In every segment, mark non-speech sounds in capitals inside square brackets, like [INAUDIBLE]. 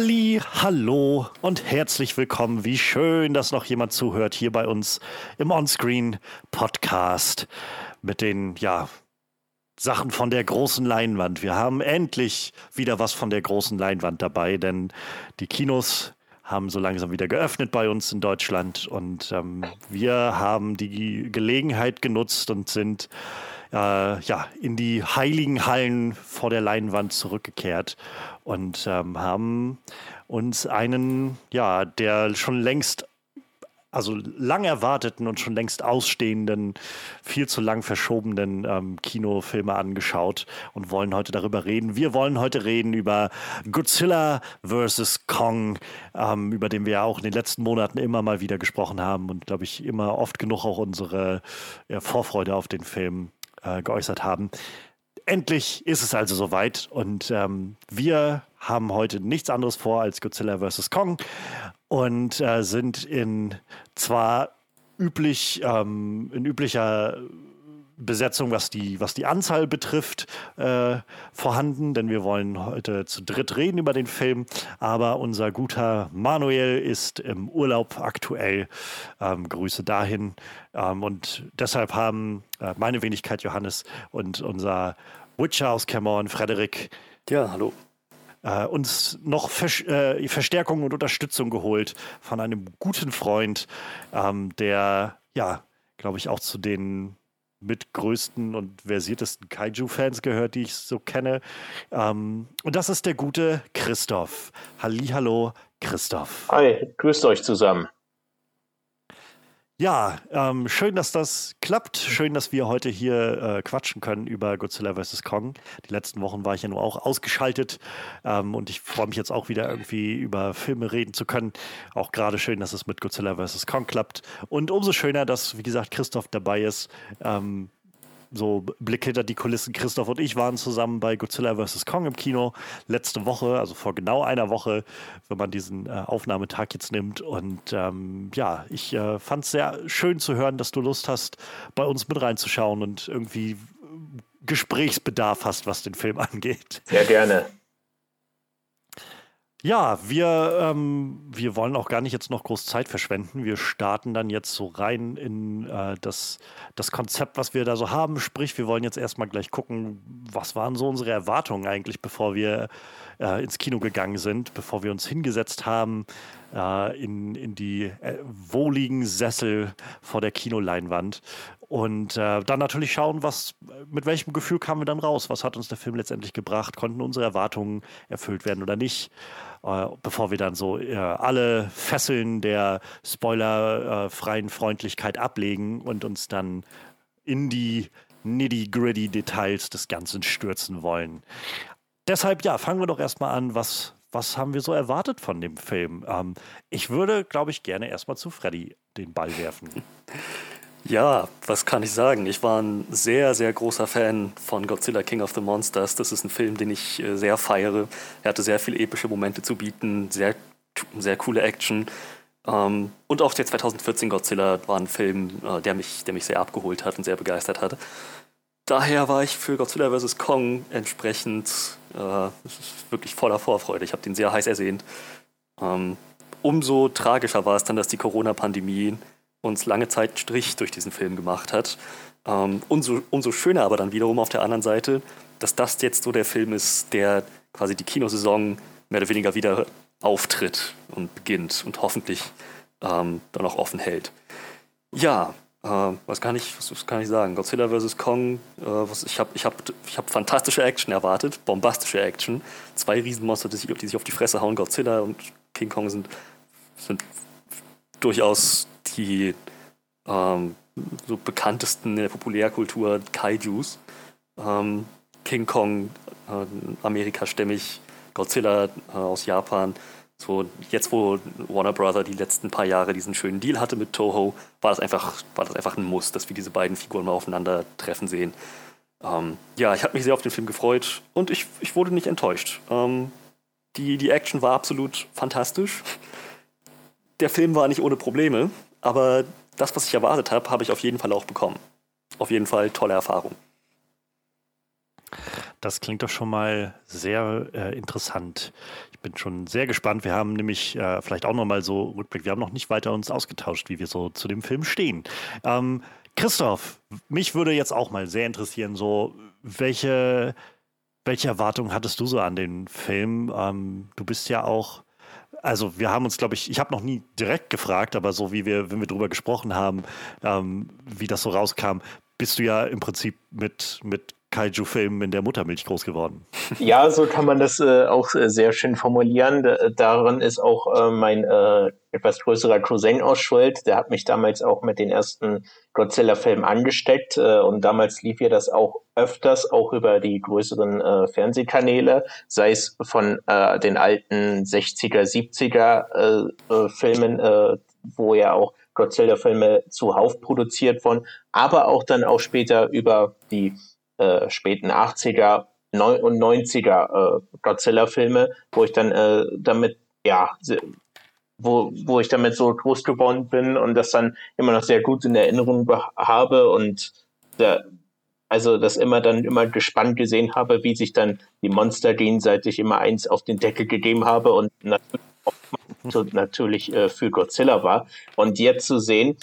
Halli, hallo und herzlich willkommen. Wie schön, dass noch jemand zuhört hier bei uns im Onscreen Podcast mit den ja Sachen von der großen Leinwand. Wir haben endlich wieder was von der großen Leinwand dabei, denn die Kinos haben so langsam wieder geöffnet bei uns in Deutschland und ähm, wir haben die Gelegenheit genutzt und sind äh, ja, in die heiligen Hallen vor der Leinwand zurückgekehrt und ähm, haben uns einen, ja, der schon längst also lang erwarteten und schon längst ausstehenden, viel zu lang verschobenen ähm, Kinofilme angeschaut und wollen heute darüber reden. Wir wollen heute reden über Godzilla vs. Kong, ähm, über den wir ja auch in den letzten Monaten immer mal wieder gesprochen haben und, glaube ich, immer oft genug auch unsere ja, Vorfreude auf den Film äh, geäußert haben. Endlich ist es also soweit und ähm, wir haben heute nichts anderes vor als Godzilla vs. Kong und äh, sind in zwar üblich, ähm, in üblicher Besetzung, was die, was die Anzahl betrifft, äh, vorhanden, denn wir wollen heute zu dritt reden über den Film. Aber unser guter Manuel ist im Urlaub aktuell. Ähm, Grüße dahin. Ähm, und deshalb haben äh, meine Wenigkeit Johannes und unser Witcher aus Cameron, Frederik. Ja, hallo. Äh, uns noch Vers äh, Verstärkung und Unterstützung geholt von einem guten Freund, ähm, der ja, glaube ich, auch zu den mit größten und versiertesten Kaiju-Fans gehört, die ich so kenne. Ähm, und das ist der gute Christoph. Hallo, Christoph. Hi, grüßt euch zusammen. Ja, ähm, schön, dass das klappt. Schön, dass wir heute hier äh, quatschen können über Godzilla vs. Kong. Die letzten Wochen war ich ja nur auch ausgeschaltet ähm, und ich freue mich jetzt auch wieder irgendwie über Filme reden zu können. Auch gerade schön, dass es mit Godzilla vs. Kong klappt. Und umso schöner, dass, wie gesagt, Christoph dabei ist. Ähm, so Blick hinter die Kulissen. Christoph und ich waren zusammen bei Godzilla vs. Kong im Kino letzte Woche, also vor genau einer Woche, wenn man diesen äh, Aufnahmetag jetzt nimmt. Und ähm, ja, ich äh, fand es sehr schön zu hören, dass du Lust hast, bei uns mit reinzuschauen und irgendwie Gesprächsbedarf hast, was den Film [LAUGHS] angeht. Sehr gerne. Ja, wir, ähm, wir wollen auch gar nicht jetzt noch groß Zeit verschwenden. Wir starten dann jetzt so rein in äh, das, das Konzept, was wir da so haben. Sprich, wir wollen jetzt erstmal gleich gucken, was waren so unsere Erwartungen eigentlich, bevor wir äh, ins Kino gegangen sind, bevor wir uns hingesetzt haben äh, in, in die äh, wohligen Sessel vor der Kinoleinwand. Und äh, dann natürlich schauen, was, mit welchem Gefühl kamen wir dann raus? Was hat uns der Film letztendlich gebracht? Konnten unsere Erwartungen erfüllt werden oder nicht? Äh, bevor wir dann so äh, alle Fesseln der spoilerfreien Freundlichkeit ablegen und uns dann in die nitty-gritty Details des Ganzen stürzen wollen. Deshalb, ja, fangen wir doch erstmal an. Was, was haben wir so erwartet von dem Film? Ähm, ich würde, glaube ich, gerne erstmal zu Freddy den Ball werfen. [LAUGHS] Ja, was kann ich sagen? Ich war ein sehr, sehr großer Fan von Godzilla King of the Monsters. Das ist ein Film, den ich äh, sehr feiere. Er hatte sehr viele epische Momente zu bieten, sehr, sehr coole Action. Ähm, und auch der 2014 Godzilla war ein Film, äh, der, mich, der mich sehr abgeholt hat und sehr begeistert hat. Daher war ich für Godzilla vs. Kong entsprechend äh, wirklich voller Vorfreude. Ich habe den sehr heiß ersehnt. Ähm, umso tragischer war es dann, dass die Corona-Pandemie uns lange Zeit Strich durch diesen Film gemacht hat. Ähm, umso, umso schöner aber dann wiederum auf der anderen Seite, dass das jetzt so der Film ist, der quasi die Kinosaison mehr oder weniger wieder auftritt und beginnt und hoffentlich ähm, dann auch offen hält. Ja, äh, was, kann ich, was, was, kann ich sagen? Godzilla vs. Kong, äh, was, ich habe ich hab, ich hab fantastische Action erwartet, bombastische Action. Zwei Riesenmonster, die sich, die sich auf die Fresse hauen. Godzilla und King Kong sind, sind durchaus die ähm, so bekanntesten in der Populärkultur Kaijus. Ähm, King Kong, äh, amerikastämmig, Godzilla äh, aus Japan. So, jetzt, wo Warner Brother die letzten paar Jahre diesen schönen Deal hatte mit Toho, war das einfach, war das einfach ein Muss, dass wir diese beiden Figuren mal aufeinandertreffen sehen. Ähm, ja, ich habe mich sehr auf den Film gefreut und ich, ich wurde nicht enttäuscht. Ähm, die, die Action war absolut fantastisch. Der Film war nicht ohne Probleme. Aber das, was ich erwartet habe, habe ich auf jeden Fall auch bekommen. Auf jeden Fall tolle Erfahrung. Das klingt doch schon mal sehr äh, interessant. Ich bin schon sehr gespannt. Wir haben nämlich äh, vielleicht auch noch mal so Rückblick. Wir haben noch nicht weiter uns ausgetauscht, wie wir so zu dem Film stehen. Ähm, Christoph, mich würde jetzt auch mal sehr interessieren, so welche, welche Erwartungen hattest du so an den Film? Ähm, du bist ja auch also wir haben uns, glaube ich, ich habe noch nie direkt gefragt, aber so wie wir, wenn wir drüber gesprochen haben, ähm, wie das so rauskam, bist du ja im Prinzip mit, mit Kaiju-Filmen in der Muttermilch groß geworden. [LAUGHS] Ja, so kann man das äh, auch äh, sehr schön formulieren. D daran ist auch äh, mein äh, etwas größerer Cousin aus Schuld. Der hat mich damals auch mit den ersten Godzilla-Filmen angesteckt äh, und damals lief ja das auch öfters, auch über die größeren äh, Fernsehkanäle, sei es von den alten 60er, 70er Filmen, wo ja auch Godzilla-Filme zuhauf produziert wurden, aber auch dann auch später über die äh, späten 80er und 90er äh, Godzilla-Filme, wo ich dann äh, damit, ja, wo, wo ich damit so groß geworden bin und das dann immer noch sehr gut in Erinnerung habe und der, also das immer dann immer gespannt gesehen habe, wie sich dann die Monster gegenseitig immer eins auf den Deckel gegeben habe und natürlich, so natürlich äh, für Godzilla war. Und jetzt zu sehen,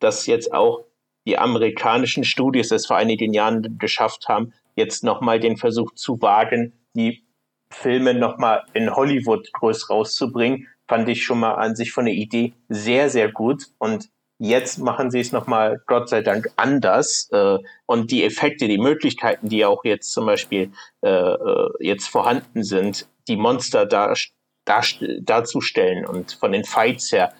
dass jetzt auch die amerikanischen Studios es vor einigen Jahren geschafft haben, jetzt nochmal den Versuch zu wagen, die Filme nochmal in Hollywood groß rauszubringen, fand ich schon mal an sich von der Idee sehr, sehr gut. Und jetzt machen sie es nochmal, Gott sei Dank, anders. Äh, und die Effekte, die Möglichkeiten, die auch jetzt zum Beispiel äh, äh jetzt vorhanden sind, die Monster dar, dar, darzustellen und von den Fights her,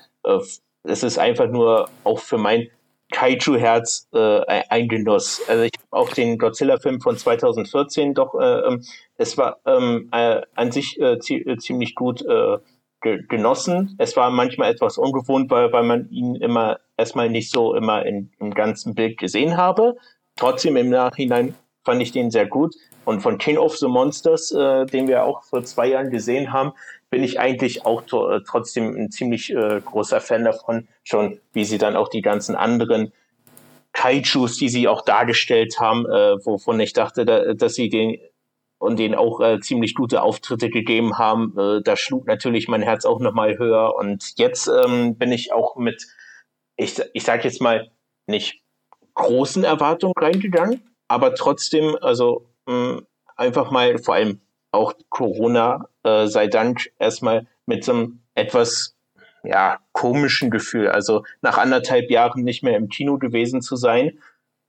es ist einfach nur auch für mein Kaiju-Herz äh, ein Genuss. Also ich habe auch den Godzilla-Film von 2014 doch, äh, ähm, es war ähm, äh, an sich äh, äh, ziemlich gut äh, ge genossen. Es war manchmal etwas ungewohnt, weil, weil man ihn immer erstmal nicht so immer in, im ganzen Bild gesehen habe. Trotzdem im Nachhinein fand ich den sehr gut. Und von King of the Monsters, den wir auch vor zwei Jahren gesehen haben, bin ich eigentlich auch äh, trotzdem ein ziemlich äh, großer Fan davon, schon wie sie dann auch die ganzen anderen Kaijus, die sie auch dargestellt haben, äh, wovon ich dachte, da, dass sie den und denen auch äh, ziemlich gute Auftritte gegeben haben. Äh, da schlug natürlich mein Herz auch nochmal höher. Und jetzt ähm, bin ich auch mit, ich, ich sage jetzt mal, nicht großen Erwartungen reingegangen, aber trotzdem, also mh, einfach mal vor allem auch Corona äh, sei Dank erstmal mit so einem etwas ja, komischen Gefühl. Also nach anderthalb Jahren nicht mehr im Kino gewesen zu sein,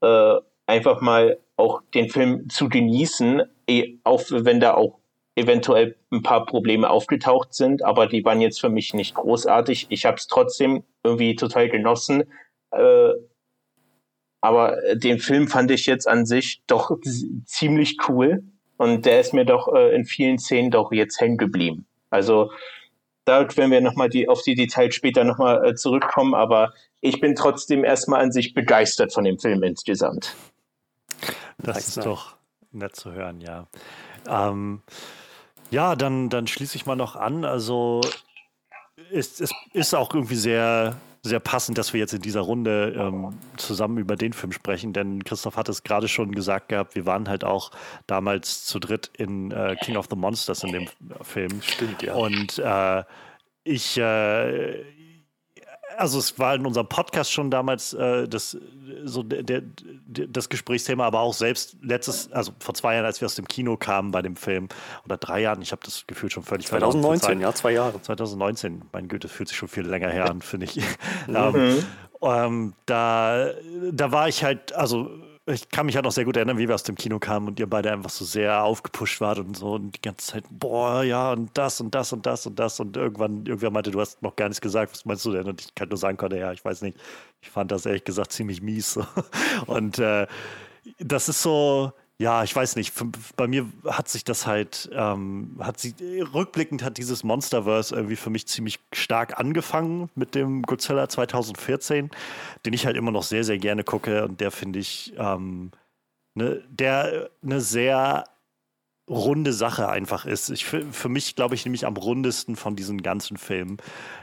äh, einfach mal auch den Film zu genießen, eh, auch wenn da auch eventuell ein paar Probleme aufgetaucht sind, aber die waren jetzt für mich nicht großartig. Ich habe es trotzdem irgendwie total genossen. Äh, aber den Film fand ich jetzt an sich doch ziemlich cool. Und der ist mir doch äh, in vielen Szenen doch jetzt hängen geblieben. Also da werden wir nochmal die, auf die Details später nochmal äh, zurückkommen, aber ich bin trotzdem erstmal an sich begeistert von dem Film insgesamt. Das ist doch nett zu hören, ja. Ähm, ja, dann, dann schließe ich mal noch an. Also es, es ist auch irgendwie sehr sehr passend, dass wir jetzt in dieser Runde ähm, zusammen über den Film sprechen, denn Christoph hat es gerade schon gesagt gehabt, wir waren halt auch damals zu dritt in äh, King of the Monsters in dem Film. Stimmt, ja. Und äh, ich, äh, also es war in unserem Podcast schon damals äh, das, so der, der, das Gesprächsthema, aber auch selbst letztes, also vor zwei Jahren, als wir aus dem Kino kamen bei dem Film, oder drei Jahren, ich habe das Gefühl schon völlig 2019, ja, zwei Jahre. 2019, mein Güte, fühlt sich schon viel länger her an, finde ich. [LAUGHS] Mhm. ähm, ähm, da, da war ich halt, also ich kann mich halt noch sehr gut erinnern, wie wir aus dem Kino kamen und ihr beide einfach so sehr aufgepusht wart und so und die ganze Zeit, boah, ja, und das und das und das und das und irgendwann, irgendwer meinte, du hast noch gar nichts gesagt, was meinst du denn? Und ich kann nur sagen konnte, ja, ich weiß nicht. Ich fand das ehrlich gesagt ziemlich mies. [LAUGHS] und äh, das ist so, ja, ich weiß nicht. Bei mir hat sich das halt, ähm, hat sie, rückblickend hat dieses Monsterverse irgendwie für mich ziemlich stark angefangen mit dem Godzilla 2014, den ich halt immer noch sehr, sehr gerne gucke und der finde ich, ähm, ne, der eine sehr runde Sache einfach ist. Ich, für, mich glaube ich nämlich am rundesten von diesen ganzen Filmen.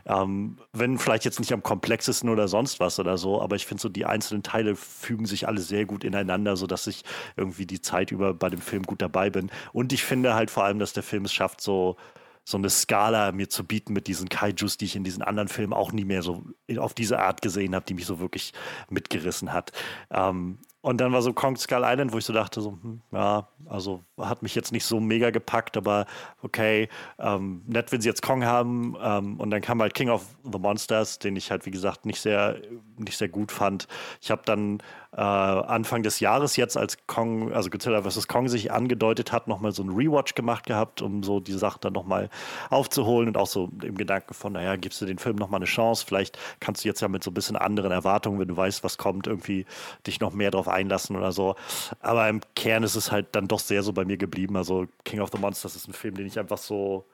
Ähm, wenn vielleicht jetzt nicht am komplexesten oder sonst was oder so, aber ich finde so die einzelnen Teile fügen sich alle sehr gut ineinander, sodass ich irgendwie die Zeit über bei dem Film gut dabei bin. Und ich finde halt vor allem, dass der Film es schafft, so so eine Skala mir zu bieten mit diesen Kaijus, die ich in diesen anderen Filmen auch nie mehr so auf diese Art gesehen habe, die mich so wirklich mitgerissen hat. Ähm, und dann war so Kong Skull Island, wo ich so dachte, so, hm, ja, also hat mich jetzt nicht so mega gepackt, aber okay, ähm, nett, wenn sie jetzt Kong haben. Ähm, und dann kam halt King of the Monsters, den ich halt, wie gesagt, nicht sehr, nicht sehr gut fand. Ich habe dann äh, Anfang des Jahres jetzt, als Kong, also Godzilla vs. Kong sich angedeutet hat, nochmal so ein Rewatch gemacht gehabt, um so die Sachen dann nochmal aufzuholen und auch so im Gedanken von, naja, gibst du den Film nochmal eine Chance, vielleicht kannst du jetzt ja mit so ein bisschen anderen Erwartungen, wenn du weißt, was kommt, irgendwie dich noch mehr drauf einlassen oder so. Aber im Kern ist es halt dann doch sehr so bei mir geblieben. Also King of the Monsters ist ein Film, den ich einfach so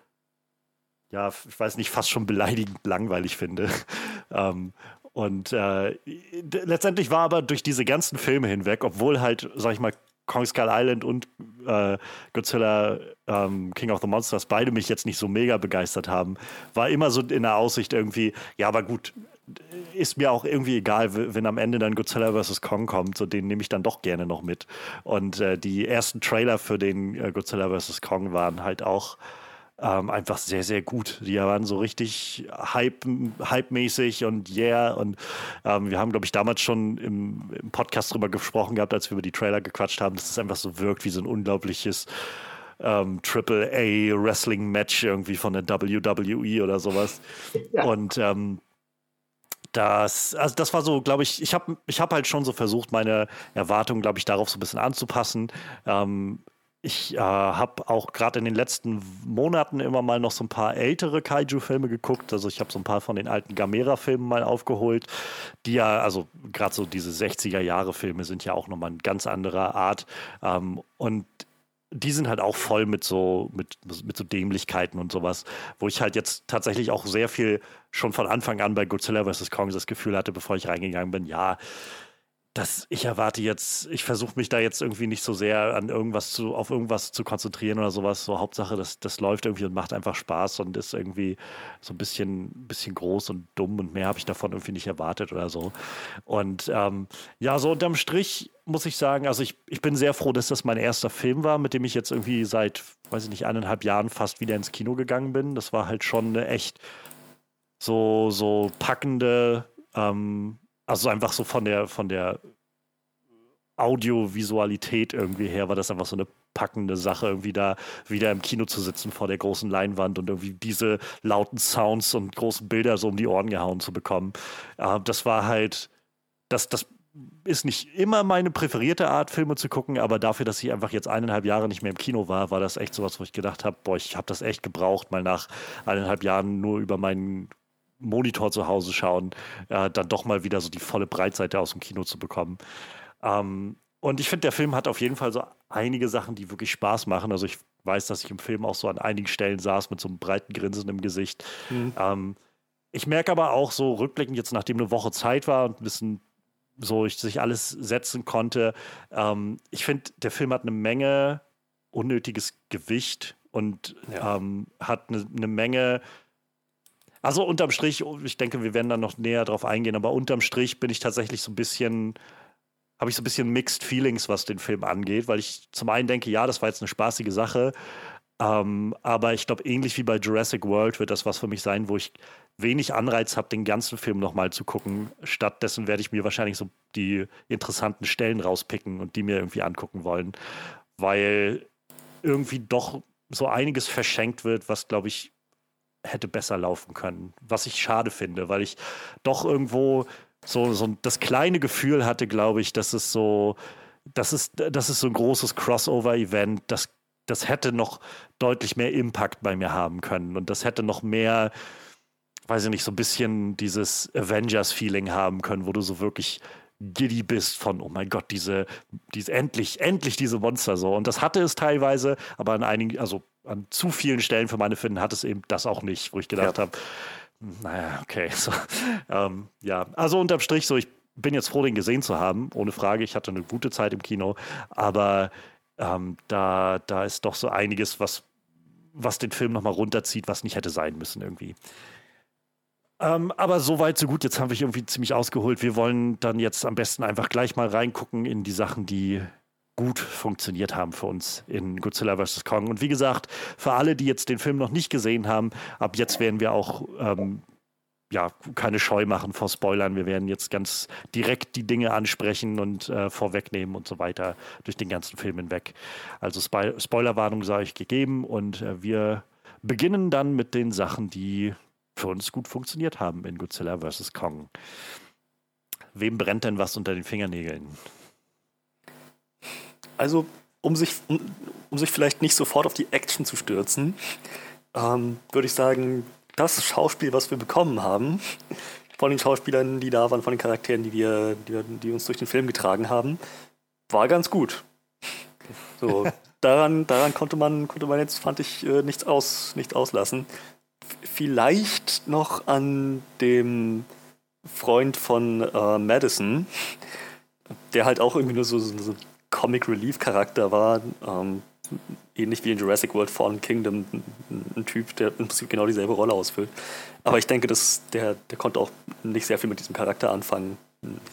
ja, ich weiß nicht, fast schon beleidigend langweilig finde. [LAUGHS] ähm, und äh, letztendlich war aber durch diese ganzen Filme hinweg, obwohl halt, sag ich mal, Kong Skull Island und äh, Godzilla ähm, King of the Monsters beide mich jetzt nicht so mega begeistert haben, war immer so in der Aussicht irgendwie, ja, aber gut, ist mir auch irgendwie egal, wenn am Ende dann Godzilla vs. Kong kommt, so den nehme ich dann doch gerne noch mit. Und äh, die ersten Trailer für den äh, Godzilla vs. Kong waren halt auch ähm, einfach sehr, sehr gut. Die waren so richtig hype, hype-mäßig und yeah. Und ähm, wir haben, glaube ich, damals schon im, im, Podcast drüber gesprochen gehabt, als wir über die Trailer gequatscht haben, dass es einfach so wirkt wie so ein unglaubliches ähm, Triple A Wrestling Match irgendwie von der WWE oder sowas. Ja. Und ähm, das, also das war so, glaube ich, ich habe ich hab halt schon so versucht, meine Erwartungen, glaube ich, darauf so ein bisschen anzupassen. Ähm, ich äh, habe auch gerade in den letzten Monaten immer mal noch so ein paar ältere Kaiju-Filme geguckt. Also ich habe so ein paar von den alten Gamera-Filmen mal aufgeholt, die ja, also gerade so diese 60er-Jahre-Filme sind ja auch nochmal eine ganz andere Art. Ähm, und die sind halt auch voll mit so, mit, mit so Dämlichkeiten und sowas, wo ich halt jetzt tatsächlich auch sehr viel schon von Anfang an bei Godzilla vs. Kong das Gefühl hatte, bevor ich reingegangen bin, ja, das, ich erwarte jetzt, ich versuche mich da jetzt irgendwie nicht so sehr an irgendwas zu, auf irgendwas zu konzentrieren oder sowas. So Hauptsache, das, das läuft irgendwie und macht einfach Spaß und ist irgendwie so ein bisschen, bisschen groß und dumm und mehr habe ich davon irgendwie nicht erwartet oder so. Und ähm, ja, so unterm Strich muss ich sagen, also ich, ich bin sehr froh, dass das mein erster Film war, mit dem ich jetzt irgendwie seit, weiß ich nicht, eineinhalb Jahren fast wieder ins Kino gegangen bin. Das war halt schon eine echt so, so packende, ähm, also einfach so von der, von der Audiovisualität irgendwie her war das einfach so eine packende Sache, irgendwie da wieder im Kino zu sitzen vor der großen Leinwand und irgendwie diese lauten Sounds und großen Bilder so um die Ohren gehauen zu bekommen. Äh, das war halt, das, das ist nicht immer meine präferierte Art, Filme zu gucken, aber dafür, dass ich einfach jetzt eineinhalb Jahre nicht mehr im Kino war, war das echt sowas, wo ich gedacht habe, boah, ich habe das echt gebraucht, mal nach eineinhalb Jahren nur über meinen Monitor zu Hause schauen, äh, dann doch mal wieder so die volle Breitseite aus dem Kino zu bekommen. Ähm, und ich finde, der Film hat auf jeden Fall so einige Sachen, die wirklich Spaß machen. Also ich weiß, dass ich im Film auch so an einigen Stellen saß mit so einem breiten Grinsen im Gesicht. Mhm. Ähm, ich merke aber auch so rückblickend, jetzt nachdem eine Woche Zeit war und ein bisschen so ich sich alles setzen konnte, ähm, ich finde, der Film hat eine Menge unnötiges Gewicht und ja. ähm, hat eine, eine Menge also unterm Strich, ich denke, wir werden dann noch näher drauf eingehen, aber unterm Strich bin ich tatsächlich so ein bisschen, habe ich so ein bisschen Mixed Feelings, was den Film angeht, weil ich zum einen denke, ja, das war jetzt eine spaßige Sache, ähm, aber ich glaube, ähnlich wie bei Jurassic World wird das was für mich sein, wo ich wenig Anreiz habe, den ganzen Film nochmal zu gucken. Stattdessen werde ich mir wahrscheinlich so die interessanten Stellen rauspicken und die mir irgendwie angucken wollen, weil irgendwie doch so einiges verschenkt wird, was, glaube ich, hätte besser laufen können. Was ich schade finde, weil ich doch irgendwo so, so das kleine Gefühl hatte, glaube ich, dass es so, das ist, das ist so ein großes Crossover-Event, das, das hätte noch deutlich mehr Impact bei mir haben können und das hätte noch mehr, weiß ich nicht, so ein bisschen dieses Avengers-Feeling haben können, wo du so wirklich giddy bist von, oh mein Gott, diese, diese endlich, endlich diese Monster so. Und das hatte es teilweise, aber an einigen, also an zu vielen Stellen für meine Finden hat es eben das auch nicht, wo ich gedacht ja. habe, naja, okay. [LAUGHS] So, ähm, ja, also unterm Strich so, ich bin jetzt froh, den gesehen zu haben, ohne Frage. Ich hatte eine gute Zeit im Kino, aber Ähm, da, da ist doch so einiges, was, was den Film nochmal runterzieht, was nicht hätte sein müssen irgendwie. Ähm, aber so weit, so gut. Jetzt haben wir irgendwie ziemlich ausgeholt. Wir wollen dann jetzt am besten einfach gleich mal reingucken in die Sachen, die gut funktioniert haben für uns in Godzilla vs. Kong. Und wie gesagt, für alle, die jetzt den Film noch nicht gesehen haben, ab jetzt werden wir auch ähm, ja, keine Scheu machen vor Spoilern. Wir werden jetzt ganz direkt die Dinge ansprechen und äh, vorwegnehmen und so weiter durch den ganzen Film hinweg. Also Spo Spoilerwarnung sei ich gegeben und äh, wir beginnen dann mit den Sachen, die für uns gut funktioniert haben in Godzilla vs. Kong. Wem brennt denn was unter den Fingernägeln? Also, um sich, um, um sich vielleicht nicht sofort auf die Action zu stürzen, ähm, würde ich sagen, das Schauspiel, was wir bekommen haben, von den Schauspielern, die da waren, von den Charakteren, die wir, die, wir, die uns durch den Film getragen haben, war ganz gut. So, [LAUGHS] daran, daran konnte man, konnte man jetzt, fand ich, äh, nichts, aus, nichts auslassen. Vielleicht noch an dem Freund von äh, Madison, der halt auch irgendwie nur so, so, so Comic Relief Charakter war, ähm, ähnlich wie in Jurassic World Fallen Kingdom, ein Typ, der im Prinzip genau dieselbe Rolle ausfüllt. Aber ich denke, dass der, der konnte auch nicht sehr viel mit diesem Charakter anfangen.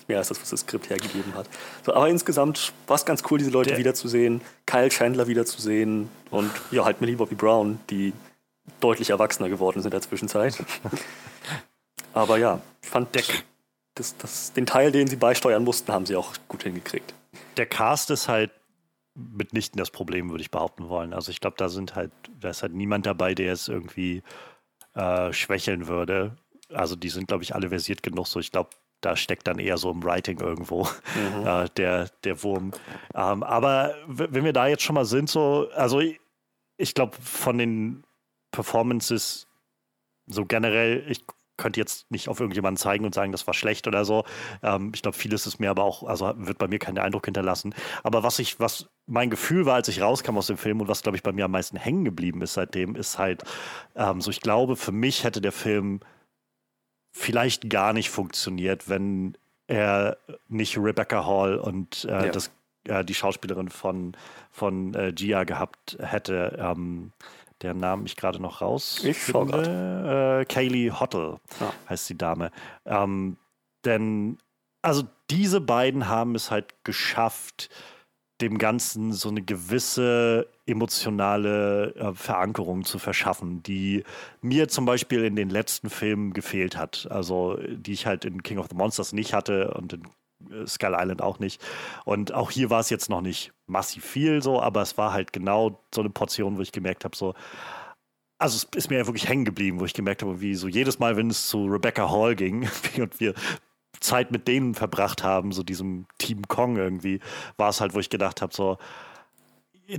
Mehr als das, was das Skript hergegeben hat. So, aber insgesamt war es ganz cool, diese Leute der wiederzusehen, Kyle Chandler wiederzusehen und ja, halt Millie Bobby Brown, die deutlich erwachsener geworden sind in der Zwischenzeit. [LAUGHS] aber ja, ich fand der, das, das, den Teil, den sie beisteuern mussten, haben sie auch gut hingekriegt der Cast ist halt mitnichten das Problem, würde ich behaupten wollen. Also ich glaube, da sind halt, da ist halt niemand dabei, der es irgendwie äh, schwächeln würde. Also die sind, glaube ich, alle versiert genug. So, ich glaube, da steckt dann eher so im Writing irgendwo mhm. [LAUGHS] äh, der, der Wurm. Ähm, aber wenn wir da jetzt schon mal sind, so, also ich, ich glaube, von den Performances so generell, ich könnte jetzt nicht auf irgendjemanden zeigen und sagen, das war schlecht oder so. Ähm, ich glaube, vieles ist mir aber auch, also wird bei mir keinen Eindruck hinterlassen. Aber was ich, was mein Gefühl war, als ich rauskam aus dem Film und was, glaube ich, bei mir am meisten hängen geblieben ist seitdem, ist halt ähm, so, ich glaube, für mich hätte der Film vielleicht gar nicht funktioniert, wenn er nicht Rebecca Hall und äh, ja. das, äh, die Schauspielerin von, von äh, Gia gehabt hätte. Ähm, deren Namen ich gerade noch raus. Ich finde. Äh, Kaylee Hottle ja. heißt die Dame. Ähm, denn, also diese beiden haben es halt geschafft, dem Ganzen so eine gewisse emotionale äh, Verankerung zu verschaffen, die mir zum Beispiel in den letzten Filmen gefehlt hat. Also die ich halt in King of the Monsters nicht hatte und in Skull Island auch nicht. Und auch hier war es jetzt noch nicht massiv viel so, aber es war halt genau so eine Portion, wo ich gemerkt habe, so, also es ist mir ja wirklich hängen geblieben, wo ich gemerkt habe, wie so jedes Mal, wenn es zu Rebecca Hall ging [LAUGHS] und wir Zeit mit denen verbracht haben, so diesem Team Kong irgendwie, war es halt, wo ich gedacht habe, so,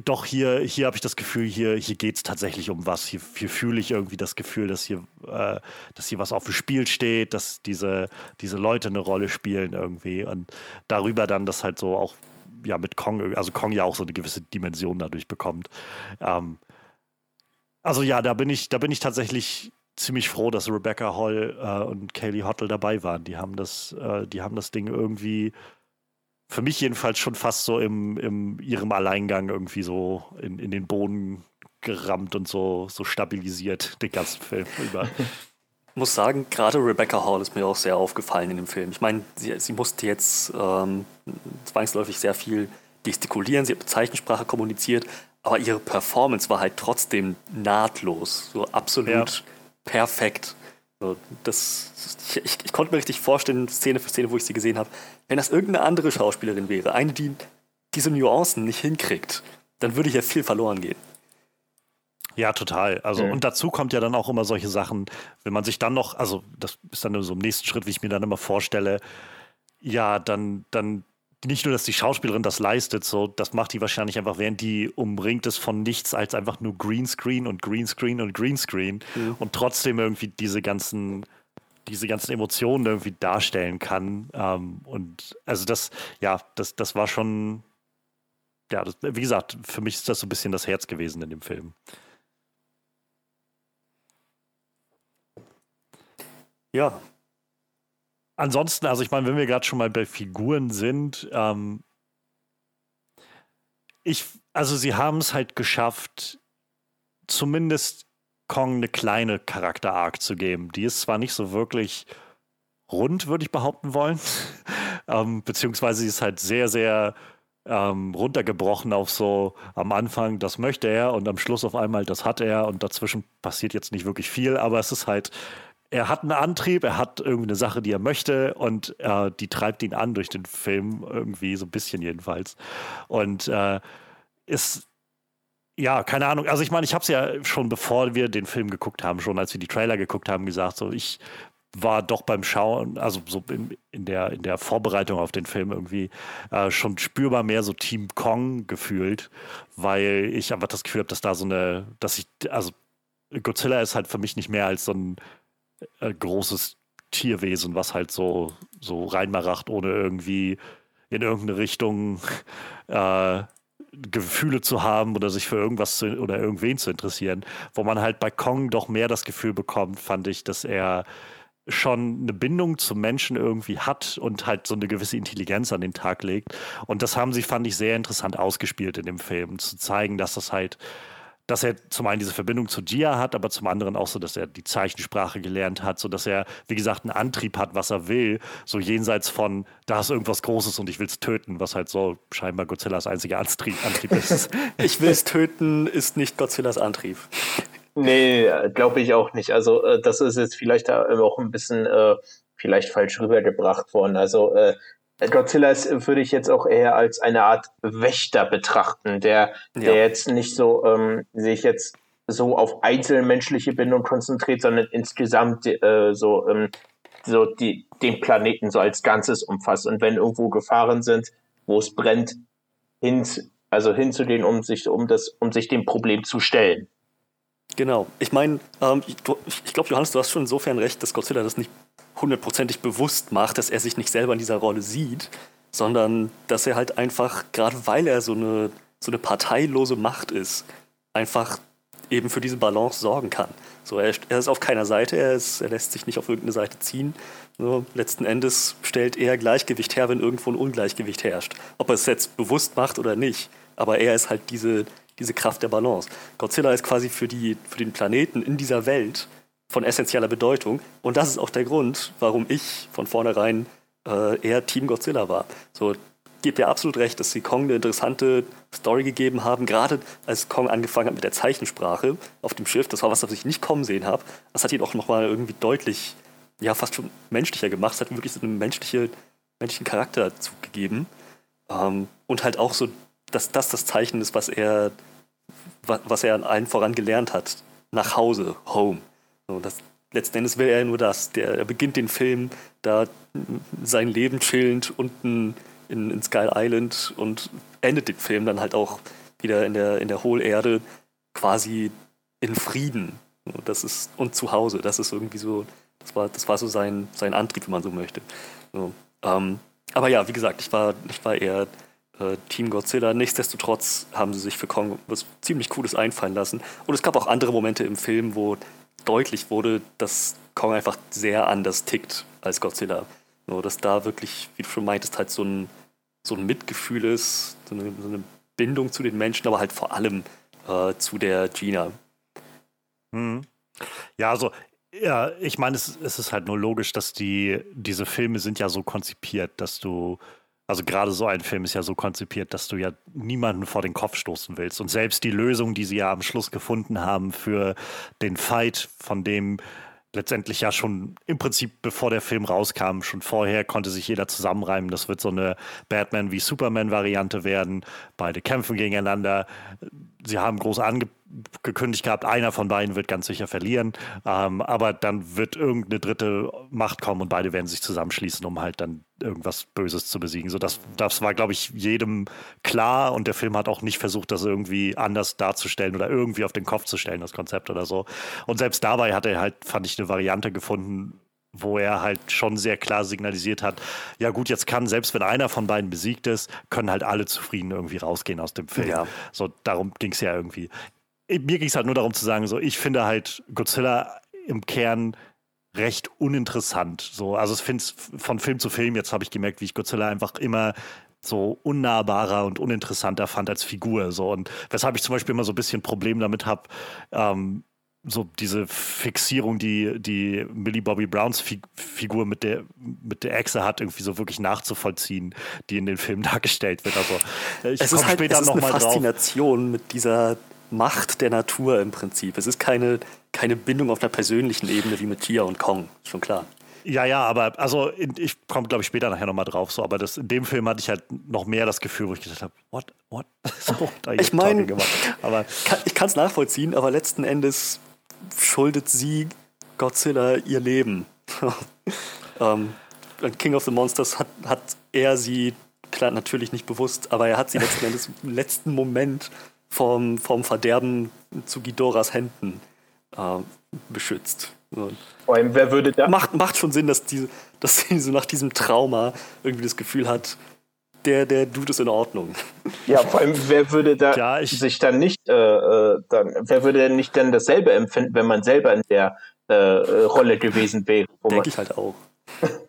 doch hier, hier habe ich das Gefühl, hier, hier geht es tatsächlich um was. Hier, hier fühle ich irgendwie das Gefühl, dass hier, äh, dass hier was auf dem Spiel steht, dass diese, diese Leute eine Rolle spielen irgendwie. Und darüber dann das halt so auch ja mit Kong, also Kong ja auch so eine gewisse Dimension dadurch bekommt. Ähm, also ja, da bin ich, da bin ich tatsächlich ziemlich froh, dass Rebecca Hall äh, und Kaylee Hottle dabei waren. Die haben das, äh, die haben das Ding irgendwie für mich jedenfalls schon fast so im, im ihrem Alleingang irgendwie so in, in den Boden gerammt und so, so stabilisiert, den ganzen Film über. Ich muss sagen, gerade Rebecca Hall ist mir auch sehr aufgefallen in dem Film. Ich meine, sie, sie musste jetzt ähm, zwangsläufig sehr viel gestikulieren, sie hat Zeichensprache kommuniziert, aber ihre Performance war halt trotzdem nahtlos, so absolut ja. perfekt. Das, ich, ich, konnte mir richtig vorstellen, Szene für Szene, wo ich sie gesehen habe, wenn das irgendeine andere Schauspielerin wäre, eine, die diese Nuancen nicht hinkriegt, dann würde hier viel verloren gehen. Ja, total. Also, mhm. und dazu kommt ja dann auch immer solche Sachen, wenn man sich dann noch, also, das ist dann so im nächsten Schritt, wie ich mir dann immer vorstelle, ja, dann, dann nicht nur, dass die Schauspielerin das leistet, so, das macht die wahrscheinlich einfach, während die umringt ist von nichts als einfach nur Greenscreen und Greenscreen und Greenscreen mhm. und trotzdem irgendwie diese ganzen, diese ganzen Emotionen irgendwie darstellen kann. Ähm, und also das, ja, das, das war schon, ja, das, wie gesagt, für mich ist das so ein bisschen das Herz gewesen in dem Film. Ja, ansonsten, also ich meine, wenn wir gerade schon mal bei Figuren sind, ähm, ich, also sie haben es halt geschafft, zumindest Kong eine kleine Charakter-Arc zu geben. Die ist zwar nicht so wirklich rund, würde ich behaupten wollen, [LAUGHS] ähm, beziehungsweise sie ist halt sehr, sehr ähm, runtergebrochen auf so am Anfang, das möchte er und am Schluss auf einmal, das hat er und dazwischen passiert jetzt nicht wirklich viel, aber es ist halt, er hat einen Antrieb, er hat irgendwie eine Sache, die er möchte und äh, die treibt ihn an durch den Film, irgendwie so ein bisschen jedenfalls. Und äh, ist ja, keine Ahnung. Also ich meine, ich habe es ja schon bevor wir den Film geguckt haben, schon als wir die Trailer geguckt haben, gesagt, so ich war doch beim Schauen, also so in, in der, in der Vorbereitung auf den Film irgendwie äh, schon spürbar mehr so Team Kong gefühlt, weil ich einfach das Gefühl habe, dass da so eine, dass ich, also Godzilla ist halt für mich nicht mehr als so ein äh, großes Tierwesen, was halt so, so reinmaracht, ohne irgendwie in irgendeine Richtung [LAUGHS] äh, Gefühle zu haben oder sich für irgendwas zu, oder irgendwen zu interessieren, wo man halt bei Kong doch mehr das Gefühl bekommt, fand ich, dass er schon eine Bindung zum Menschen irgendwie hat und halt so eine gewisse Intelligenz an den Tag legt. Und das haben sie, fand ich, sehr interessant ausgespielt in dem Film, zu zeigen, dass das halt dass er zum einen diese Verbindung zu Gia hat, aber zum anderen auch so, dass er die Zeichensprache gelernt hat, so dass er, wie gesagt, einen Antrieb hat, was er will, so jenseits von, da ist irgendwas Großes und ich will es töten, was halt so scheinbar Godzillas einziger Antrieb, Antrieb ist. [LAUGHS] [LAUGHS] ich will es töten, ist nicht Godzillas Antrieb. Nee, glaube ich auch nicht. Also äh, das ist jetzt vielleicht auch ein bisschen äh, vielleicht falsch rübergebracht worden. Also äh, Godzilla ist, würde ich jetzt auch eher als eine Art Wächter betrachten, der, ja. der jetzt nicht so ähm, sich jetzt so auf einzelmenschliche Bindung konzentriert, sondern insgesamt äh, so, ähm, so die, den Planeten so als Ganzes umfasst. Und wenn irgendwo Gefahren sind, wo es brennt, hin, also hin zu denen, um sich, um das, um sich dem Problem zu stellen. Genau. Ich meine, ähm, ich, ich glaube, Johannes, du hast schon insofern recht, dass Godzilla das nicht hundertprozentig bewusst macht, dass er sich nicht selber in dieser Rolle sieht, sondern dass er halt einfach, gerade weil er so eine, so eine parteilose Macht ist, einfach eben für diese Balance sorgen kann. So, er, er ist auf keiner Seite, er, ist, er lässt sich nicht auf irgendeine Seite ziehen. So, letzten Endes stellt er Gleichgewicht her, wenn irgendwo ein Ungleichgewicht herrscht. Ob er es jetzt bewusst macht oder nicht. Aber er ist halt diese, diese Kraft der Balance. Godzilla ist quasi für, die, für den Planeten in dieser Welt von essentieller Bedeutung. Und das ist auch der Grund, warum ich von vornherein äh, eher Team Godzilla war. So, gibt dir absolut recht, dass sie Kong eine interessante Story gegeben haben, gerade als Kong angefangen hat mit der Zeichensprache auf dem Schiff. Das war was, was ich nicht kommen sehen habe. Das hat ihn auch nochmal irgendwie deutlich, ja, fast schon menschlicher gemacht. Es hat wirklich so einen menschliche, menschlichen Charakter zugegeben. Ähm, und halt auch so, dass das das Zeichen ist, was er, was er an allen voran gelernt hat. Nach Hause, Home. So, das, letzten Endes will er nur das. Der, er beginnt den Film da sein Leben chillend unten in, in Sky Island und endet den Film dann halt auch wieder in der, in der Hohlerde quasi in Frieden. Das ist, und zu Hause. Das ist irgendwie so, das war, das war so sein, sein Antrieb, wenn man so möchte. So, ähm, aber ja, wie gesagt, ich war, ich war eher äh, Team Godzilla. Nichtsdestotrotz haben sie sich für Kong was ziemlich Cooles einfallen lassen. Und es gab auch andere Momente im Film, wo deutlich wurde, dass Kong einfach sehr anders tickt als Godzilla. Nur, dass da wirklich, wie du schon meintest, halt so ein, so ein Mitgefühl ist, so eine, so eine Bindung zu den Menschen, aber halt vor allem äh, zu der Gina. Hm. Ja, also ja, ich meine, es, es, ist halt nur logisch, dass die, diese Filme sind ja so konzipiert, dass du also gerade so ein Film ist ja so konzipiert, dass du ja niemanden vor den Kopf stoßen willst. Und selbst die Lösung, die sie ja am Schluss gefunden haben für den Fight, von dem letztendlich ja schon im Prinzip, bevor der Film rauskam, schon vorher konnte sich jeder zusammenreimen. Das wird so eine Batman wie Superman-Variante werden. Beide kämpfen gegeneinander. Sie haben groß angekündigt gehabt, einer von beiden wird ganz sicher verlieren. Ähm, aber dann wird irgendeine dritte Macht kommen und beide werden sich zusammenschließen, um halt dann irgendwas Böses zu besiegen. So, das, das war, glaube ich, jedem klar und der Film hat auch nicht versucht, das irgendwie anders darzustellen oder irgendwie auf den Kopf zu stellen, das Konzept oder so. Und selbst dabei hat er halt, fand ich, eine Variante gefunden, wo er halt schon sehr klar signalisiert hat, ja gut, jetzt kann, selbst wenn einer von beiden besiegt ist, können halt alle zufrieden irgendwie rausgehen aus dem Film. Ja. So, darum ging es ja irgendwie. Mir ging es halt nur darum zu sagen, so, ich finde halt Godzilla im Kern recht uninteressant. So, also ich finde es von Film zu Film, jetzt habe ich gemerkt, wie ich Godzilla einfach immer so unnahbarer und uninteressanter fand als Figur. So. Und weshalb ich zum Beispiel immer so ein bisschen Problem damit habe, ähm, so diese Fixierung, die, die Millie Bobby Browns Fi Figur mit der, mit der Echse hat, irgendwie so wirklich nachzuvollziehen, die in den Filmen [LAUGHS] dargestellt wird. Also ich es ist halt, später es ist noch eine Faszination drauf. mit dieser Macht der Natur im Prinzip. Es ist keine, keine Bindung auf einer persönlichen Ebene wie mit Tia und Kong, schon klar. Ja, ja, aber also ich komme, glaube ich, später nachher nochmal drauf. So, aber das, in dem Film hatte ich halt noch mehr das Gefühl, wo ich gedacht habe, what, what? [LAUGHS] So, ich meine, ich kann es nachvollziehen, aber letzten Endes schuldet sie Godzilla ihr Leben. [LAUGHS] ähm, King of the Monsters hat, hat er sie, klar, natürlich nicht bewusst, aber er hat sie letzten Endes im letzten Moment vom, vom Verderben zu Gidoras Händen äh, beschützt. Vor allem, wer würde da. Macht, macht schon Sinn, dass, die, dass [LAUGHS] sie so nach diesem Trauma irgendwie das Gefühl hat, der, der Dude ist in Ordnung. [LAUGHS] Ja, vor allem, wer würde da ja, sich dann nicht, äh, äh, dann, wer würde denn nicht dann dasselbe empfinden, wenn man selber in der äh, Rolle gewesen wäre? Denke ich halt auch. [LAUGHS]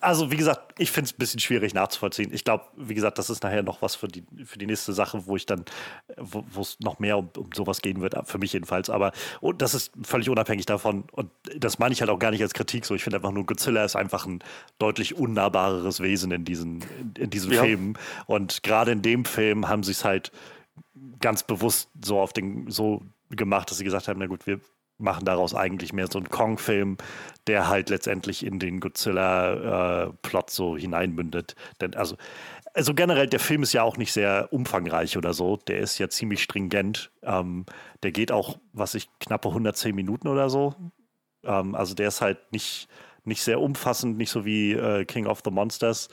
Also, wie gesagt, ich finde es ein bisschen schwierig nachzuvollziehen. Ich glaube, wie gesagt, das ist nachher noch was für die, für die nächste Sache, wo ich dann, wo es noch mehr um, um sowas gehen wird, für mich jedenfalls. Aber und das ist völlig unabhängig davon. Und das meine ich halt auch gar nicht als Kritik so. Ich finde einfach nur, Godzilla ist einfach ein deutlich unnahbareres Wesen in diesen, in, in diesen ja. Filmen. Und gerade in dem Film haben sie es halt ganz bewusst so auf den, so gemacht, dass sie gesagt haben, na gut, wir machen daraus eigentlich mehr so einen Kong-Film, der halt letztendlich in den Godzilla-Plot äh, so hineinmündet. Denn also, also generell, der Film ist ja auch nicht sehr umfangreich oder so. Der ist ja ziemlich stringent. Ähm, der geht auch, was ich, knappe 110 Minuten oder so. Ähm, also der ist halt nicht, nicht sehr umfassend, nicht so wie äh, King of the Monsters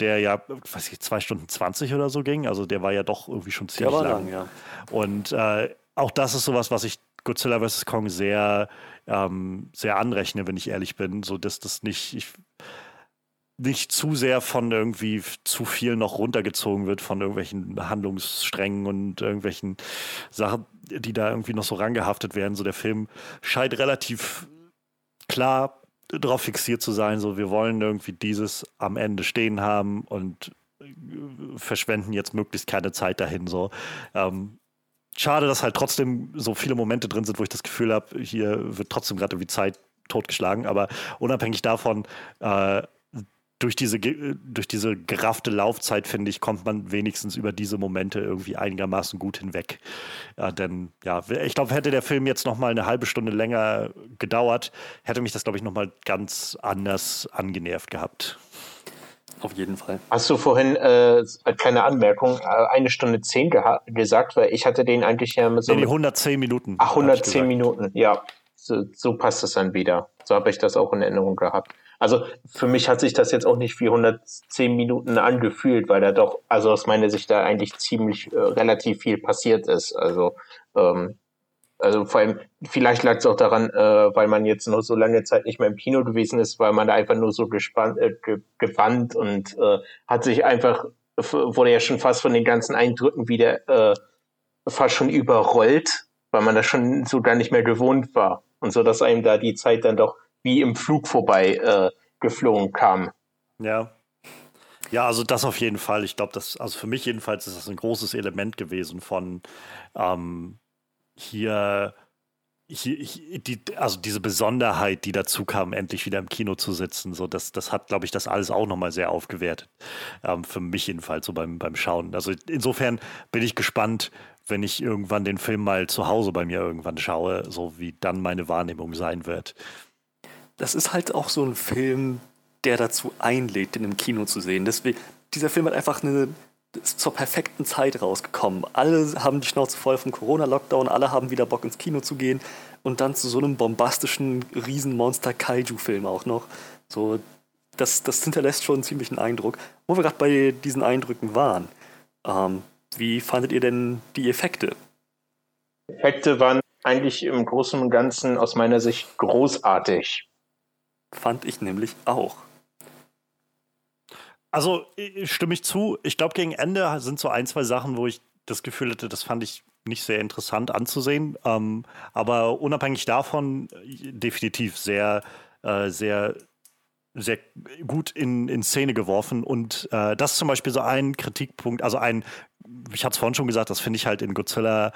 der ja, weiß ich, zwei Stunden 20 oder so ging. Also der war ja doch irgendwie schon ziemlich lang. lang ja. Und äh, auch das ist sowas, was ich Godzilla vs. Kong sehr, ähm, sehr anrechne, wenn ich ehrlich bin, so dass das nicht, ich, nicht zu sehr von irgendwie zu viel noch runtergezogen wird von irgendwelchen Handlungssträngen und irgendwelchen Sachen, die da irgendwie noch so rangehaftet werden. So der Film scheint relativ klar darauf fixiert zu sein, so wir wollen irgendwie dieses am Ende stehen haben und verschwenden jetzt möglichst keine Zeit dahin. So. Ähm, schade, dass halt trotzdem so viele Momente drin sind, wo ich das Gefühl habe, hier wird trotzdem gerade irgendwie Zeit totgeschlagen. Aber unabhängig davon, äh, durch diese, durch diese geraffte Laufzeit, finde ich, kommt man wenigstens über diese Momente irgendwie einigermaßen gut hinweg. Ja, denn ja, ich glaube, hätte der Film jetzt noch mal eine halbe Stunde länger gedauert, hätte mich das, glaube ich, noch mal ganz anders angenervt gehabt. Auf jeden Fall. Hast du vorhin, äh, kleine Anmerkung, äh, eine Stunde zehn gesagt, weil ich hatte den eigentlich ja so. Nee, die 110 Minuten. Ach, 110 Minuten, ja. So, so passt es dann wieder. So habe ich das auch in Erinnerung gehabt. Also für mich hat sich das jetzt auch nicht wie 110 Minuten angefühlt, weil da doch, also aus meiner Sicht da eigentlich ziemlich äh, relativ viel passiert ist. Also ähm, also vor allem, vielleicht lag es auch daran, äh, weil man jetzt noch so lange Zeit nicht mehr im Kino gewesen ist, weil man da einfach nur so gespannt, äh, ge gewandt und äh, hat sich einfach, wurde ja schon fast von den ganzen Eindrücken wieder äh, fast schon überrollt, weil man da schon so gar nicht mehr gewohnt war. Und so, dass einem da die Zeit dann doch wie im Flug vorbei äh, geflogen kam. Ja. Ja, also das auf jeden Fall. Ich glaube, das, also für mich jedenfalls ist das ein großes Element gewesen von ähm, hier, hier, hier die, also diese Besonderheit, die dazu kam, endlich wieder im Kino zu sitzen, so das, das hat, glaube ich, das alles auch nochmal sehr aufgewertet. Ähm, für mich jedenfalls so beim, beim Schauen. Also insofern bin ich gespannt, wenn ich irgendwann den Film mal zu Hause bei mir irgendwann schaue, so wie dann meine Wahrnehmung sein wird. Das ist halt auch so ein Film, der dazu einlädt, den im Kino zu sehen. Deswegen, dieser Film hat einfach eine ist zur perfekten Zeit rausgekommen. Alle haben die Schnauze voll vom Corona-Lockdown, alle haben wieder Bock ins Kino zu gehen und dann zu so einem bombastischen Riesenmonster-Kaiju-Film auch noch. So, das, das hinterlässt schon einen ziemlichen Eindruck. Wo wir gerade bei diesen Eindrücken waren, ähm, wie fandet ihr denn die Effekte? Effekte waren eigentlich im Großen und Ganzen aus meiner Sicht großartig. Fand ich nämlich auch. Also stimme ich zu. Ich glaube, gegen Ende sind so ein, zwei Sachen, wo ich das Gefühl hatte, das fand ich nicht sehr interessant anzusehen. Ähm, aber unabhängig davon, definitiv sehr, äh, sehr sehr gut in, in Szene geworfen. Und äh, das ist zum Beispiel so ein Kritikpunkt, also ein, ich hatte es vorhin schon gesagt, das finde ich halt in Godzilla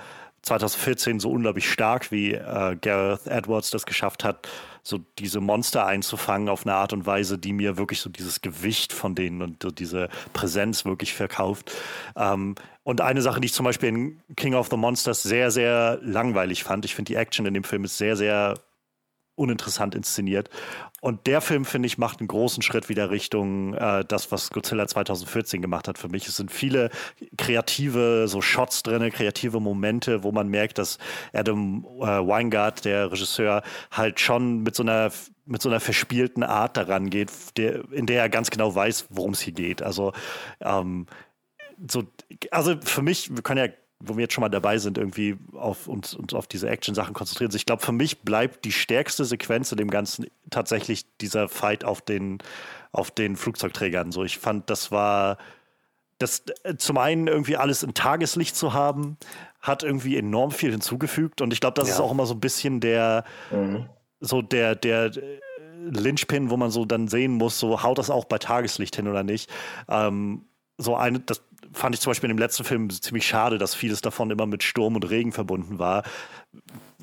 2014 so unglaublich stark, wie äh, Gareth Edwards das geschafft hat, so diese Monster einzufangen auf eine Art und Weise, die mir wirklich so dieses Gewicht von denen und so diese Präsenz wirklich verkauft. Ähm, und eine Sache, die ich zum Beispiel in King of the Monsters sehr, sehr langweilig fand, ich finde die Action in dem Film ist sehr, sehr uninteressant inszeniert. Und der Film, finde ich, macht einen großen Schritt wieder Richtung äh, das, was Godzilla 2014 gemacht hat für mich. Es sind viele kreative so Shots drin, kreative Momente, wo man merkt, dass Adam äh, Weingart, der Regisseur, halt schon mit so einer mit so einer verspielten Art daran geht, der, in der er ganz genau weiß, worum es hier geht. Also ähm, so, also für mich, wir können ja wo wir jetzt schon mal dabei sind, irgendwie auf uns, uns auf diese Action-Sachen konzentrieren. Also ich glaube, für mich bleibt die stärkste Sequenz in dem Ganzen tatsächlich dieser Fight auf den, auf den Flugzeugträgern. So, ich fand, das war das äh, zum einen irgendwie alles in Tageslicht zu haben, hat irgendwie enorm viel hinzugefügt. Und ich glaube, das ja. ist auch immer so ein bisschen der, mhm. so der, der äh, Lynchpin, wo man so dann sehen muss, so haut das auch bei Tageslicht hin oder nicht. Ähm, so eine, das fand ich zum Beispiel in dem letzten Film ziemlich schade, dass vieles davon immer mit Sturm und Regen verbunden war.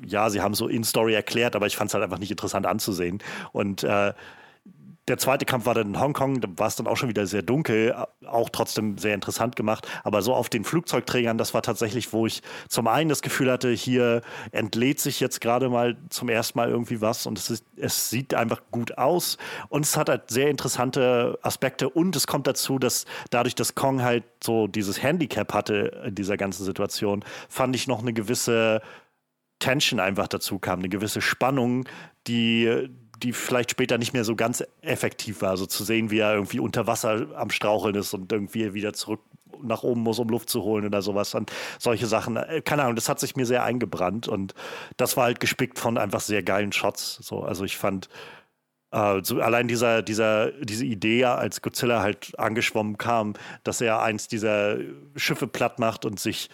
Ja, sie haben so in-Story erklärt, aber ich fand es halt einfach nicht interessant anzusehen. Und äh, der zweite Kampf war dann in Hongkong, da war es dann auch schon wieder sehr dunkel, auch trotzdem sehr interessant gemacht. Aber so auf den Flugzeugträgern, das war tatsächlich, wo ich zum einen das Gefühl hatte, hier entlädt sich jetzt gerade mal zum ersten Mal irgendwie was und es, ist, es sieht einfach gut aus und es hat halt sehr interessante Aspekte und es kommt dazu, dass dadurch, dass Kong halt so dieses Handicap hatte in dieser ganzen Situation, fand ich noch eine gewisse Tension einfach dazu kam, eine gewisse Spannung, die, die vielleicht später nicht mehr so ganz effektiv war. So zu sehen, wie er irgendwie unter Wasser am Straucheln ist und irgendwie wieder zurück nach oben muss, um Luft zu holen oder sowas. Und solche Sachen, äh, keine Ahnung, das hat sich mir sehr eingebrannt und das war halt gespickt von einfach sehr geilen Shots. So, also ich fand äh, so allein dieser, dieser, diese Idee, als Godzilla halt angeschwommen kam, dass er eins dieser Schiffe platt macht und sich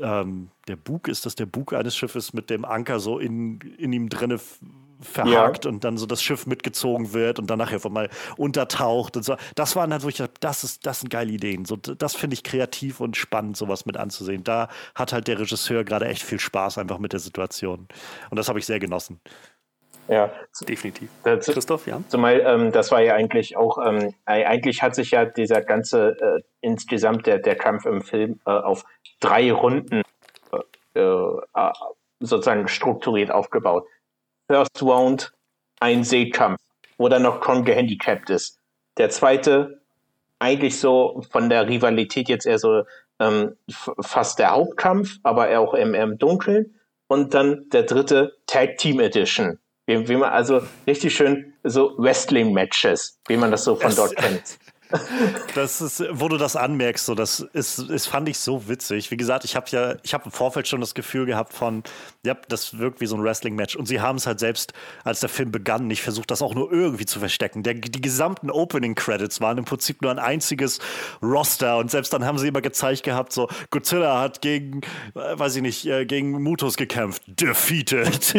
ähm, der Bug, ist das der Bug eines Schiffes mit dem Anker so in, in ihm drinne verhakt ja. und dann so das Schiff mitgezogen wird und dann nachher von mal untertaucht und so. Das waren halt, wo ich dachte, das, ist, das sind geile Ideen. So, das finde ich kreativ und spannend, sowas mit anzusehen. Da hat halt der Regisseur gerade echt viel Spaß einfach mit der Situation. Und das habe ich sehr genossen. Ja, definitiv. Das, Christoph, ja. Zumal ähm, das war ja eigentlich auch, ähm, eigentlich hat sich ja dieser ganze äh, insgesamt der, der Kampf im Film äh, auf drei Runden äh, äh sozusagen strukturiert aufgebaut. First Round ein Seekampf, wo dann noch Kong gehandicapt ist. Der zweite, eigentlich so von der Rivalität jetzt eher so ähm, fast der Hauptkampf, aber eher auch im, im Dunkeln. Und dann der dritte Tag Team Edition. Wie, wie man also richtig schön so Wrestling-Matches, wie man das so von es, dort kennt. [LAUGHS] Das ist, wo du das anmerkst, so das ist, ist fand ich so witzig. Wie gesagt, ich habe ja, ich habe im Vorfeld schon das Gefühl gehabt von, ja, das wirkt wie so ein Wrestling-Match. Und sie haben es halt selbst, als der Film begann, nicht versucht, das auch nur irgendwie zu verstecken. Der, die gesamten Opening-Credits waren im Prinzip nur ein einziges Roster. Und selbst dann haben sie immer gezeigt gehabt, so Godzilla hat gegen, äh, weiß ich nicht, äh, gegen Mutos gekämpft, defeated.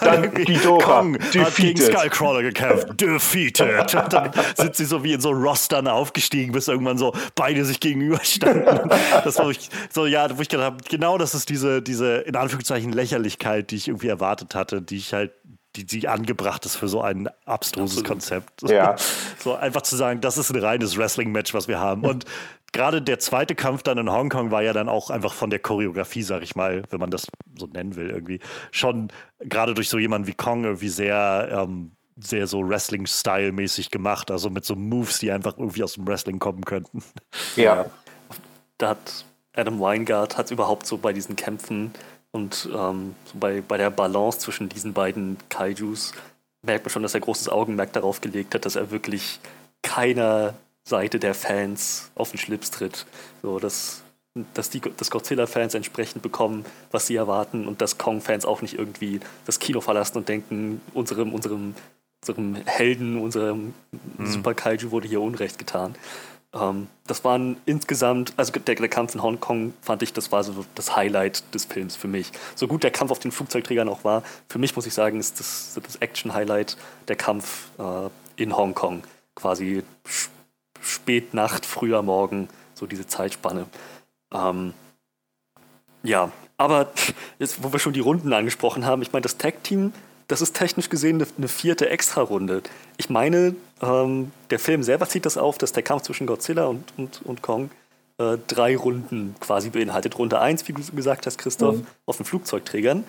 dann [LAUGHS] Ghidorah, Kong defeated. hat gegen Skullcrawler gekämpft, [LAUGHS] defeated. Und dann sind sie so wie in so Rostern dann aufgestiegen, bis irgendwann so beide sich gegenüberstanden. [LAUGHS] das war ich, so, ja, wo ich gedacht habe, genau das ist diese, diese, in Anführungszeichen, Lächerlichkeit, die ich irgendwie erwartet hatte, die ich halt die, die angebracht ist für so ein abstruses Absolut. Konzept. [LAUGHS] Ja. So einfach zu sagen, das ist ein reines Wrestling-Match, was wir haben. Und gerade der zweite Kampf dann in Hongkong war ja dann auch einfach von der Choreografie, sag ich mal, wenn man das so nennen will, irgendwie schon gerade durch so jemanden wie Kong irgendwie sehr ähm, sehr so Wrestling-Style-mäßig gemacht, also mit so Moves, die einfach irgendwie aus dem Wrestling kommen könnten. Ja. Da hat Adam Weingart hat überhaupt so bei diesen Kämpfen und ähm, so bei, bei der Balance zwischen diesen beiden Kaijus merkt man schon, dass er großes Augenmerk darauf gelegt hat, dass er wirklich keiner Seite der Fans auf den Schlips tritt. So, dass, dass die dass Godzilla-Fans entsprechend bekommen, was sie erwarten und dass Kong-Fans auch nicht irgendwie das Kino verlassen und denken, unserem, unserem unserem Helden, unserem mhm. Super Kaiju wurde hier Unrecht getan. Ähm, das waren insgesamt, also der, der, Kampf in Hongkong fand ich, das war so das Highlight des Films für mich. So gut der Kampf auf den Flugzeugträgern auch war, für mich muss ich sagen, ist das, das Action-Highlight der Kampf äh, in Hongkong. Quasi Spätnacht, früher Morgen, so diese Zeitspanne. Ähm, ja, aber [LAUGHS] jetzt, wo wir schon die Runden angesprochen haben, ich meine, das Tag-Team das ist technisch gesehen eine, eine vierte Extra-Runde. Ich meine, ähm, der Film selber zieht das auf, dass der Kampf zwischen Godzilla und, und, und Kong äh, drei Runden quasi beinhaltet. Runde 1, wie du gesagt hast, Christoph, mhm. auf den Flugzeugträgern.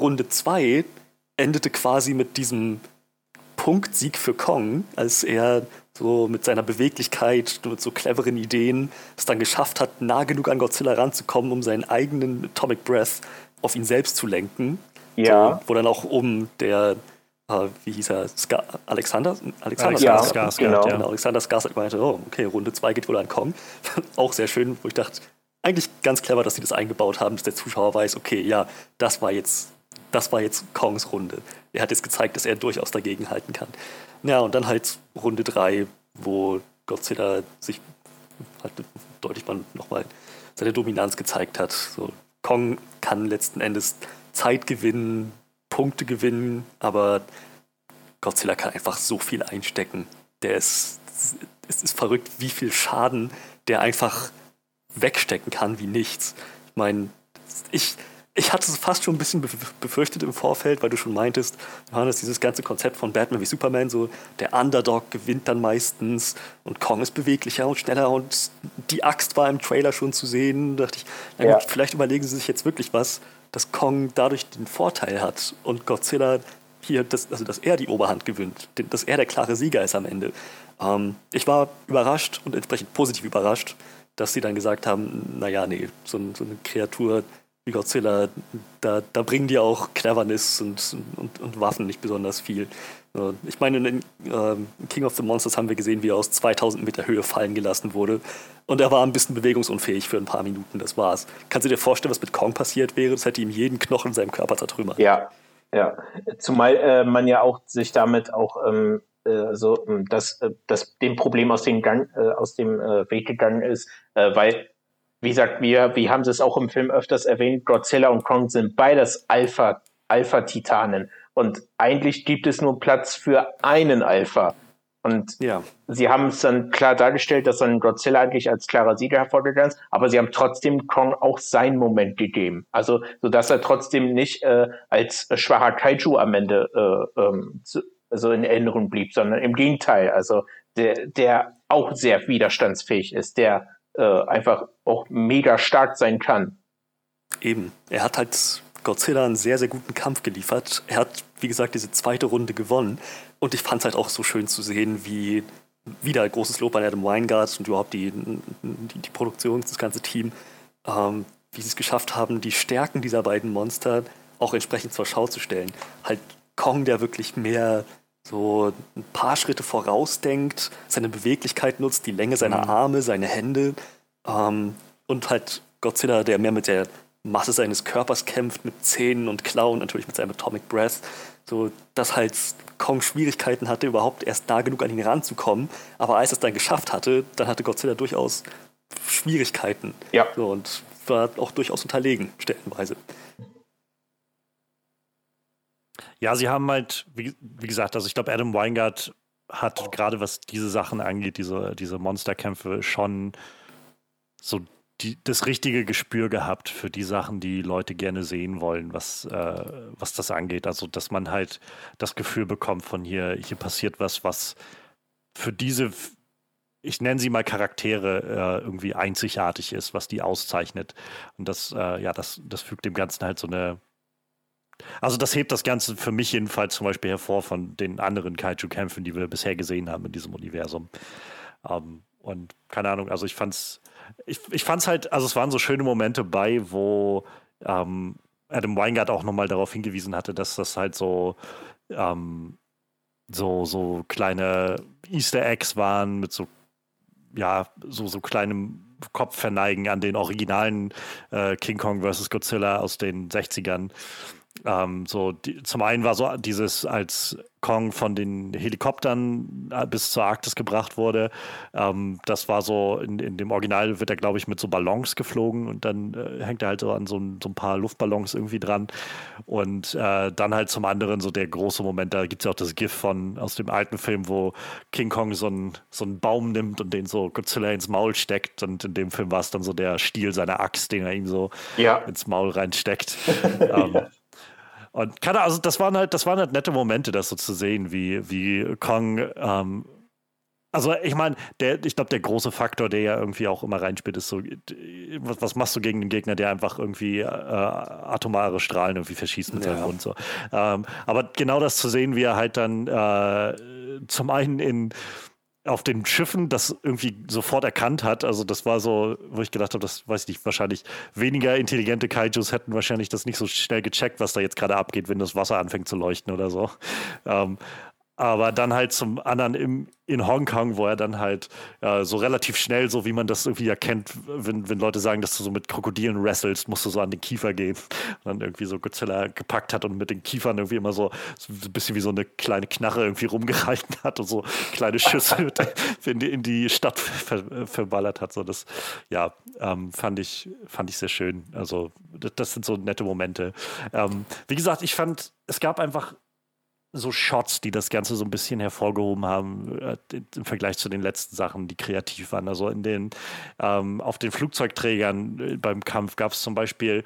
Runde 2 endete quasi mit diesem Punktsieg für Kong, als er so mit seiner Beweglichkeit, mit so cleveren Ideen es dann geschafft hat, nah genug an Godzilla ranzukommen, um seinen eigenen Atomic Breath auf ihn selbst zu lenken. Ja. So, wo dann auch oben der, äh, wie hieß er, Ska Alexander? Alexander ja, Skarsgård, genau. ja. genau. Alexander Skarsgård meinte, oh, okay, Runde 2 geht wohl an Kong. [LAUGHS] auch sehr schön, wo ich dachte, eigentlich ganz clever, dass sie das eingebaut haben, dass der Zuschauer weiß, okay, ja, das war jetzt, das war jetzt Kongs Runde. Er hat jetzt gezeigt, dass er durchaus dagegen halten kann. Ja, und dann halt Runde 3, wo Godzilla sich halt deutlich mal nochmal seine Dominanz gezeigt hat. So, Kong kann letzten Endes Zeit gewinnen, Punkte gewinnen, aber Godzilla kann einfach so viel einstecken. Der ist, es ist verrückt, wie viel Schaden der einfach wegstecken kann wie nichts. Ich meine, ich, ich hatte es fast schon ein bisschen befürchtet im Vorfeld, weil du schon meintest, Johannes, dieses ganze Konzept von Batman wie Superman, so der Underdog gewinnt dann meistens und Kong ist beweglicher und schneller und die Axt war im Trailer schon zu sehen. Da dachte ich, na gut, ja. vielleicht überlegen sie sich jetzt wirklich was dass Kong dadurch den Vorteil hat und Godzilla hier, das, also dass er die Oberhand gewinnt, dass er der klare Sieger ist am Ende. Ähm, ich war überrascht und entsprechend positiv überrascht, dass sie dann gesagt haben, naja, nee, so, so eine Kreatur wie Godzilla, da, da bringen die auch Cleverness und, und, und Waffen nicht besonders viel. Ich meine, in ähm, King of the Monsters haben wir gesehen, wie er aus 2000 Meter Höhe fallen gelassen wurde. Und er war ein bisschen bewegungsunfähig für ein paar Minuten, das war's. Kannst du dir vorstellen, was mit Kong passiert wäre? Das hätte ihm jeden Knochen in seinem Körper zertrümmert. Ja, ja. Zumal äh, man ja auch sich damit auch ähm, äh, so ähm, das, äh, dem Problem aus dem Gang, äh, aus dem äh, Weg gegangen ist, äh, weil wie gesagt, wir, wir haben es auch im Film öfters erwähnt, Godzilla und Kong sind beides Alpha, Alpha-Titanen. Und eigentlich gibt es nur Platz für einen Alpha. Und ja. sie haben es dann klar dargestellt, dass dann Godzilla eigentlich als klarer Sieger hervorgegangen ist, aber sie haben trotzdem Kong auch seinen Moment gegeben. Also, so dass er trotzdem nicht äh, als schwacher Kaiju am Ende äh, ähm, zu, also in Erinnerung blieb, sondern im Gegenteil, also der, der auch sehr widerstandsfähig ist, der äh, einfach auch mega stark sein kann. Eben. Er hat halt Godzilla einen sehr, sehr guten Kampf geliefert. Er hat, wie gesagt, diese zweite Runde gewonnen. Und ich fand es halt auch so schön zu sehen, wie wieder großes Lob an Adam Weingart und überhaupt die, die, die Produktion, das ganze Team, ähm, wie sie es geschafft haben, die Stärken dieser beiden Monster auch entsprechend zur Schau zu stellen. Halt Kong, der wirklich mehr so ein paar Schritte vorausdenkt, seine Beweglichkeit nutzt, die Länge seiner mhm. Arme, seine Hände ähm, und halt Godzilla, der mehr mit der Masse seines Körpers kämpft, mit Zähnen und Klauen, natürlich mit seinem Atomic Breath. So, dass halt Kong Schwierigkeiten hatte, überhaupt erst nah genug an ihn ranzukommen. Aber als er es dann geschafft hatte, dann hatte Godzilla durchaus Schwierigkeiten. Ja. So, und war auch durchaus unterlegen, stellenweise. Ja, sie haben halt, wie, wie gesagt, also ich glaube, Adam Weingart hat gerade was diese Sachen angeht, diese, diese Monsterkämpfe, schon so die, das richtige Gespür gehabt für die Sachen, die Leute gerne sehen wollen, was, äh, was das angeht. Also, dass man halt das Gefühl bekommt von hier, hier passiert was, was für diese, ich nenne sie mal Charaktere, äh, irgendwie einzigartig ist, was die auszeichnet. Und das, äh, ja, das, das fügt dem Ganzen halt so eine, also das hebt das Ganze für mich jedenfalls zum Beispiel hervor von den anderen Kaiju-Kämpfen, die wir bisher gesehen haben in diesem Universum. Ähm, und keine Ahnung, also ich fand's, ich, ich fand es halt, also es waren so schöne Momente bei, wo ähm, Adam Weingart auch nochmal darauf hingewiesen hatte, dass das halt so, ähm, so, so kleine Easter Eggs waren mit so, ja, so, so kleinem Kopfverneigen an den originalen äh, King Kong vs. Godzilla aus den 60ern. Ähm, so die, zum einen war so dieses als Kong von den Helikoptern äh, bis zur Arktis gebracht wurde. Ähm, das war so, in, in dem Original wird er, glaube ich, mit so Ballons geflogen und dann äh, hängt er halt so an so, so, ein paar Luftballons irgendwie dran. Und äh, dann halt zum anderen so der große Moment, da gibt es ja auch das GIF von aus dem alten Film, wo King Kong so einen so einen Baum nimmt und den so Godzilla ins Maul steckt. Und in dem Film war es dann so der Stiel seiner Axt, den er ihm so ja. ins Maul reinsteckt. [LAUGHS] ähm, ja. Und keine also das waren halt, das waren halt nette Momente, das so zu sehen, wie, wie Kong, ähm, also ich meine, der, ich glaube, der große Faktor, der ja irgendwie auch immer reinspielt, ist so, was, was machst du gegen den Gegner, der einfach irgendwie äh, atomare Strahlen irgendwie verschießt mit ja. seinem Mund so. Ähm, aber genau das zu sehen, wie er halt dann äh, zum einen in auf den Schiffen das irgendwie sofort erkannt hat. Also das war so, wo ich gedacht habe, das weiß ich nicht, wahrscheinlich weniger intelligente Kaijus hätten wahrscheinlich das nicht so schnell gecheckt, was da jetzt gerade abgeht, wenn das Wasser anfängt zu leuchten oder so. Ähm, aber dann halt zum anderen im, in Hongkong, wo er dann halt äh, so relativ schnell, so wie man das irgendwie erkennt, wenn, wenn Leute sagen, dass du so mit Krokodilen wrestelst, musst du so an den Kiefer gehen. Und [LAUGHS] dann irgendwie so Godzilla gepackt hat und mit den Kiefern irgendwie immer so, so ein bisschen wie so eine kleine Knarre irgendwie rumgehalten [LAUGHS] hat und so kleine Schüsse [LAUGHS] in, die, in die Stadt ver, verballert hat. So das, ja, ähm, fand ich, fand ich sehr schön. Also, das, das sind so nette Momente. Ähm, wie gesagt, ich fand, es gab einfach so Shots, die das Ganze so ein bisschen hervorgehoben haben äh, im Vergleich zu den letzten Sachen, die kreativ waren. Also in den ähm, auf den Flugzeugträgern äh, beim Kampf gab es zum Beispiel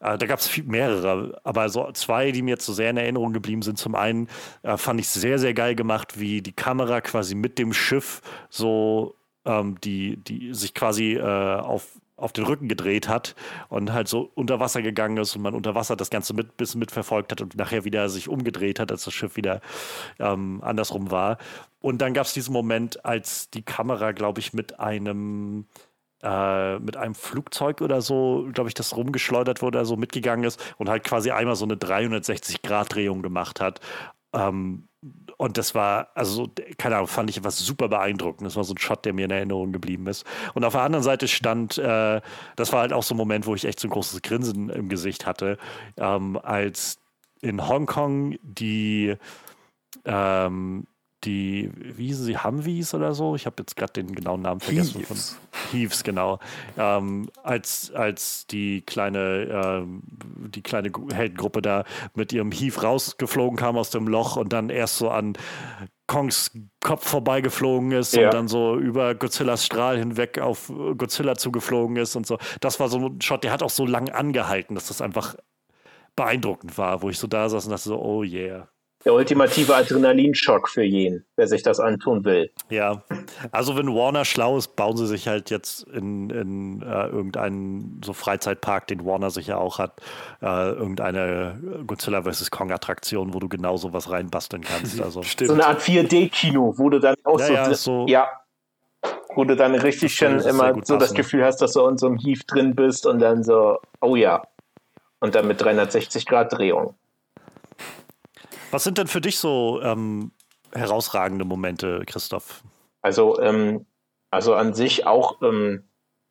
äh, da gab es mehrere, aber so zwei, die mir jetzt so sehr in Erinnerung geblieben sind. Zum einen äh, fand ich sehr, sehr geil gemacht, wie die Kamera quasi mit dem Schiff so ähm, die, die sich quasi äh, auf auf den Rücken gedreht hat und halt so unter Wasser gegangen ist und man unter Wasser das Ganze mit bisschen mitverfolgt hat und nachher wieder sich umgedreht hat, als das Schiff wieder ähm, andersrum war. Und dann gab es diesen Moment, als die Kamera, glaube ich, mit einem äh, mit einem Flugzeug oder so, glaube ich, das rumgeschleudert wurde, so mitgegangen ist und halt quasi einmal so eine 360-Grad-Drehung gemacht hat. Ähm, und das war, also, keine Ahnung, fand ich was super beeindruckend. Das war so ein Shot, der mir in Erinnerung geblieben ist. Und auf der anderen Seite stand, äh, das war halt auch so ein Moment, wo ich echt so ein großes Grinsen im Gesicht hatte, ähm, als in Hongkong die ähm, die, wie hießen sie, Humvees oder so? Ich habe jetzt gerade den genauen Namen vergessen. Heaves. Von Heaves, genau. Ähm, als, als die kleine, ähm, die kleine Heldengruppe da mit ihrem Heave rausgeflogen kam aus dem Loch und dann erst so an Kongs Kopf vorbeigeflogen ist ja. und dann so über Godzillas Strahl hinweg auf Godzilla zugeflogen ist und so. Das war so ein Shot, der hat auch so lang angehalten, dass das einfach beeindruckend war, wo ich so da saß und dachte so, oh yeah. Der ultimative Adrenalinschock für jeden, wer sich das antun will. Ja, also wenn Warner schlau ist, bauen sie sich halt jetzt in, in äh, irgendeinen so Freizeitpark, den Warner sicher auch hat, äh, irgendeine Godzilla vs. Kong-Attraktion, wo du genau sowas reinbasteln kannst. Also. [LAUGHS] So eine Art 4D-Kino, wo du dann auch ja, so, ja, so, ja, wo du dann richtig schön immer so das Gefühl hast, dass du in so einem Heave drin bist und dann so, oh ja. Und dann mit 360 Grad Drehung. Was sind denn für dich so ähm, herausragende Momente, Christoph? Also, ähm, also an sich auch ähm,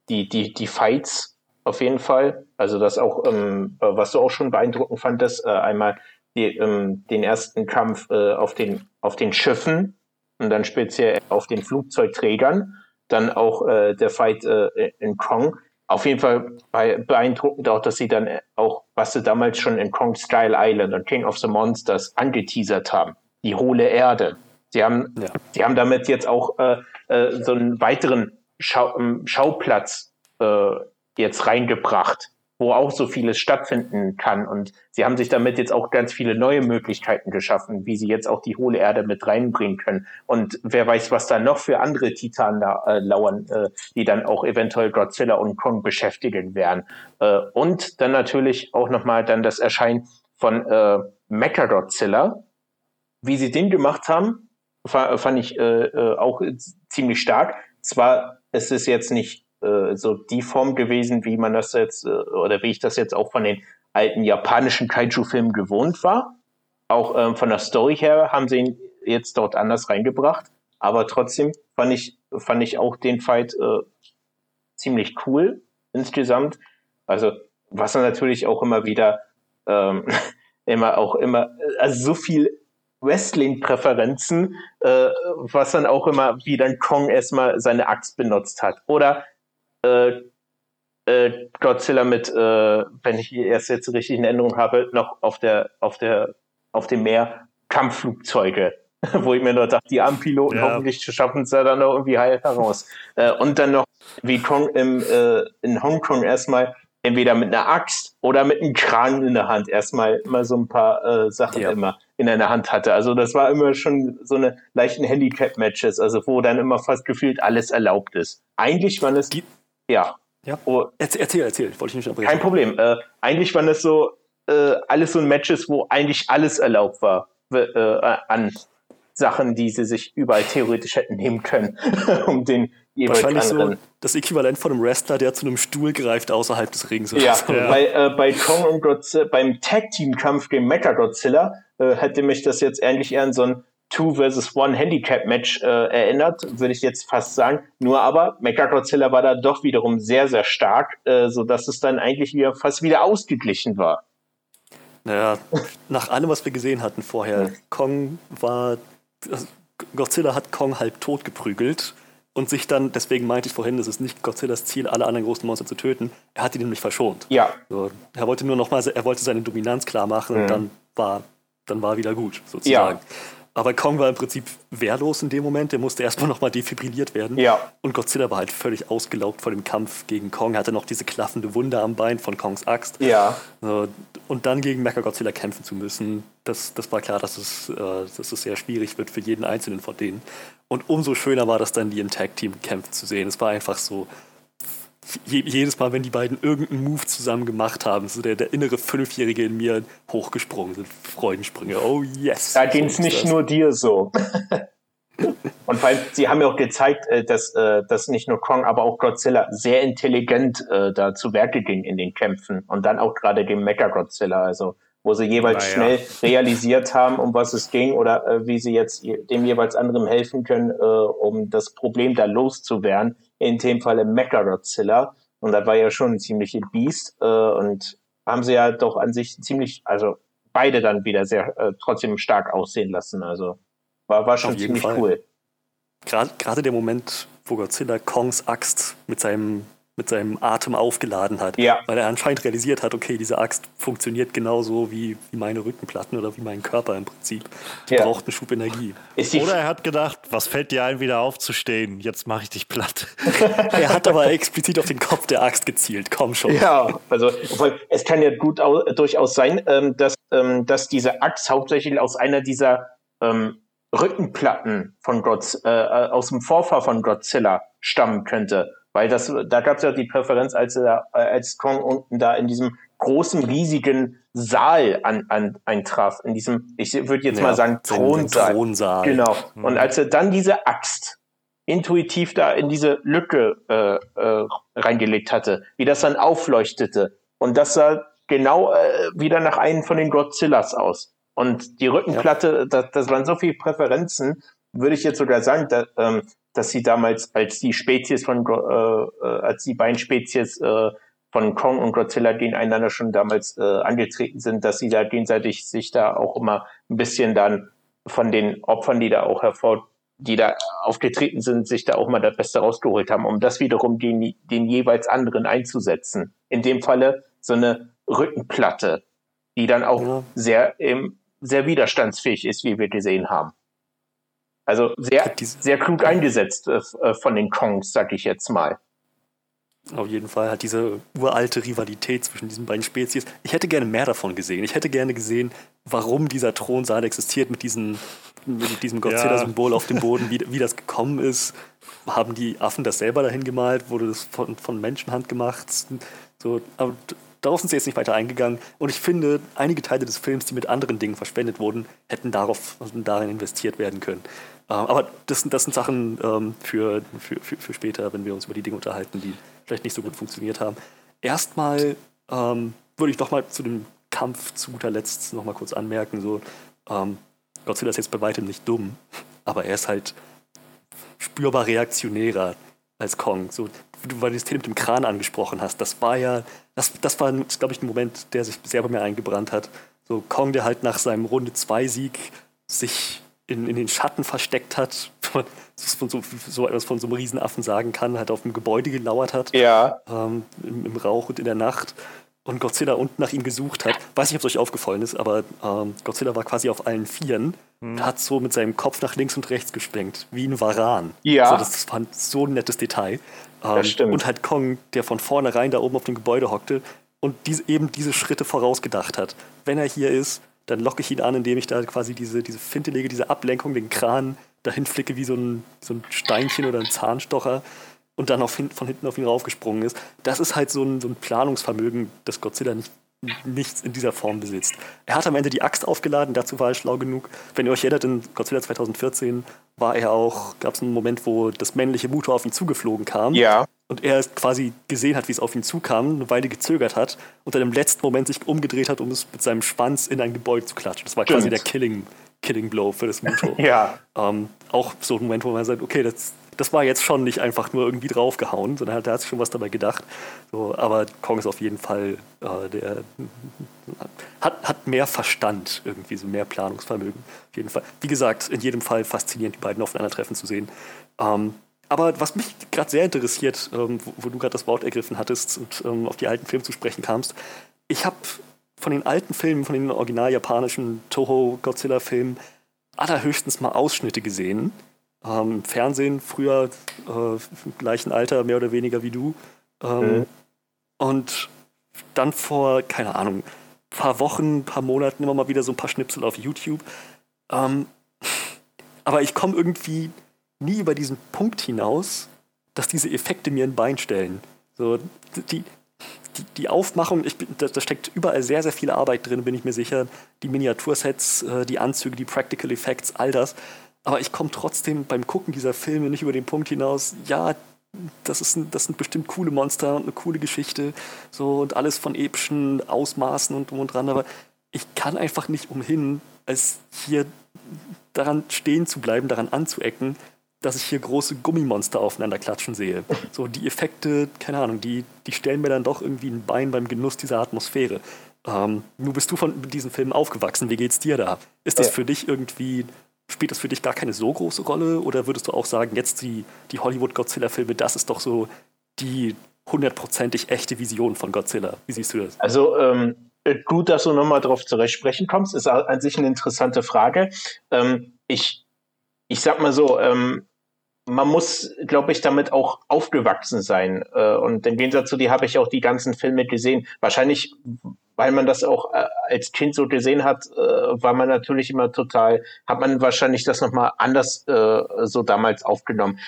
die, die, die Fights auf jeden Fall. Also das auch, ähm, was du auch schon beeindruckend fandest, äh, einmal die, ähm, den ersten Kampf äh, auf, den, auf den Schiffen und dann speziell auf den Flugzeugträgern. Dann auch äh, der Fight äh, in Kong auf jeden Fall beeindruckend auch, dass sie dann auch, was sie damals schon in Kong Style Island und King of the Monsters angeteasert haben, die hohle Erde. Sie haben, ja. sie haben damit jetzt auch äh, äh, so einen weiteren Schau, Schauplatz äh, jetzt reingebracht, wo auch so vieles stattfinden kann. Und sie haben sich damit jetzt auch ganz viele neue Möglichkeiten geschaffen, wie sie jetzt auch die hohle Erde mit reinbringen können. Und wer weiß, was da noch für andere Titanen da äh, lauern, äh, die dann auch eventuell Godzilla und Kong beschäftigen werden. Äh, und dann natürlich auch nochmal dann das Erscheinen von äh, Mechagodzilla. Wie sie den gemacht haben, fand ich äh, äh, auch ziemlich stark. Zwar ist es jetzt nicht äh, so die Form gewesen, wie man das jetzt, äh, oder wie ich das jetzt auch von den alten japanischen Kaiju-Filmen gewohnt war. Auch ähm, von der Story her haben sie ihn jetzt dort anders reingebracht. Aber trotzdem fand ich, fand ich auch den Fight äh, ziemlich cool insgesamt. Also, was natürlich auch immer wieder ähm, [LAUGHS] immer auch immer, also so viel Wrestling-Präferenzen, äh, was dann auch immer, wie dann Kong erstmal seine Axt benutzt hat. Oder äh, äh, Godzilla mit, äh, wenn ich erst jetzt richtig in Erinnerung habe, noch auf der, auf der, auf dem Meer Kampfflugzeuge. [LAUGHS] Wo ich mir nur dachte, die armen Piloten ja. hoffentlich schaffen es da dann noch irgendwie heil heraus. Äh, und dann noch, wie Kong im, äh, in Hongkong erstmal entweder mit einer Axt oder mit einem Kran in der Hand erstmal immer so ein paar äh, Sachen ja. immer in einer Hand hatte. Also das war immer schon so eine leichten Handicap-Matches, also wo dann immer fast gefühlt alles erlaubt ist. Eigentlich waren es, Die, ja. ja. Oh, erzähl, erzähl, wollte ich nicht abbrechen. Kein Problem. Äh, eigentlich waren es so äh, alles so Matches, wo eigentlich alles erlaubt war äh, an Sachen, die sie sich überall theoretisch hätten nehmen können, [LAUGHS] um den jeweils Wahrscheinlich anderen. so das Äquivalent von einem Wrestler, der zu einem Stuhl greift außerhalb des Rings. Ja, so. ja. Bei, äh, bei Kong und Godzilla, beim Tag-Team-Kampf gegen Mecha Godzilla äh, hätte mich das jetzt ähnlich eher an so ein Two versus One Handicap Match äh, erinnert, würde ich jetzt fast sagen. Nur aber Mecha Godzilla war da doch wiederum sehr, sehr stark, äh, so dass es dann eigentlich wieder fast wieder ausgeglichen war. Naja, nach allem, was wir gesehen hatten vorher, Kong war also Godzilla hat Kong halb tot geprügelt und sich dann, deswegen meinte ich vorhin, es ist nicht Godzillas Ziel, alle anderen großen Monster zu töten. Er hat ihn nämlich verschont. Ja. So, er wollte nur noch mal, er wollte seine Dominanz klar machen mhm. und dann war, dann war wieder gut, sozusagen. Ja. Aber Kong war im Prinzip wehrlos in dem Moment. Der musste erstmal nochmal defibrilliert werden. Ja. Und Godzilla war halt völlig ausgelaugt vor dem Kampf gegen Kong. Er hatte noch diese klaffende Wunde am Bein von Kongs Axt. Ja. Und dann gegen Mecha-Godzilla kämpfen zu müssen, das, das war klar, dass es, äh, dass es sehr schwierig wird für jeden einzelnen von denen. Und umso schöner war das dann, die im Tag-Team-Kämpfen zu sehen. Es war einfach so, jedes Mal, wenn die beiden irgendeinen Move zusammen gemacht haben, so der, der innere Fünfjährige in mir hochgesprungen sind. Freudensprünge. Oh yes. Da ging es so nicht das. nur dir so. [LAUGHS] Und vor allem, sie haben ja auch gezeigt, äh, dass, äh, dass nicht nur Kong, aber auch Godzilla sehr intelligent äh, da zu Werke ging in den Kämpfen. Und dann auch gerade dem Mecha Godzilla, also wo sie jeweils ja. schnell realisiert haben, um was es ging oder wie sie jetzt dem jeweils anderen helfen können, um das Problem da loszuwerden in dem Fall im Mecha Godzilla. Und das war ja schon ein ziemliches Biest. Äh, und haben sie ja doch an sich ziemlich, also beide dann wieder sehr äh, trotzdem stark aussehen lassen. Also war, war schon ziemlich Fall. cool. Gerade der Moment, wo Godzilla Kongs Axt mit seinem mit seinem Atem aufgeladen hat. Ja. Weil er anscheinend realisiert hat, okay, diese Axt funktioniert genauso wie, wie meine Rückenplatten oder wie mein Körper im Prinzip. Die ja. braucht einen Schub Energie. Oder er hat gedacht, was fällt dir ein, wieder aufzustehen? Jetzt mache ich dich platt. [LAUGHS] er hat aber explizit auf den Kopf der Axt gezielt. Komm schon. Ja, also es kann ja gut durchaus sein, ähm, dass, ähm, dass diese Axt hauptsächlich aus einer dieser ähm, Rückenplatten von Godz, äh, aus dem Vorfahr von Godzilla stammen könnte. Weil das, da gab es ja die Präferenz, als er, als Kong unten da in diesem großen, riesigen Saal an, an eintraf, in diesem, ich würde jetzt ja, mal sagen, Thronsaal. Thronsaal. Genau. Mhm. Und als er dann diese Axt intuitiv da in diese Lücke äh, äh, reingelegt hatte, wie das dann aufleuchtete. Und das sah genau äh, wieder nach einem von den Godzillas aus. Und die Rückenplatte, ja. das, das waren so viele Präferenzen, würde ich jetzt sogar sagen, da, ähm, dass sie damals als die Spezies von, äh, äh, als die beiden Spezies äh, von Kong und Godzilla gegeneinander schon damals äh, angetreten sind, dass sie da gegenseitig sich da auch immer ein bisschen dann von den Opfern, die da auch hervor, die da aufgetreten sind, sich da auch mal das Beste rausgeholt haben, um das wiederum den, den jeweils anderen einzusetzen. In dem Falle so eine Rückenplatte, die dann auch ja. sehr, ähm, sehr widerstandsfähig ist, wie wir gesehen haben. Also sehr, sehr klug eingesetzt äh, äh, von den Kongs, sag ich jetzt mal. Auf jeden Fall hat diese uralte Rivalität zwischen diesen beiden Spezies. Ich hätte gerne mehr davon gesehen. Ich hätte gerne gesehen, warum dieser Thronsaal existiert mit, diesen, mit diesem Godzilla-Symbol ja. auf dem Boden, wie, wie das gekommen ist. Haben die Affen das selber dahin gemalt? Wurde das von, von Menschenhand gemacht? So, aber Darauf sind sie jetzt nicht weiter eingegangen. Und ich finde, einige Teile des Films, die mit anderen Dingen verspendet wurden, hätten darauf, also darin investiert werden können. Ähm, aber das, das sind Sachen ähm, für, für, für, später, wenn wir uns über die Dinge unterhalten, die vielleicht nicht so gut funktioniert haben. Erstmal ähm, würde ich doch mal zu dem Kampf zu guter Letzt noch mal kurz anmerken. So, ähm, Godzilla ist jetzt bei weitem nicht dumm, aber er ist halt spürbar reaktionärer als Kong. So, weil du das Thema mit dem Kran angesprochen hast, das war ja, das, das war, glaube ich, ein Moment, der sich sehr bei mir eingebrannt hat. So Kong, der halt nach seinem Runde 2 Sieg sich in, in den Schatten versteckt hat, [LAUGHS] von so, so etwas von so einem Riesenaffen sagen kann, halt auf dem Gebäude gelauert hat. Ja. Ähm, im, im, Rauch und in der Nacht. Und Godzilla unten nach ihm gesucht hat. Weiß nicht, ob es euch aufgefallen ist, aber ähm, Godzilla war quasi auf allen Vieren und hm. hat so mit seinem Kopf nach links und rechts gesprengt, wie ein Varan. Ja. So, das war so ein nettes Detail. Ähm, das stimmt. Und halt Kong, der von vornherein da oben auf dem Gebäude hockte und diese, eben diese Schritte vorausgedacht hat. Wenn er hier ist, dann locke ich ihn an, indem ich da quasi diese, diese Finte lege, diese Ablenkung, den Kran dahin flicke wie so ein, so ein Steinchen oder ein Zahnstocher und dann auf, von hinten auf ihn raufgesprungen ist. Das ist halt so ein, so ein Planungsvermögen, das Godzilla nicht, nichts in dieser Form besitzt. Er hat am Ende die Axt aufgeladen, dazu war er schlau genug. Wenn ihr euch erinnert, in Godzilla 2014 war er auch, gab es einen Moment, wo das männliche Muto auf ihn zugeflogen kam. Ja. Und er quasi gesehen hat, wie es auf ihn zukam, eine Weile gezögert hat und dann im letzten Moment sich umgedreht hat, um es mit seinem Schwanz in ein Gebäude zu klatschen. Das war Stimmt. quasi der Killing, Killing Blow für das Muto. ja. Ähm, auch so ein Moment, wo man sagt, okay, das, das war jetzt schon nicht einfach nur irgendwie draufgehauen, sondern halt, der hat sich schon was dabei gedacht. So, aber Kong ist auf jeden Fall, äh, der hat, hat mehr Verstand irgendwie, so mehr Planungsvermögen. Auf jeden Fall. Wie gesagt, in jedem Fall faszinierend, die beiden aufeinandertreffen zu sehen. Ähm, aber was mich gerade sehr interessiert, ähm, wo, wo, du gerade das Wort ergriffen hattest und ähm, auf die alten Filme zu sprechen kamst, ich habe von den alten Filmen, von den original japanischen Toho-Godzilla-Filmen, allerhöchstens mal Ausschnitte gesehen. Ähm, Fernsehen, früher äh, im gleichen Alter, mehr oder weniger wie du. Ähm, mhm. Und dann vor, keine Ahnung, paar Wochen, paar Monaten immer mal wieder so ein paar Schnipsel auf YouTube. Ähm, aber ich komme irgendwie nie über diesen Punkt hinaus, dass diese Effekte mir ein Bein stellen. So, die, die, die Aufmachung, ich, da, da, steckt überall sehr, sehr viel Arbeit drin, bin ich mir sicher. Die Miniatursets, äh, die Anzüge, die Practical Effects, all das. Aber ich komme trotzdem beim Gucken dieser Filme nicht über den Punkt hinaus, ja, das, ist ein, das sind bestimmt coole Monster und eine coole Geschichte, so und alles von epischen Ausmaßen und drum und dran, aber ich kann einfach nicht umhin, als hier daran stehen zu bleiben, daran anzuecken, dass ich hier große Gummimonster aufeinander klatschen sehe. So die Effekte, keine Ahnung, die, die stellen mir dann doch irgendwie ein Bein beim Genuss dieser Atmosphäre. Ähm, nun bist du von diesen Filmen aufgewachsen. Wie geht's dir da? Ist das ja. für dich irgendwie, spielt das für dich gar keine so große Rolle? Oder würdest du auch sagen, jetzt die, die Hollywood-Godzilla-Filme, das ist doch so die hundertprozentig echte Vision von Godzilla? Wie siehst du das? Also, ähm, gut, dass du nochmal darauf zurechtsprechen kommst. Ist an sich eine interessante Frage. Ähm, ich, ich sag mal so, ähm, man muss, glaube ich, damit auch aufgewachsen sein. Äh, und im Gegensatz zu dir habe ich auch die ganzen Filme gesehen. Wahrscheinlich, weil man das auch äh, als Kind so gesehen hat, äh, war man natürlich immer total, hat man wahrscheinlich das nochmal anders so damals aufgenommen.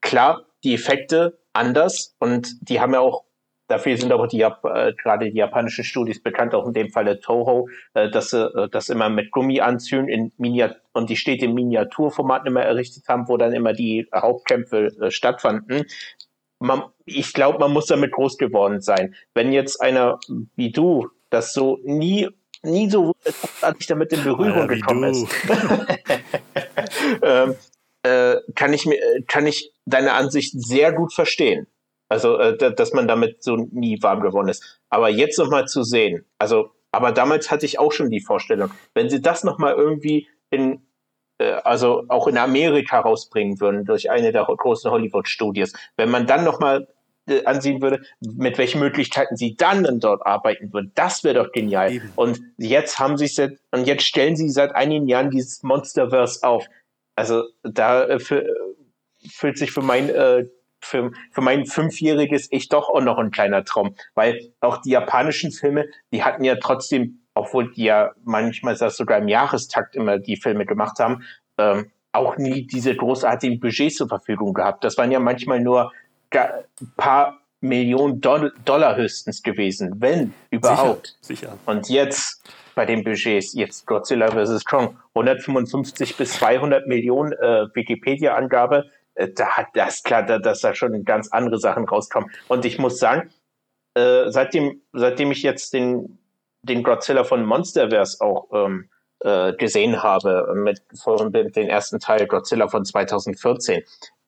Klar, die Effekte anders und die haben ja auch Dafür sind aber die äh, gerade die japanischen Studios bekannt, auch in dem Falle Toho, äh, dass sie äh, das immer mit Gummianzügen in Miniat und die Städte im Miniaturformat immer errichtet haben, wo dann immer die Hauptkämpfe äh, stattfanden. Man, ich glaube, man muss damit groß geworden sein. Wenn jetzt einer wie du das so nie nie so großartig damit in Berührung ja, gekommen ist, [LAUGHS] ähm, äh, kann ich mir kann ich deine Ansicht sehr gut verstehen. Also, äh, dass man damit so nie warm geworden ist. Aber jetzt nochmal zu sehen, also, aber damals hatte ich auch schon die Vorstellung, wenn sie das nochmal irgendwie in, äh, also auch in Amerika rausbringen würden, durch eine der großen Hollywood-Studios, wenn man dann nochmal äh, ansehen würde, mit welchen Möglichkeiten sie dann, dann dort arbeiten würden. Das wäre doch genial. Eben. Und jetzt haben sie es und jetzt stellen sie seit einigen Jahren dieses Monsterverse auf. Also da äh, für, fühlt sich für mein äh, für, für mein fünfjähriges Ich doch auch noch ein kleiner Traum, weil auch die japanischen Filme, die hatten ja trotzdem, obwohl die ja manchmal das sogar im Jahrestakt immer die Filme gemacht haben, ähm, auch nie diese großartigen Budgets zur Verfügung gehabt. Das waren ja manchmal nur paar Millionen Dollar höchstens gewesen, wenn überhaupt. Sicher, sicher. Und jetzt bei den Budgets, jetzt Godzilla vs. Kong, 155 bis 200 Millionen äh, Wikipedia-Angabe, äh, da hat das klar, dass da schon ganz andere Sachen rauskommen. Und ich muss sagen, äh, seitdem, seitdem ich jetzt den, den Godzilla von Monsterverse auch ähm, äh, gesehen habe, mit, von den ersten Teil Godzilla von 2014,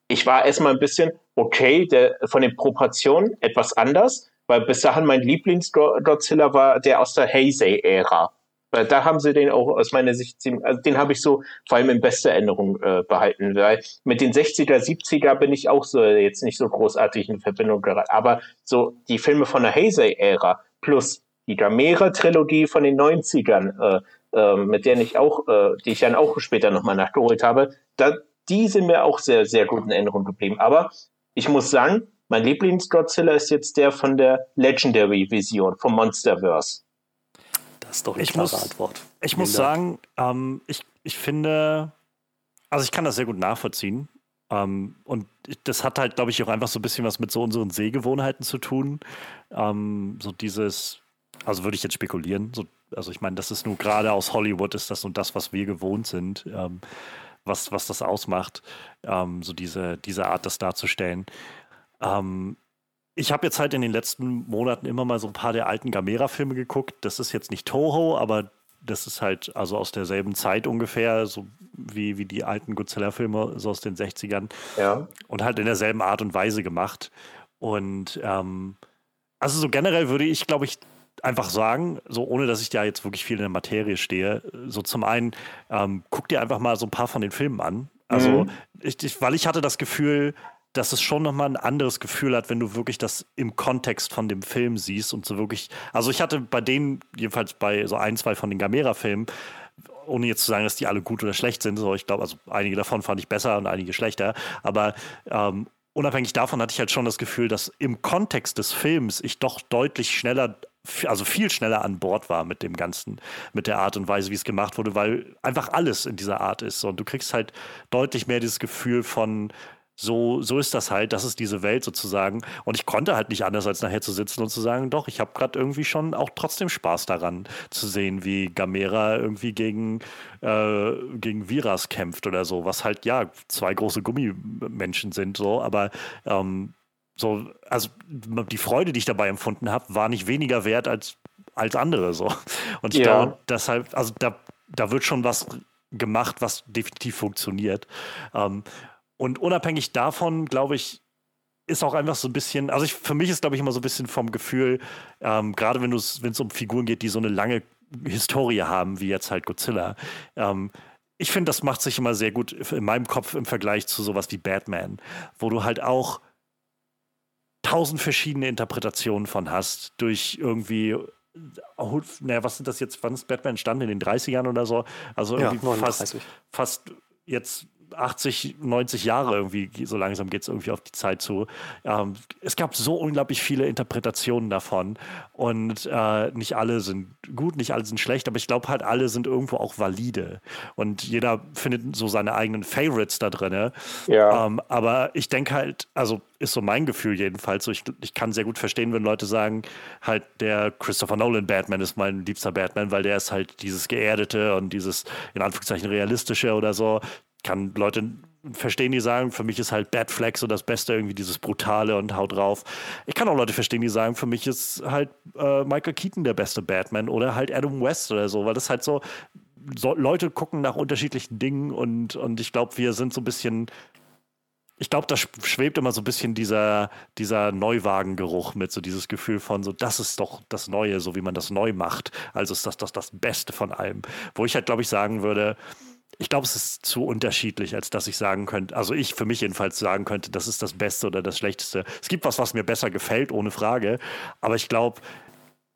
ich war erstmal ein bisschen okay, der, von den Proportionen etwas anders, weil bis dahin mein Lieblings-Godzilla war der aus der Heisei-Ära. Weil da haben sie den auch aus meiner Sicht, also den habe ich so vor allem in bester Erinnerung äh, behalten, weil mit den 60er, 70er bin ich auch so jetzt nicht so großartig in Verbindung geraten. Aber so die Filme von der Heisei-Ära plus die Gamera-Trilogie von den 90ern, äh, äh, mit der ich auch, äh, die ich dann auch später nochmal nachgeholt habe, da, die sind mir auch sehr, sehr gut in Erinnerung geblieben. Aber ich muss sagen, mein Lieblings-Godzilla ist jetzt der von der Legendary-Vision, vom Monsterverse. Das ist doch eine ich klare muss, Antwort. Ich Vielen muss Dank. sagen, ähm, ich, ich finde, also ich kann das sehr gut nachvollziehen. Ähm, und das hat halt, glaube ich, auch einfach so ein bisschen was mit so unseren Sehgewohnheiten zu tun. Ähm, so dieses, also würde ich jetzt spekulieren, so, also ich meine, das ist nur gerade aus Hollywood, ist das und das, was wir gewohnt sind, ähm, was, was das ausmacht, ähm, so diese, diese Art, das darzustellen. Ähm, ich habe jetzt halt in den letzten Monaten immer mal so ein paar der alten Gamera-Filme geguckt. Das ist jetzt nicht Toho, aber das ist halt also aus derselben Zeit ungefähr, so wie, wie die alten Godzilla-Filme so aus den 60ern. Ja. Und halt in derselben Art und Weise gemacht. Und ähm, also so generell würde ich, glaube ich, einfach sagen, so ohne dass ich da jetzt wirklich viel in der Materie stehe, so zum einen, ähm, guck dir einfach mal so ein paar von den Filmen an. Also, Mhm. ich, ich, weil ich hatte das Gefühl, dass es schon nochmal ein anderes Gefühl hat, wenn du wirklich das im Kontext von dem Film siehst und so wirklich. Also ich hatte bei denen, jedenfalls bei so ein, zwei von den Gamera-Filmen, ohne jetzt zu sagen, dass die alle gut oder schlecht sind, so ich glaube, also einige davon fand ich besser und einige schlechter, aber ähm, unabhängig davon hatte ich halt schon das Gefühl, dass im Kontext des Films ich doch deutlich schneller, also viel schneller an Bord war mit dem Ganzen, mit der Art und Weise, wie es gemacht wurde, weil einfach alles in dieser Art ist. Und du kriegst halt deutlich mehr dieses Gefühl von, so, so ist das halt, das ist diese Welt sozusagen. Und ich konnte halt nicht anders, als nachher zu sitzen und zu sagen, doch, ich habe gerade irgendwie schon auch trotzdem Spaß daran zu sehen, wie Gamera irgendwie gegen, äh, gegen Viras kämpft oder so, was halt, ja, zwei große Gummimenschen sind, so, aber ähm, so, also die Freude, die ich dabei empfunden habe, war nicht weniger wert als, als andere so. Und ich Ja. glaube, deshalb, also da, da wird schon was gemacht, was definitiv funktioniert. Ähm, und unabhängig davon, glaube ich, ist auch einfach so ein bisschen, also ich, für mich ist, glaube ich, immer so ein bisschen vom Gefühl, ähm, gerade wenn es um Figuren geht, die so eine lange Historie haben, wie jetzt halt Godzilla, ähm, ich finde, das macht sich immer sehr gut in meinem Kopf im Vergleich zu sowas wie Batman, wo du halt auch tausend verschiedene Interpretationen von hast, durch irgendwie, naja, was sind das jetzt, wann ist Batman entstanden? In den 30ern oder so? Also Ja, irgendwie fast, 39. fast jetzt 80, 90 Jahre irgendwie, so langsam geht es irgendwie auf die Zeit zu. Ähm, es gab so unglaublich viele Interpretationen davon und äh, nicht alle sind gut, nicht alle sind schlecht, aber ich glaube halt, alle sind irgendwo auch valide und jeder findet so seine eigenen Favorites da drin. Ja. Ähm, aber ich denke halt, also ist so mein Gefühl jedenfalls, so ich, ich kann sehr gut verstehen, wenn Leute sagen, halt der Christopher Nolan Batman ist mein liebster Batman, weil der ist halt dieses geerdete und dieses in Anführungszeichen realistische oder so. Kann Leute verstehen, die sagen, für mich ist halt Batfleck so das Beste, irgendwie dieses Brutale und haut drauf. Ich kann auch Leute verstehen, die sagen, für mich ist halt äh, Michael Keaton der beste Batman oder halt Adam West oder so, weil das halt so, so Leute gucken nach unterschiedlichen Dingen und, und ich glaube, wir sind so ein bisschen ich glaube, da schwebt immer so ein bisschen dieser, dieser Neuwagengeruch mit, so dieses Gefühl von so, das ist doch das Neue, so wie man das neu macht. Also ist das das, das Beste von allem. Wo ich halt, glaube ich, sagen würde, ich glaube, es ist zu unterschiedlich, als dass ich sagen könnte, also ich für mich jedenfalls sagen könnte, das ist das Beste oder das Schlechteste. Es gibt was, was mir besser gefällt, ohne Frage. Aber ich glaube,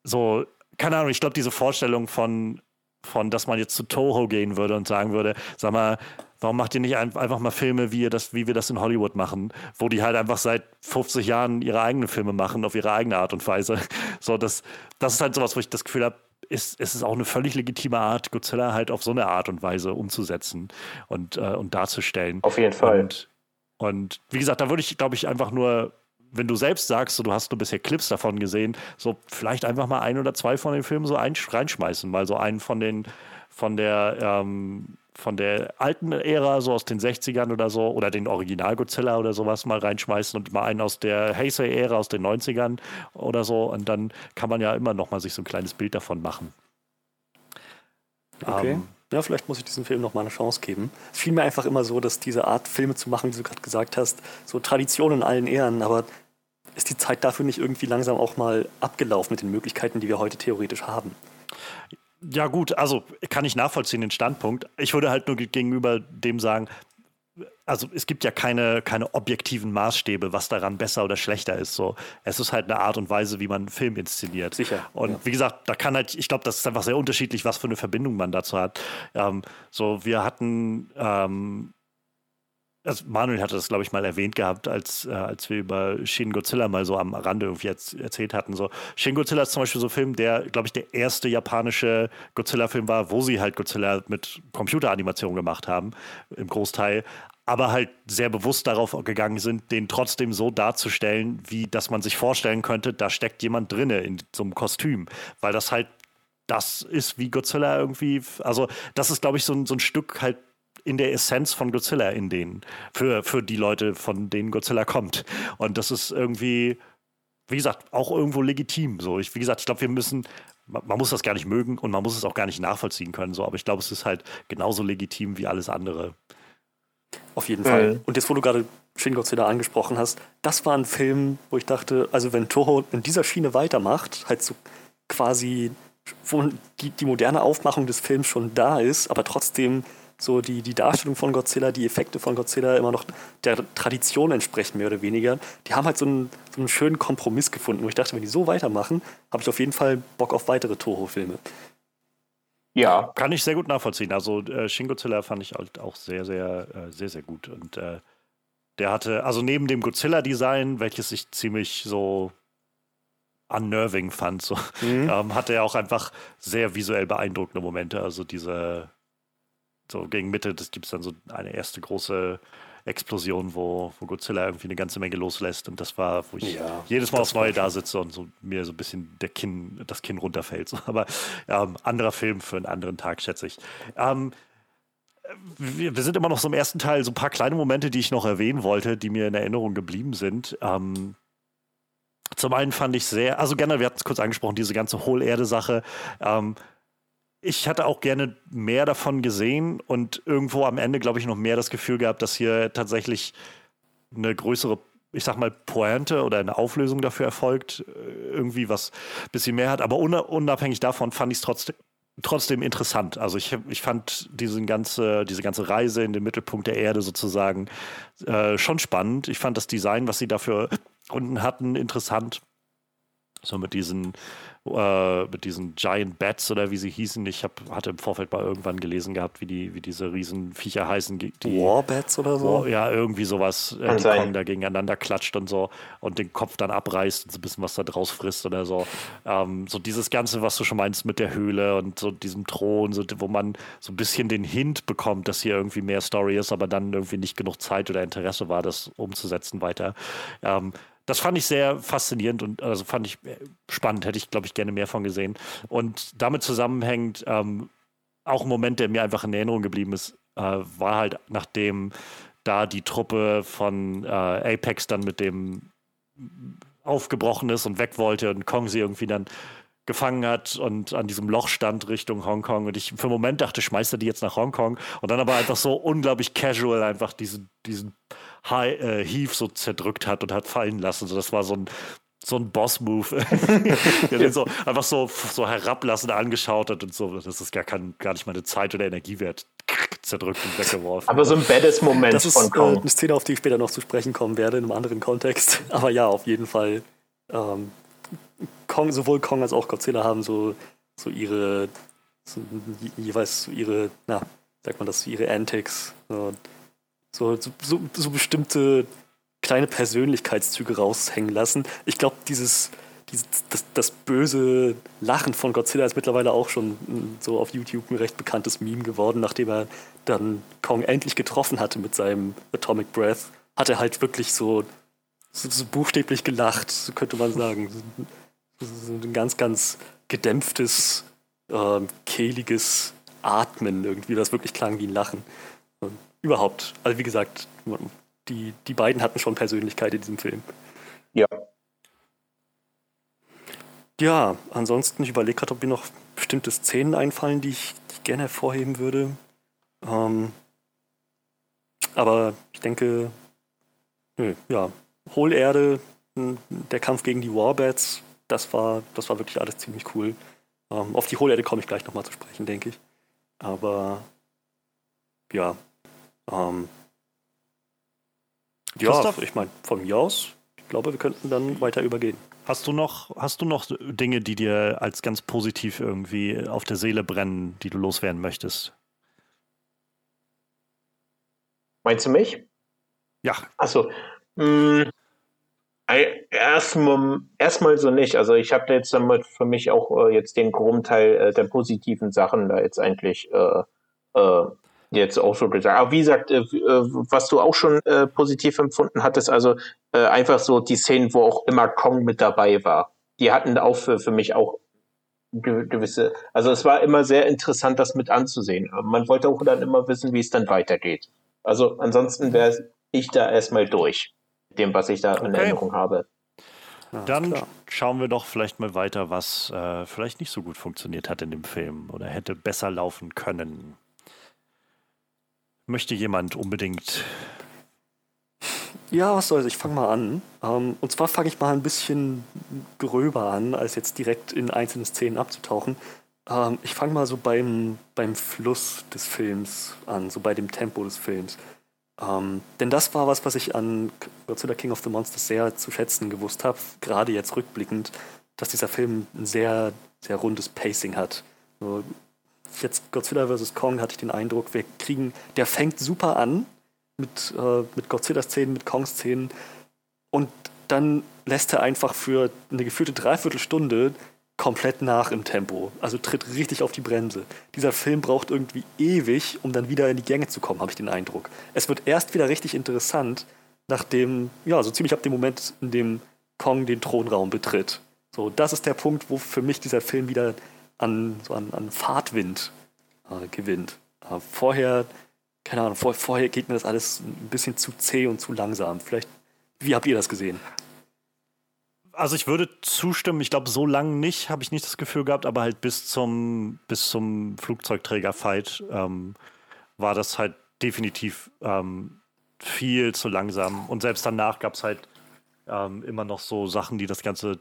so, keine Ahnung, ich glaube, diese Vorstellung von, von, dass man jetzt zu Toho gehen würde und sagen würde, sag mal, warum macht ihr nicht ein, einfach mal Filme, wie, ihr das, wie wir das in Hollywood machen, wo die halt einfach seit 50 Jahren ihre eigenen Filme machen, auf ihre eigene Art und Weise. So, das, das ist halt sowas, wo ich das Gefühl habe, ist, ist es auch eine völlig legitime Art, Godzilla halt auf so eine Art und Weise umzusetzen und, äh, und darzustellen. Auf jeden Fall. Und, und wie gesagt, da würde ich, glaube ich, einfach nur, wenn du selbst sagst, so, du hast nur bisher Clips davon gesehen, so vielleicht einfach mal ein oder zwei von den Filmen so ein, reinschmeißen, mal so einen von den, von der, ähm, von der alten Ära, so aus den 60ern oder so, oder den Original Godzilla oder sowas mal reinschmeißen und mal einen aus der Heisei-Ära aus den 90ern oder so. Und dann kann man ja immer noch mal sich so ein kleines Bild davon machen. Okay. Ähm, ja, vielleicht muss ich diesem Film noch mal eine Chance geben. Es fiel mir einfach immer so, dass diese Art, Filme zu machen, wie du gerade gesagt hast, so Tradition in allen Ehren, aber ist die Zeit dafür nicht irgendwie langsam auch mal abgelaufen mit den Möglichkeiten, die wir heute theoretisch haben? Ja, gut, also kann ich nachvollziehen den Standpunkt. Ich würde halt nur gegenüber dem sagen, also es gibt ja keine, keine objektiven Maßstäbe, was daran besser oder schlechter ist. So, es ist halt eine Art und Weise, wie man einen Film inszeniert. Sicher. Und ja. wie gesagt, da kann halt, ich glaube, das ist einfach sehr unterschiedlich, was für eine Verbindung man dazu hat. Ähm, so, wir hatten ähm, also Manuel hatte das, glaube ich, mal erwähnt gehabt, als, äh, als wir über Shin Godzilla mal so am Rande irgendwie jetzt erzählt hatten. So, Shin Godzilla ist zum Beispiel so ein Film, der, glaube ich, der erste japanische Godzilla-Film war, wo sie halt Godzilla mit Computeranimation gemacht haben, im Großteil, aber halt sehr bewusst darauf gegangen sind, den trotzdem so darzustellen, wie dass man sich vorstellen könnte, da steckt jemand drinne in so einem Kostüm, weil das halt das ist, wie Godzilla irgendwie, also das ist, glaube ich, so so ein Stück halt in der Essenz von Godzilla in denen, für, für die Leute, von denen Godzilla kommt. Und das ist irgendwie, wie gesagt, auch irgendwo legitim. So, ich, wie gesagt, ich glaube, wir müssen, man, man, muss das gar nicht mögen und man muss es auch gar nicht nachvollziehen können. So, aber ich glaube, es ist halt genauso legitim wie alles andere. Auf jeden Fall. Mhm. Und jetzt, wo du gerade Shin Godzilla angesprochen hast, das war ein Film, wo ich dachte, also wenn Toho in dieser Schiene weitermacht, halt so quasi, wo die, die moderne Aufmachung des Films schon da ist, aber trotzdem so die, die Darstellung von Godzilla, die Effekte von Godzilla immer noch der Tradition entsprechen, mehr oder weniger. Die haben halt so einen, so einen schönen Kompromiss gefunden, wo ich dachte, wenn die so weitermachen, habe ich auf jeden Fall Bock auf weitere Toho-Filme. Ja. Kann ich sehr gut nachvollziehen. Also äh, Shin Godzilla fand ich halt auch sehr, sehr, äh, sehr, sehr gut. Und äh, der hatte, also neben dem Godzilla-Design, welches ich ziemlich so unnerving fand, so, mhm. [LAUGHS] ähm, hatte er auch einfach sehr visuell beeindruckende Momente. Also diese so gegen Mitte gibt es dann so eine erste große Explosion, wo, wo Godzilla irgendwie eine ganze Menge loslässt. Und das war, wo ich ja, jedes Mal aufs Neue da sitze und so mir so ein bisschen der Kinn, das Kinn runterfällt. So, aber ähm, anderer Film für einen anderen Tag, schätze ich. Ähm, wir, wir, sind immer noch so im ersten Teil, so ein paar kleine Momente, die ich noch erwähnen wollte, die mir in Erinnerung geblieben sind. Ähm, zum einen fand ich sehr, also generell, wir hatten es kurz angesprochen, diese ganze Hohlerde-Sache. Ähm, ich hatte auch gerne mehr davon gesehen und irgendwo am Ende, glaube ich, noch mehr das Gefühl gehabt, dass hier tatsächlich eine größere, ich sag mal, Pointe oder eine Auflösung dafür erfolgt. Äh, irgendwie was ein bisschen mehr hat. Aber unabhängig davon fand ich es trotzdem, trotzdem interessant. Also ich, ich fand diese ganze, diese ganze Reise in den Mittelpunkt der Erde sozusagen äh, schon spannend. Ich fand das Design, was sie dafür unten hatten, interessant. So mit diesen äh, mit diesen Giant Bats oder wie sie hießen. Ich hab, hatte im Vorfeld mal irgendwann gelesen gehabt, wie, die, wie diese Riesenviecher heißen. Die, Warbats oder so? War, ja, irgendwie sowas, äh, die Kong da gegeneinander klatscht und so und den Kopf dann abreißt und so ein bisschen was da draus frisst oder so. Ähm, so dieses Ganze, was du schon meinst mit der Höhle und so diesem Thron, so, wo man so ein bisschen den Hint bekommt, dass hier irgendwie mehr Story ist, aber dann irgendwie nicht genug Zeit oder Interesse war, das umzusetzen weiter. Ähm, das fand ich sehr faszinierend und also fand ich äh, spannend, hätte ich, glaube ich, gerne mehr von gesehen. Und damit zusammenhängt ähm, auch ein Moment, der mir einfach in Erinnerung geblieben ist, äh, war halt, nachdem da die Truppe von äh, Apex dann mit dem aufgebrochen ist und weg wollte und Kong sie irgendwie dann gefangen hat und an diesem Loch stand Richtung Hongkong. Und ich für einen Moment dachte, schmeißt er die jetzt nach Hongkong. Und dann aber einfach so unglaublich casual einfach diesen, diesen Heave so zerdrückt hat und hat fallen lassen. So, das war so ein, so ein Boss-Move, [LAUGHS] der den so einfach so, so herablassend angeschaut hat und so. Das ist gar, kein, gar nicht meine Zeit oder Energie wert. Zerdrückt und weggeworfen. Aber so ein badass Moment das ist, von Kong. Äh, eine Szene, auf die ich später noch zu sprechen kommen werde, in einem anderen Kontext. [LAUGHS] Aber ja, auf jeden Fall. Ähm, Kong, sowohl Kong als auch Godzilla haben so, so ihre, so, jeweils so ihre, na, sagt man das, ihre Antics. So, so, so, so bestimmte kleine Persönlichkeitszüge raushängen lassen. Ich glaube, dieses, dieses das, das, böse Lachen von Godzilla ist mittlerweile auch schon so auf YouTube ein recht bekanntes Meme geworden, nachdem er dann Kong endlich getroffen hatte mit seinem Atomic Breath, hat er halt wirklich so, so, so buchstäblich gelacht, so könnte man sagen. So ein ganz, ganz gedämpftes, äh, kehliges Atmen irgendwie, das wirklich klang wie ein Lachen überhaupt. Also wie gesagt, die, die beiden hatten schon Persönlichkeit in diesem Film. Ja. Ja, ansonsten, ich überlege gerade, ob mir noch bestimmte Szenen einfallen, die ich, die ich gerne hervorheben würde. Ähm, aber ich denke, nö, ja, Hohlerde, der Kampf gegen die Warbats, das war, das war wirklich alles ziemlich cool. Ähm, auf die Hohlerde komme ich gleich nochmal zu sprechen, denke ich. Aber ja. Ähm, ja, ich meine, von mir aus, ich glaube, wir könnten dann weiter übergehen. Hast du noch, hast du noch Dinge, die dir als ganz positiv irgendwie auf der Seele brennen, die du loswerden möchtest? Meinst du mich? Ja. Achso. Hm, erstmal, erstmal so nicht. Also ich habe jetzt damit für mich auch äh, jetzt den Grundteil äh, der positiven Sachen da jetzt eigentlich äh, äh jetzt auch so gesagt. Aber wie gesagt, äh, äh, was du auch schon positiv empfunden hattest, also einfach so die Szenen, wo auch immer Kong mit dabei war, die hatten auch für, für mich auch gewisse, also es war immer sehr interessant, das mit anzusehen. Man wollte auch dann immer wissen, wie es dann weitergeht. Also ansonsten wäre ich da erstmal durch, dem, was ich da okay. in Erinnerung habe. Ja, Dann schauen wir doch vielleicht mal weiter, was äh, vielleicht nicht so gut funktioniert hat in dem Film oder hätte besser laufen können. Möchte jemand unbedingt. Ja, was soll's, ich fange mal an. Ähm, und zwar fange ich mal ein bisschen gröber an, als jetzt direkt in einzelne Szenen abzutauchen. Ähm, ich fange mal so beim, beim Fluss des Films an, so bei dem Tempo des Films. Ähm, denn das war was, was ich an Godzilla King of the Monsters sehr zu schätzen gewusst habe, gerade jetzt rückblickend, dass dieser Film ein sehr, sehr rundes Pacing hat. So, jetzt Godzilla vs. Kong hatte ich den Eindruck, wir kriegen, der fängt super an mit, äh, mit Godzilla-Szenen, mit Kong-Szenen und dann lässt er einfach für eine gefühlte Dreiviertelstunde komplett nach im Tempo. Also tritt richtig auf die Bremse. Dieser Film braucht irgendwie ewig, um dann wieder in die Gänge zu kommen, habe ich den Eindruck. Es wird erst wieder richtig interessant, nachdem, ja, so ziemlich ab dem Moment, in dem Kong den Thronraum betritt. So, das ist der Punkt, wo für mich dieser Film wieder an, so an, an Fahrtwind äh, gewinnt. Äh, vorher, keine Ahnung, vor, vorher geht mir das alles ein bisschen zu zäh und zu langsam. Vielleicht, wie habt ihr das gesehen? Also ich würde zustimmen, ich glaube, so lange nicht, habe ich nicht das Gefühl gehabt, aber halt bis zum, bis zum Flugzeugträger-Fight ähm, war das halt definitiv ähm, viel zu langsam. Und selbst danach gab es halt ähm, immer noch so Sachen, die das Ganze,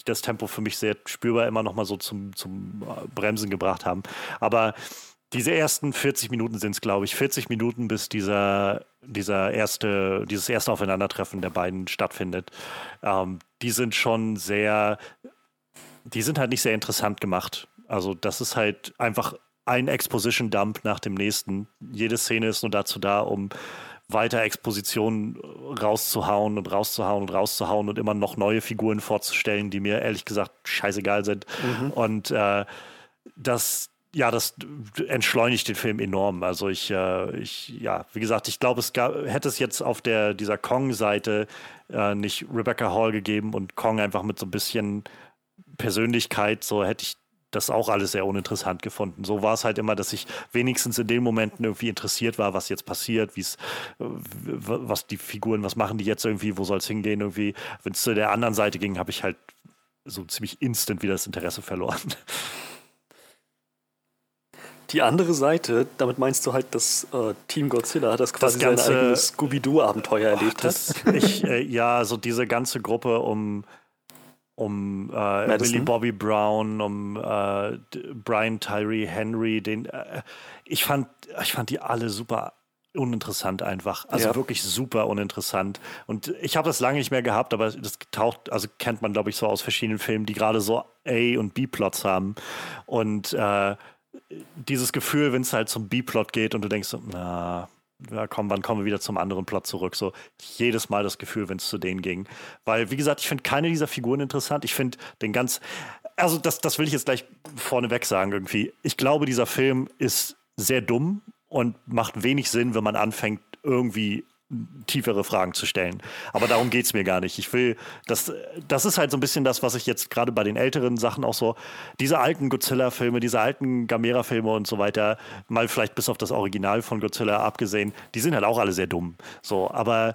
die das Tempo für mich sehr spürbar immer noch mal so zum, zum äh, Bremsen gebracht haben. Aber diese ersten 40 Minuten sind es, glaube ich, 40 Minuten, bis dieser, dieser erste, dieses erste Aufeinandertreffen der beiden stattfindet. Ähm, die sind schon sehr, die sind halt nicht sehr interessant gemacht. Also das ist halt einfach ein Exposition-Dump nach dem nächsten. Jede Szene ist nur dazu da, um weiter Expositionen rauszuhauen und rauszuhauen und rauszuhauen und immer noch neue Figuren vorzustellen, die mir ehrlich gesagt scheißegal sind. Mhm. Und äh, das, ja, das entschleunigt den Film enorm. Also ich, äh, ich ja, wie gesagt, ich glaube, es gab, hätte es jetzt auf der dieser Kong-Seite äh, nicht Rebecca Hall gegeben und Kong einfach mit so ein bisschen Persönlichkeit, so hätte ich das auch alles sehr uninteressant gefunden. So war es halt immer, dass ich wenigstens in den Momenten irgendwie interessiert war, was jetzt passiert, wie es, was die Figuren, was machen die jetzt irgendwie, wo soll es hingehen irgendwie. Wenn es zu der anderen Seite ging, habe ich halt so ziemlich instant wieder das Interesse verloren. Die andere Seite, damit meinst du halt das äh, Team Godzilla, das quasi das ganze, sein eigenes Scooby-Doo-Abenteuer erlebt das, hat. Ich, äh, ja, so diese ganze Gruppe um, um äh, Billy Bobby Brown, um äh, Brian Tyree Henry, den äh, ich fand, ich fand die alle super uninteressant einfach. Also ja. wirklich super uninteressant. Und ich habe das lange nicht mehr gehabt, aber das taucht, also kennt man, glaube ich, so aus verschiedenen Filmen, die gerade so A- und B-Plots haben. Und äh, dieses Gefühl, wenn es halt zum B-Plot geht und du denkst, so, na, ja, komm, wann kommen wir wieder zum anderen Plot zurück? So jedes Mal das Gefühl, wenn es zu denen ging. Weil, wie gesagt, ich finde keine dieser Figuren interessant. Ich finde den ganz, also das, das will ich jetzt gleich vorneweg sagen irgendwie. Ich glaube, dieser Film ist sehr dumm und macht wenig Sinn, wenn man anfängt, irgendwie tiefere Fragen zu stellen. Aber darum geht es mir gar nicht. Ich will, das, das ist halt so ein bisschen das, was ich jetzt gerade bei den älteren Sachen auch so, diese alten Godzilla-Filme, diese alten Gamera-Filme und so weiter, mal vielleicht bis auf das Original von Godzilla abgesehen, die sind halt auch alle sehr dumm. So, aber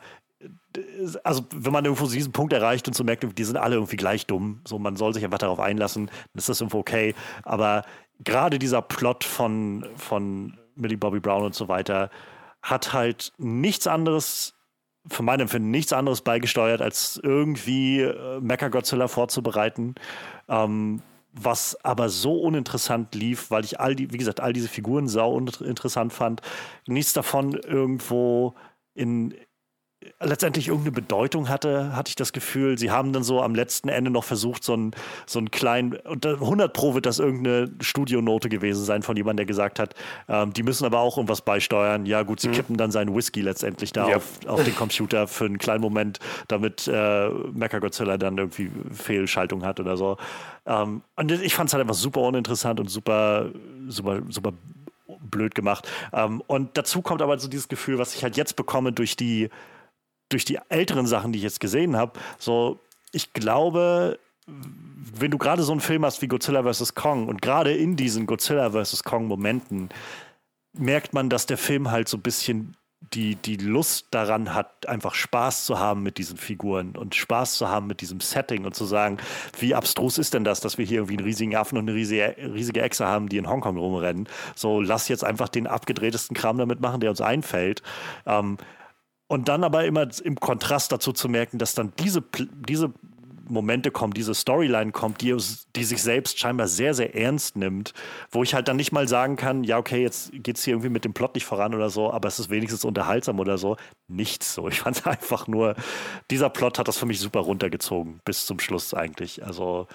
also wenn man irgendwo diesen Punkt erreicht und so merkt, die sind alle irgendwie gleich dumm, so man soll sich einfach darauf einlassen, dann ist das irgendwo okay. Aber gerade dieser Plot von, von Millie Bobby Brown und so weiter, hat halt nichts anderes, für mein Empfinden, nichts anderes beigesteuert, als irgendwie äh, Mecha Godzilla vorzubereiten. Ähm, was aber so uninteressant lief, weil ich all die, wie gesagt, all diese Figuren sau interessant fand. Nichts davon irgendwo in, letztendlich irgendeine Bedeutung hatte, hatte ich das Gefühl. Sie haben dann so am letzten Ende noch versucht, so einen, so einen kleinen, und 100 Pro wird das irgendeine Studionote gewesen sein von jemandem, der gesagt hat, ähm, die müssen aber auch irgendwas beisteuern. Ja gut, sie mhm. kippen dann seinen Whisky letztendlich da ja. auf, auf den Computer für einen kleinen Moment, damit äh, Mechagodzilla dann irgendwie Fehlschaltung hat oder so. Ähm, und ich fand es halt einfach super uninteressant und super, super, super blöd gemacht. Ähm, und dazu kommt aber so dieses Gefühl, was ich halt jetzt bekomme durch die durch die älteren Sachen, die ich jetzt gesehen habe, so, ich glaube, wenn du gerade so einen Film hast wie Godzilla vs. Kong und gerade in diesen Godzilla vs. Kong-Momenten merkt man, dass der Film halt so ein bisschen die, die Lust daran hat, einfach Spaß zu haben mit diesen Figuren und Spaß zu haben mit diesem Setting und zu sagen, wie abstrus ist denn das, dass wir hier irgendwie einen riesigen Affen und eine riesige, riesige Echse haben, die in Hongkong rumrennen. So, lass jetzt einfach den abgedrehtesten Kram damit machen, der uns einfällt. Ähm, und dann aber immer im Kontrast dazu zu merken, dass dann diese, diese Momente kommen, diese Storyline kommt, die, die sich selbst scheinbar sehr, sehr ernst nimmt, wo ich halt dann nicht mal sagen kann, ja, okay, jetzt geht es hier irgendwie mit dem Plot nicht voran oder so, aber es ist wenigstens unterhaltsam oder so. Nichts so. Ich fand [LAUGHS] einfach nur, dieser Plot hat das für mich super runtergezogen, bis zum Schluss eigentlich. Also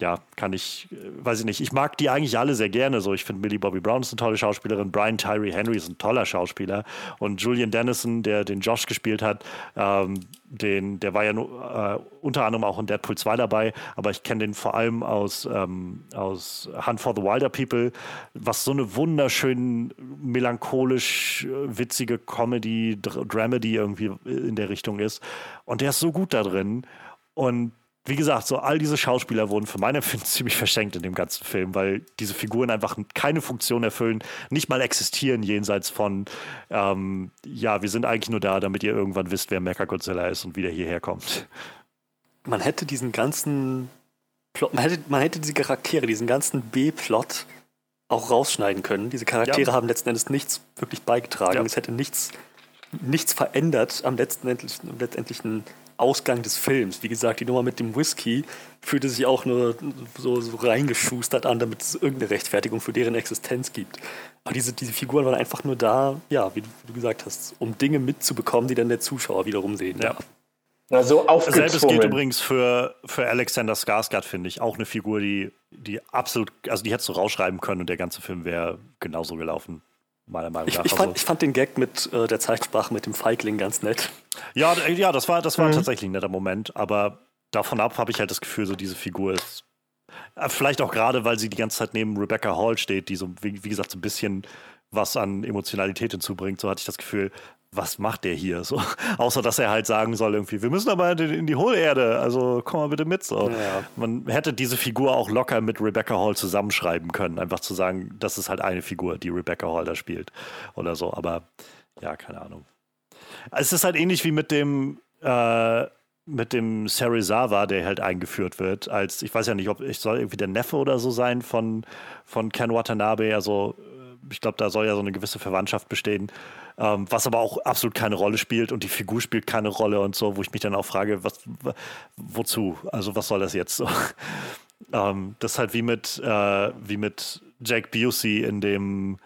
ja, kann ich, äh, weiß ich nicht. Ich mag die eigentlich alle sehr gerne. So, ich finde Millie Bobby Brown ist eine tolle Schauspielerin, Brian Tyree Henry ist ein toller Schauspieler und Julian Dennison, der den Josh gespielt hat, ähm, den, der war ja nur, äh, unter anderem auch in Deadpool 2 dabei, aber ich kenne den vor allem aus, ähm, aus Hunt for the Wilder People, was so eine wunderschön melancholisch äh, witzige Comedy, Dramedy irgendwie in der Richtung ist. Und der ist so gut da drin. Und wie gesagt, so all diese Schauspieler wurden für meine Empfinden [LAUGHS] ziemlich verschenkt in dem ganzen Film, weil diese Figuren einfach keine Funktion erfüllen, nicht mal existieren jenseits von, ähm, ja, wir sind eigentlich nur da, damit ihr irgendwann wisst, wer Mechagodzilla ist und wie der hierher kommt. Man hätte diesen ganzen Plot, man hätte, man hätte diese Charaktere, diesen ganzen B-Plot auch rausschneiden können. Diese Charaktere ja. haben letzten Endes nichts wirklich beigetragen. Ja. Es hätte nichts, nichts verändert am letztendlichen, letztendlichen Ausgang des Films. Wie gesagt, die Nummer mit dem Whisky fühlte sich auch nur so, so reingeschustert an, damit es irgendeine Rechtfertigung für deren Existenz gibt. Aber diese, diese Figuren waren einfach nur da, ja, wie du, wie du gesagt hast, um Dinge mitzubekommen, die dann der Zuschauer wiederum sehen ja. darf. Also Selbes gilt übrigens für, für Alexander Skarsgård, finde ich. Auch eine Figur, die, die absolut, also die hättest du rausschreiben können und der ganze Film wäre genauso gelaufen meiner Meinung nach. Ich, ich, fand, also, ich fand, den Gag mit äh, der Zeitsprache mit dem Feigling ganz nett. Ja, ja das war, das war mhm. tatsächlich ein netter Moment, aber davon ab habe ich halt das Gefühl, so diese Figur ist. Äh, vielleicht auch gerade, weil sie die ganze Zeit neben Rebecca Hall steht, die so, wie, wie gesagt, so ein bisschen was an Emotionalität hinzubringt. So hatte ich das Gefühl, was macht der hier? So, [LAUGHS] außer dass er halt sagen soll, irgendwie, wir müssen aber in die Hohlerde, also komm mal bitte mit. So. Ja. Man hätte diese Figur auch locker mit Rebecca Hall zusammenschreiben können, einfach zu sagen, das ist halt eine Figur, die Rebecca Hall da spielt oder so. Aber ja, keine Ahnung. Es ist halt ähnlich wie mit dem äh, mit dem Serizawa, der halt eingeführt wird, als, ich weiß ja nicht, ob ich soll irgendwie der Neffe oder so sein von, von Ken Watanabe, also ich glaube, da soll ja so eine gewisse Verwandtschaft bestehen, ähm, was aber auch absolut keine Rolle spielt und die Figur spielt keine Rolle und so, wo ich mich dann auch frage, was, wozu? Also was soll das jetzt so? [LAUGHS] ähm, das ist halt wie mit, äh, wie mit Jake Busey in dem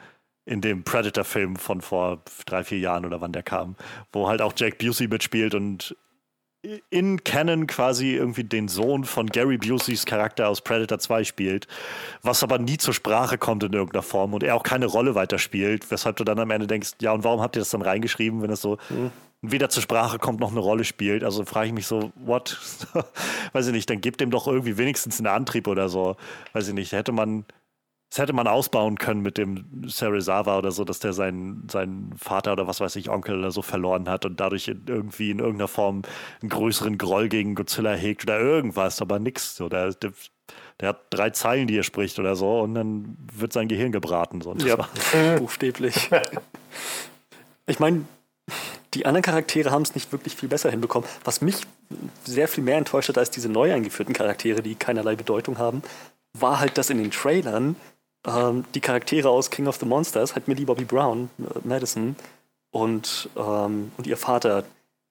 in dem Predator-Film von vor drei, vier Jahren oder wann der kam, wo halt auch Jake Busey mitspielt und in Canon quasi irgendwie den Sohn von Gary Buseys Charakter aus Predator 2 spielt, was aber nie zur Sprache kommt in irgendeiner Form und er auch keine Rolle weiterspielt, weshalb du dann am Ende denkst, ja, und warum habt ihr das dann reingeschrieben, wenn es so mhm. weder zur Sprache kommt noch eine Rolle spielt? Also frage ich mich so, what? [LAUGHS] Weiß ich nicht, dann gebt dem doch irgendwie wenigstens einen Antrieb oder so. Weiß ich nicht, hätte man das hätte man ausbauen können mit dem Serizawa oder so, dass der seinen, seinen Vater oder was weiß ich, Onkel oder so verloren hat und dadurch irgendwie in irgendeiner Form einen größeren Groll gegen Godzilla hegt oder irgendwas, aber nix. So, der, der, der hat drei Zeilen, die er spricht oder so und dann wird sein Gehirn gebraten. So. Ja, [LAUGHS] buchstäblich. ich meine, die anderen Charaktere haben es nicht wirklich viel besser hinbekommen. Was mich sehr viel mehr enttäuscht hat als diese neu eingeführten Charaktere, die keinerlei Bedeutung haben, war halt, dass in den Trailern ähm, die Charaktere aus King of the Monsters, halt Millie Bobby Brown, äh, Madison und, ähm, und ihr Vater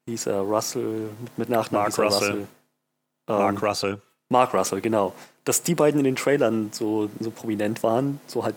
hieß er Russell, mit Nachnamen Mark Russell. Russell. Ähm, Mark Russell. Mark Russell, genau. Dass die beiden in den Trailern so, so prominent waren, so halt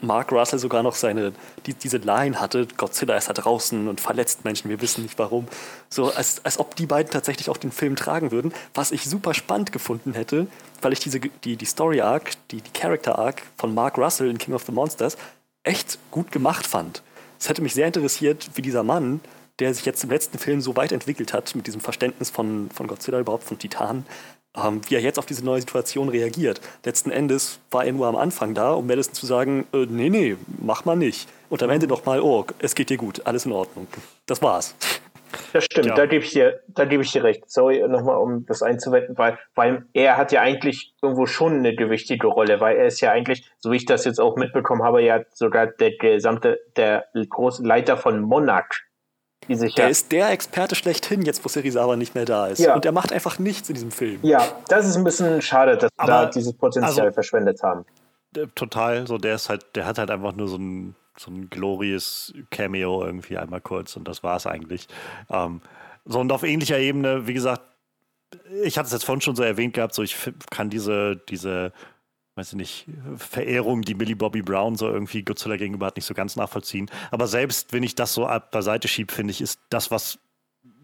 Mark Russell sogar noch seine, die, diese Line hatte, Godzilla ist da draußen und verletzt Menschen, wir wissen nicht warum. So, als, als ob die beiden tatsächlich auch den Film tragen würden, was ich super spannend gefunden hätte, weil ich diese, die, die Story Arc, die, die Character Arc von Mark Russell in King of the Monsters echt gut gemacht fand. Es hätte mich sehr interessiert, wie dieser Mann, der sich jetzt im letzten Film so weit entwickelt hat, mit diesem Verständnis von, von Godzilla überhaupt, von Titanen, ähm, wie er jetzt auf diese neue Situation reagiert. Letzten Endes war er nur am Anfang da, um Madison zu sagen, äh, nee, nee, mach mal nicht. Und am Ende nochmal, oh, es geht dir gut, alles in Ordnung. Das war's. Das stimmt, ja. da gebe ich dir, da gebe ich dir recht. Sorry nochmal, um das einzuwenden, weil, weil er hat ja eigentlich irgendwo schon eine gewichtige Rolle, weil er ist ja eigentlich, so wie ich das jetzt auch mitbekommen habe, ja sogar der gesamte, der große Leiter von Monarch der ja ist der Experte schlechthin, jetzt wo Serizawa nicht mehr da ist. Ja. Und der macht einfach nichts in diesem Film. Ja, das ist ein bisschen schade, dass wir da dieses Potenzial also, verschwendet haben. Total, so der ist halt, der hat halt einfach nur so ein, so ein glorious Cameo irgendwie einmal kurz und das war es eigentlich. Ähm, so und auf ähnlicher Ebene, wie gesagt, ich hatte es jetzt vorhin schon so erwähnt gehabt, so ich kann diese, diese weiß ich nicht, Verehrung, die Millie Bobby Brown so irgendwie Godzilla gegenüber hat, nicht so ganz nachvollziehen. Aber selbst wenn ich das so beiseite schiebe, finde ich, ist das, was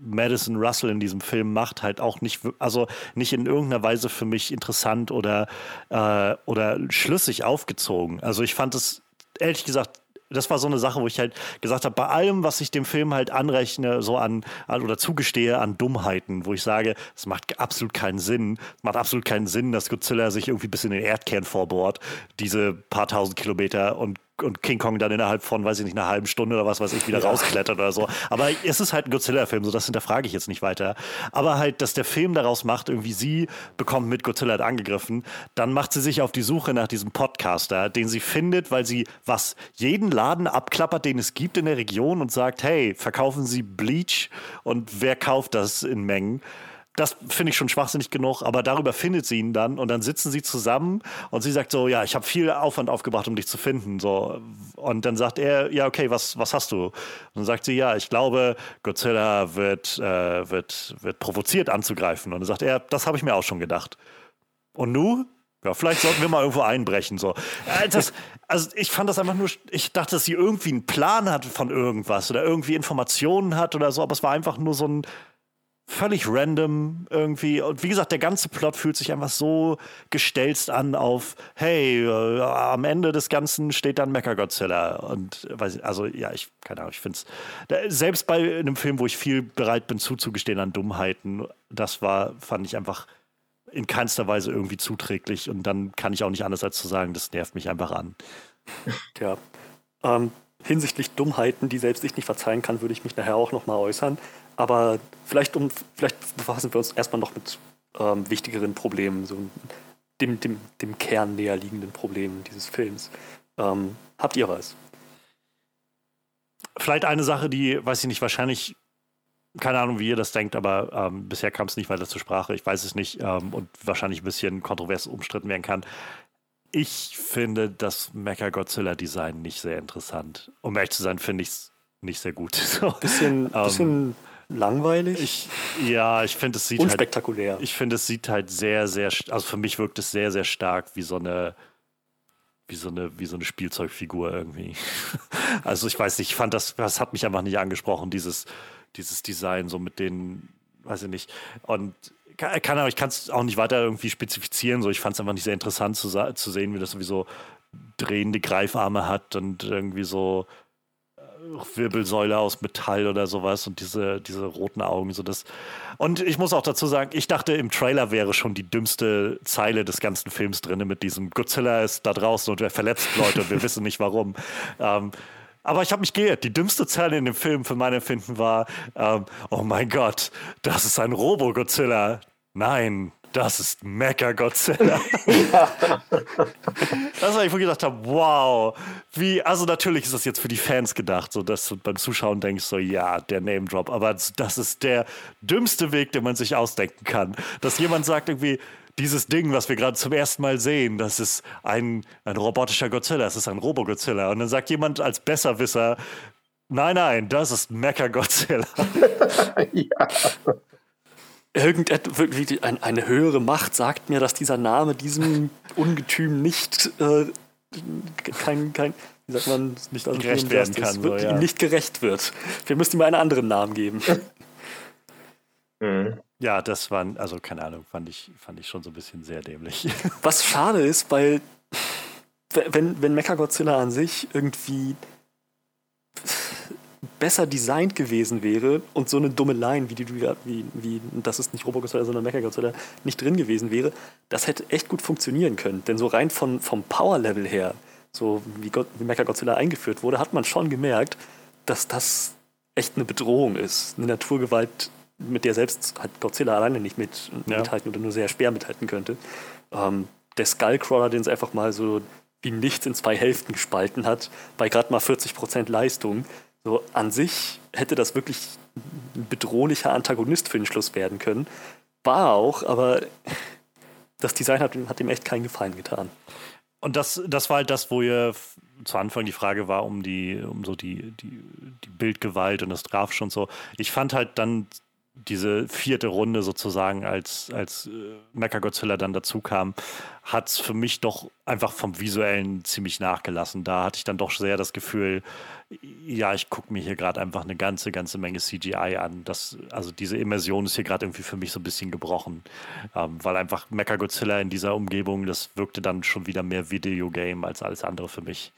Madison Russell in diesem Film macht, halt auch nicht, also nicht in irgendeiner Weise für mich interessant oder, äh, oder schlüssig aufgezogen. Also ich fand es ehrlich gesagt das war so eine Sache, wo ich halt gesagt habe, bei allem, was ich dem Film halt anrechne, so an, an oder zugestehe an Dummheiten, wo ich sage, es macht absolut keinen Sinn, macht absolut keinen Sinn, dass Godzilla sich irgendwie bis in den Erdkern vorbohrt, diese paar tausend Kilometer und und King Kong dann innerhalb von, weiß ich nicht, einer halben Stunde oder was weiß ich, wieder ja. rausklettert oder so. Aber es ist halt ein Godzilla-Film, so das hinterfrage ich jetzt nicht weiter. Aber halt, dass der Film daraus macht, irgendwie sie bekommt mit Godzilla halt angegriffen, dann macht sie sich auf die Suche nach diesem Podcaster, den sie findet, weil sie was, jeden Laden abklappert, den es gibt in der Region und sagt, hey, verkaufen Sie Bleach und wer kauft das in Mengen? Das finde ich schon schwachsinnig genug, aber darüber findet sie ihn dann und dann sitzen sie zusammen und sie sagt so, ja, ich habe viel Aufwand aufgebracht, um dich zu finden. So. Und dann sagt er, ja, okay, was, was hast du? Und dann sagt sie, ja, ich glaube, Godzilla wird, äh, wird, wird provoziert anzugreifen. Und dann sagt er, das habe ich mir auch schon gedacht. Und nu? Ja, vielleicht sollten wir mal irgendwo einbrechen. So. Das, also ich fand das einfach nur, ich dachte, dass sie irgendwie einen Plan hat von irgendwas oder irgendwie Informationen hat oder so, aber es war einfach nur so ein, völlig random irgendwie. Und wie gesagt, der ganze Plot fühlt sich einfach so gestelzt an auf, hey, äh, am Ende des Ganzen steht dann Mecha-Godzilla. Und weiß ich, also ja, ich, keine Ahnung, ich finde es, selbst bei einem Film, wo ich viel bereit bin zuzugestehen an Dummheiten, das war, fand ich einfach in keinster Weise irgendwie zuträglich. Und dann kann ich auch nicht anders als zu sagen, das nervt mich einfach an. [LAUGHS] Ja. Ähm, hinsichtlich Dummheiten, die selbst ich nicht verzeihen kann, würde ich mich nachher auch nochmal äußern. Aber vielleicht, um, vielleicht befassen wir uns erstmal noch mit ähm, wichtigeren Problemen, so dem, dem, dem Kern näher liegenden Problemen dieses Films. Ähm, habt ihr was? Vielleicht eine Sache, die, weiß ich nicht, wahrscheinlich, keine Ahnung, wie ihr das denkt, aber ähm, bisher kam es nicht weiter zur Sprache. Ich weiß es nicht ähm, und wahrscheinlich ein bisschen kontrovers umstritten werden kann. Ich finde das Mecha Godzilla Design nicht sehr interessant. Um ehrlich zu sein, finde ich es nicht sehr gut. [LAUGHS] So, bisschen, ähm, bisschen langweilig. Ich, ja, ich finde, es sieht halt Unspektakulär. Halt, ich finde, es sieht halt sehr, sehr, also für mich wirkt es sehr, sehr stark wie so eine, wie so eine, wie so eine Spielzeugfigur irgendwie. [LAUGHS] also ich weiß nicht, ich fand das, das hat mich einfach nicht angesprochen, dieses, dieses Design, so mit den, weiß ich nicht. Und kann, kann ich kann es auch nicht weiter irgendwie spezifizieren. So, ich fand es einfach nicht sehr interessant zu, zu sehen, wie das sowieso drehende Greifarme hat und irgendwie so Wirbelsäule aus Metall oder sowas und diese, diese roten Augen. So das. Und ich muss auch dazu sagen, ich dachte, im Trailer wäre schon die dümmste Zeile des ganzen Films drin mit diesem Godzilla ist da draußen und er verletzt Leute und wir [LAUGHS] wissen nicht warum. Ähm, aber ich habe mich geirrt. Die dümmste Zeile in dem Film für mein Empfinden war, ähm, oh mein Gott, das ist ein Robo-Godzilla. Nein, das ist Mecha Godzilla. [LAUGHS] das war ich, wo ich gedacht habe, wow, wie, also natürlich ist das jetzt für die Fans gedacht, so dass du beim Zuschauen denkst, so ja, der Name Drop, aber das ist der dümmste Weg, den man sich ausdenken kann. Dass jemand sagt irgendwie, dieses Ding, was wir gerade zum ersten Mal sehen, das ist ein, ein robotischer Godzilla, das ist ein Robo-Godzilla. Und dann sagt jemand als Besserwisser, nein, nein, das ist Mecha Godzilla. [LAUGHS] ja. Irgendetwas, wirklich ein, eine höhere Macht sagt mir, dass dieser Name diesem [LAUGHS] Ungetüm nicht äh, kein, kein, wie sagt man, nicht gerecht werden kann, wird, so, ihm nicht gerecht wird. Wir müssen ihm einen anderen Namen geben. [LAUGHS] Mhm. Ja, das war, also keine Ahnung, fand ich, fand ich schon so ein bisschen sehr dämlich. Was schade ist, weil wenn, wenn Mechagodzilla an sich irgendwie besser designt gewesen wäre und so eine dumme Line, wie die wie, wie das ist nicht Robogodzilla, sondern Mechagodzilla, nicht drin gewesen wäre, das hätte echt gut funktionieren können. Denn so rein von, vom Power-Level her, so wie, God, wie Mechagodzilla eingeführt wurde, hat man schon gemerkt, dass das echt eine Bedrohung ist. Eine Naturgewalt, mit der selbst halt Godzilla alleine nicht mit, ja. mithalten oder nur sehr schwer mithalten könnte. Ähm, der Skullcrawler, den es einfach mal so wie nichts in zwei Hälften gespalten hat, bei gerade mal 40% Leistung. So an sich hätte das wirklich ein bedrohlicher Antagonist für den Schluss werden können. War auch, aber das Design hat, hat ihm echt keinen Gefallen getan. Und das, das war halt das, wo ihr zu Anfang die Frage war um die, um so die, die, die Bildgewalt und das Grafische und so. Ich fand halt dann diese vierte Runde sozusagen, als, als äh, Mechagodzilla dann dazu kam, hat es für mich doch einfach vom Visuellen ziemlich nachgelassen. Da hatte ich dann doch sehr das Gefühl, ja, ich gucke mir hier gerade einfach eine ganze, ganze Menge CGI an. Das, also diese Immersion ist hier gerade irgendwie für mich so ein bisschen gebrochen, ähm, weil einfach Mechagodzilla in dieser Umgebung, das wirkte dann schon wieder mehr Videogame als alles andere für mich.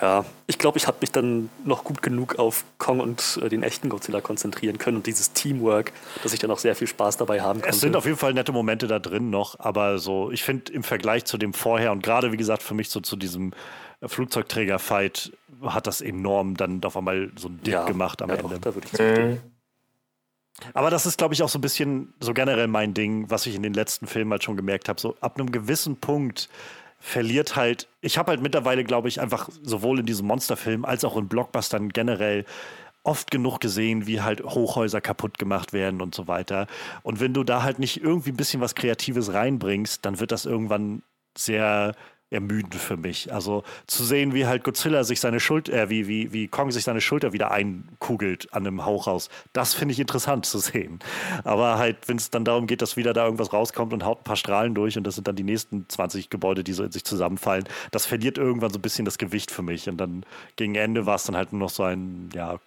Ja, ich glaube, ich habe mich dann noch gut genug auf Kong und äh, den echten Godzilla konzentrieren können und dieses Teamwork, dass ich dann auch sehr viel Spaß dabei haben konnte. Es sind auf jeden Fall nette Momente da drin noch, aber so, ich finde im Vergleich zu dem vorher und gerade wie gesagt für mich so zu diesem Flugzeugträger-Fight hat das enorm dann auf einmal so ein Dip ja, gemacht am ja, Ende. Doch, da würde ich mhm. Aber das ist, glaube ich, auch so ein bisschen so generell mein Ding, was ich in den letzten Filmen halt schon gemerkt habe. So ab einem gewissen Punkt verliert halt, ich habe halt mittlerweile, glaube ich, einfach sowohl in diesem Monsterfilm als auch in Blockbustern generell oft genug gesehen, wie halt Hochhäuser kaputt gemacht werden und so weiter. Und wenn du da halt nicht irgendwie ein bisschen was Kreatives reinbringst, dann wird das irgendwann sehr ermüdend für mich. Also zu sehen, wie halt Godzilla sich seine Schulter, äh, wie, wie, wie Kong sich seine Schulter wieder einkugelt an einem Hochhaus, das finde ich interessant zu sehen. Aber halt, wenn es dann darum geht, dass wieder da irgendwas rauskommt und haut ein paar Strahlen durch und das sind dann die nächsten 20 Gebäude, die so in sich zusammenfallen, das verliert irgendwann so ein bisschen das Gewicht für mich. Und dann gegen Ende war es dann halt nur noch so ein, ja,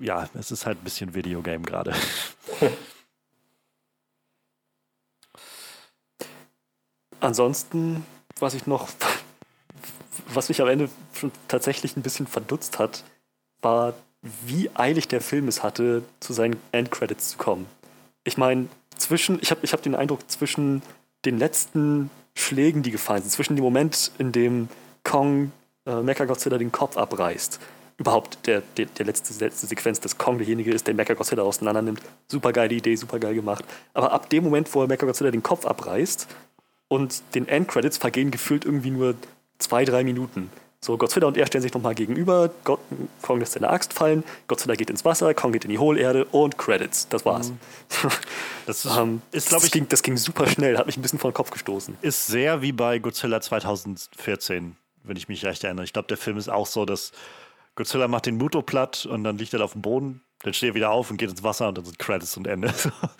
ja, es ist halt ein bisschen Videogame gerade. [LAUGHS] Ansonsten was ich noch, was mich am Ende schon tatsächlich ein bisschen verdutzt hat, war, wie eilig der Film es hatte, zu seinen Endcredits zu kommen. Ich meine, zwischen, ich habe ich hab den Eindruck, zwischen den letzten Schlägen, die gefallen sind, zwischen dem Moment, in dem Kong äh, Mechagodzilla den Kopf abreißt, überhaupt der, der, der letzte, letzte Sequenz, dass Kong derjenige ist, der Mechagodzilla auseinander nimmt, super geile Idee, super geil gemacht. Aber ab dem Moment, wo er Mechagodzilla den Kopf abreißt, und den Endcredits vergehen gefühlt irgendwie nur zwei, drei Minuten. So, Godzilla und er stellen sich nochmal gegenüber, Gott, Kong lässt seine Axt fallen, Godzilla geht ins Wasser, Kong geht in die Hohlerde und Credits. Das war's. Mhm. [LAUGHS] Das, ist, ähm, ist glaube ich. Ging, das ging super schnell, hat mich ein bisschen vor den Kopf gestoßen. Ist sehr wie bei Godzilla 2014, wenn ich mich recht erinnere. Ich glaube, der Film ist auch so, dass Godzilla macht den Muto platt und dann liegt er auf dem Boden, dann steht er wieder auf und geht ins Wasser und dann sind Credits und Ende.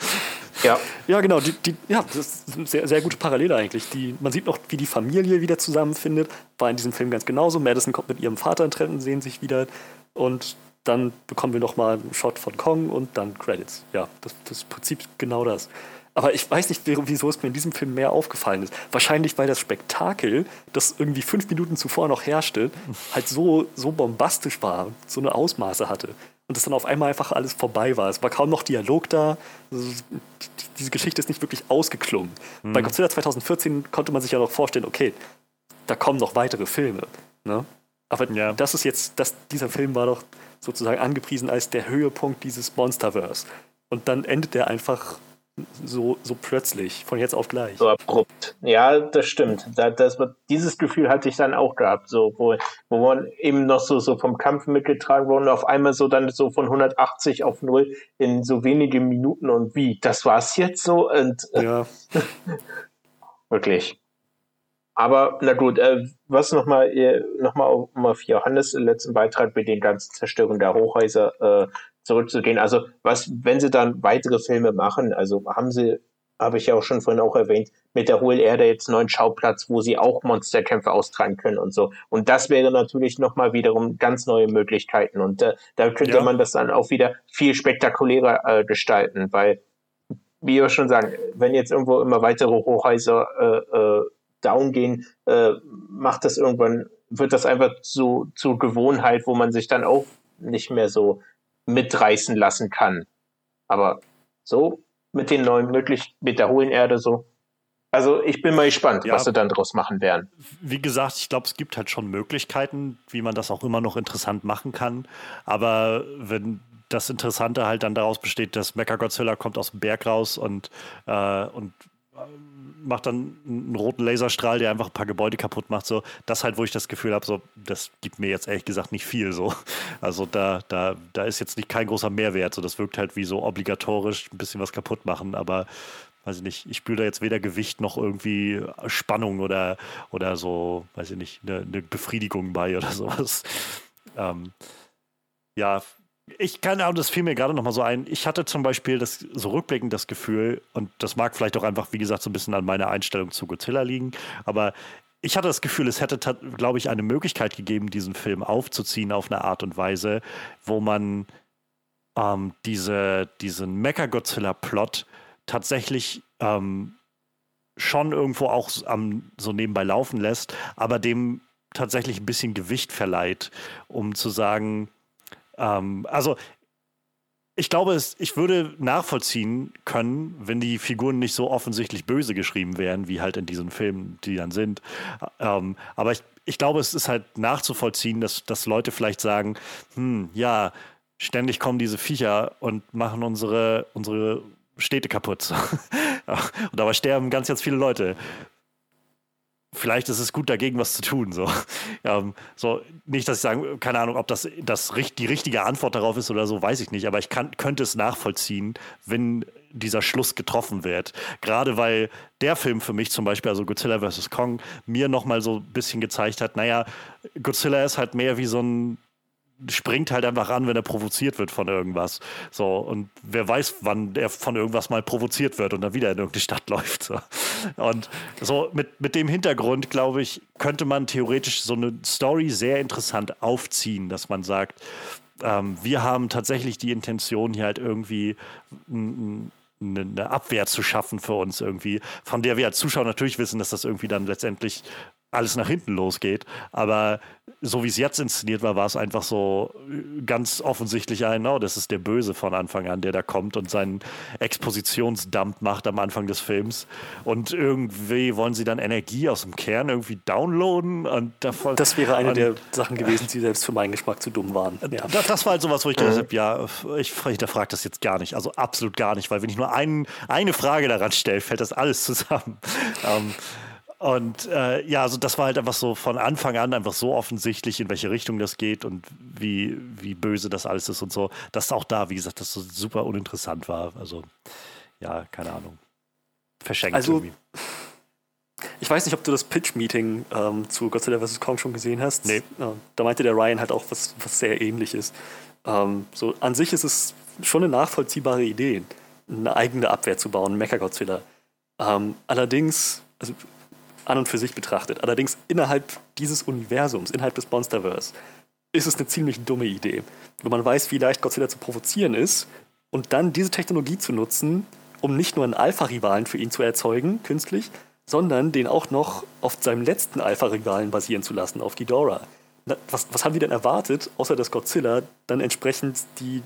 [LAUGHS] Ja, ja genau. Die, die, ja, das ist eine sehr, sehr gute Parallele eigentlich. Die, man sieht noch, wie die Familie wieder zusammenfindet. War in diesem Film ganz genauso. Madison kommt mit ihrem Vater in Trennen, sehen sich wieder. Und dann bekommen wir nochmal einen Shot von Kong und dann Credits. Ja, das, das ist im Prinzip genau das. Aber ich weiß nicht, wieso es mir in diesem Film mehr aufgefallen ist. Wahrscheinlich, weil das Spektakel, das irgendwie fünf Minuten zuvor noch herrschte, halt so, so bombastisch war, so eine Ausmaße hatte und es dann auf einmal einfach alles vorbei war. Es war kaum noch Dialog da. diese Geschichte ist nicht wirklich ausgeklungen. Mhm. Bei Godzilla 2014 konnte man sich ja noch vorstellen, okay, da kommen noch weitere Filme. Ne? Aber ja. das ist jetzt, das, dieser Film war doch sozusagen angepriesen als der Höhepunkt dieses Monsterverse. Und dann endet der einfach so, so plötzlich, von jetzt auf gleich. So abrupt. Ja, das stimmt. Das, das, dieses Gefühl hatte ich dann auch gehabt, so, wo, wo man eben noch so, so vom Kampf mitgetragen wurde und auf einmal so dann so von 180 auf 0 in so wenige Minuten und wie, das war's jetzt so und äh, ja. [LAUGHS] wirklich. Aber na gut, äh, was nochmal äh, noch mal um auf Johannes letzten Beitrag mit den ganzen Zerstörungen der Hochhäuser äh, zurückzugehen. Also was, wenn sie dann weitere Filme machen, also haben sie, habe ich ja auch schon vorhin auch erwähnt, mit der Hohlerde jetzt einen neuen Schauplatz, wo sie auch Monsterkämpfe austragen können und so. Und das wäre natürlich nochmal wiederum ganz neue Möglichkeiten. Und äh, da könnte ja. man das dann auch wieder viel spektakulärer äh, gestalten, weil, wie wir schon sagen, wenn jetzt irgendwo immer weitere Hochhäuser äh, äh, down gehen, äh, macht das irgendwann, wird das einfach so zur Gewohnheit, wo man sich dann auch nicht mehr so mitreißen lassen kann. Aber so mit den neuen möglich mit der hohen Erde so. Also ich bin mal gespannt, ja, was sie dann draus machen werden. Wie gesagt, ich glaube, es gibt halt schon Möglichkeiten, wie man das auch immer noch interessant machen kann. Aber wenn das Interessante halt dann daraus besteht, dass Mechagodzilla kommt aus dem Berg raus und, äh, und macht dann einen roten Laserstrahl, der einfach ein paar Gebäude kaputt macht. So, das halt, wo ich das Gefühl habe, so, das gibt mir jetzt ehrlich gesagt nicht viel. So. Also da, da, da ist jetzt nicht kein großer Mehrwert. So, das wirkt halt wie so obligatorisch ein bisschen was kaputt machen, aber weiß ich nicht, ich spüre da jetzt weder Gewicht noch irgendwie Spannung oder, oder so, weiß ich nicht, eine, eine Befriedigung bei oder [LAUGHS] sowas. Ähm, ja, ich keine Ahnung, das fiel mir gerade noch mal so ein. Ich hatte zum Beispiel das so rückblickend das Gefühl, und das mag vielleicht auch einfach, wie gesagt, so ein bisschen an meiner Einstellung zu Godzilla liegen, aber ich hatte das Gefühl, es hätte, glaube ich, eine Möglichkeit gegeben, diesen Film aufzuziehen auf eine Art und Weise, wo man ähm, diese, diesen Mecha-Godzilla-Plot tatsächlich ähm, schon irgendwo auch am, so nebenbei laufen lässt, aber dem tatsächlich ein bisschen Gewicht verleiht, um zu sagen, ähm, also ich glaube, es, ich würde nachvollziehen können, wenn die Figuren nicht so offensichtlich böse geschrieben wären, wie halt in diesen Filmen, die dann sind. Ähm, aber ich, ich glaube, es ist halt nachzuvollziehen, dass, dass Leute vielleicht sagen, hm, ja, ständig kommen diese Viecher und machen unsere, unsere Städte kaputt. [LAUGHS] und dabei sterben ganz, ganz viele Leute vielleicht ist es gut dagegen was zu tun. So, [LAUGHS] ähm, so nicht, dass ich sagen, keine Ahnung, ob das, das die richtige Antwort darauf ist oder so, weiß ich nicht. Aber ich kann, könnte es nachvollziehen, wenn dieser Schluss getroffen wird. Gerade weil der Film für mich zum Beispiel, also Godzilla vs. Kong, mir nochmal so ein bisschen gezeigt hat, naja, Godzilla ist halt mehr wie so ein springt halt einfach an, wenn er provoziert wird von irgendwas. So, und wer weiß, wann er von irgendwas mal provoziert wird und dann wieder in irgendeine Stadt [LAUGHS] läuft. So. Und so mit, mit dem Hintergrund, glaube ich, könnte man theoretisch so eine Story sehr interessant aufziehen, dass man sagt, ähm, wir haben tatsächlich die Intention, hier halt irgendwie eine Abwehr zu schaffen für uns irgendwie, von der wir als Zuschauer natürlich wissen, dass das irgendwie dann letztendlich alles nach hinten losgeht. Aber so wie es jetzt inszeniert war, war es einfach so äh, ganz offensichtlich ein, oh, das ist der Böse von Anfang an, der da kommt und seinen Expositionsdump macht am Anfang des Films. Und irgendwie wollen sie dann Energie aus dem Kern irgendwie downloaden. Und davon, das wäre eine und, der Sachen gewesen, die selbst für meinen Geschmack zu dumm waren. Ja. Das, das, war halt sowas, wo ich gedacht habe, ja, ich hinterfrage das jetzt gar nicht. Also absolut gar nicht, weil wenn ich nur ein, eine Frage daran stelle, fällt das alles zusammen. [LAUGHS] ähm, und äh, ja, also das war halt einfach so von Anfang an einfach so offensichtlich, in welche Richtung das geht und wie, wie böse das alles ist und so, dass auch da, wie gesagt, das so super uninteressant war. Also, ja, keine Ahnung. Verschenkt also, irgendwie. Ich weiß nicht, ob du das Pitch-Meeting ähm, zu Godzilla vs. Kong schon gesehen hast. Nee. Da meinte der Ryan halt auch was, was sehr ähnliches. Ähm, so, an sich ist es schon eine nachvollziehbare Idee, eine eigene Abwehr zu bauen, Mecha-Godzilla. Ähm, allerdings, also an und für sich betrachtet. Allerdings innerhalb dieses Universums, innerhalb des Monsterverse, ist es eine ziemlich dumme Idee. Wenn man weiß, wie leicht Godzilla zu provozieren ist und dann diese Technologie zu nutzen, um nicht nur einen Alpha-Rivalen für ihn zu erzeugen, künstlich, sondern den auch noch auf seinem letzten Alpha-Rivalen basieren zu lassen, auf Ghidorah. Was, was haben die denn erwartet, außer dass Godzilla dann entsprechend die,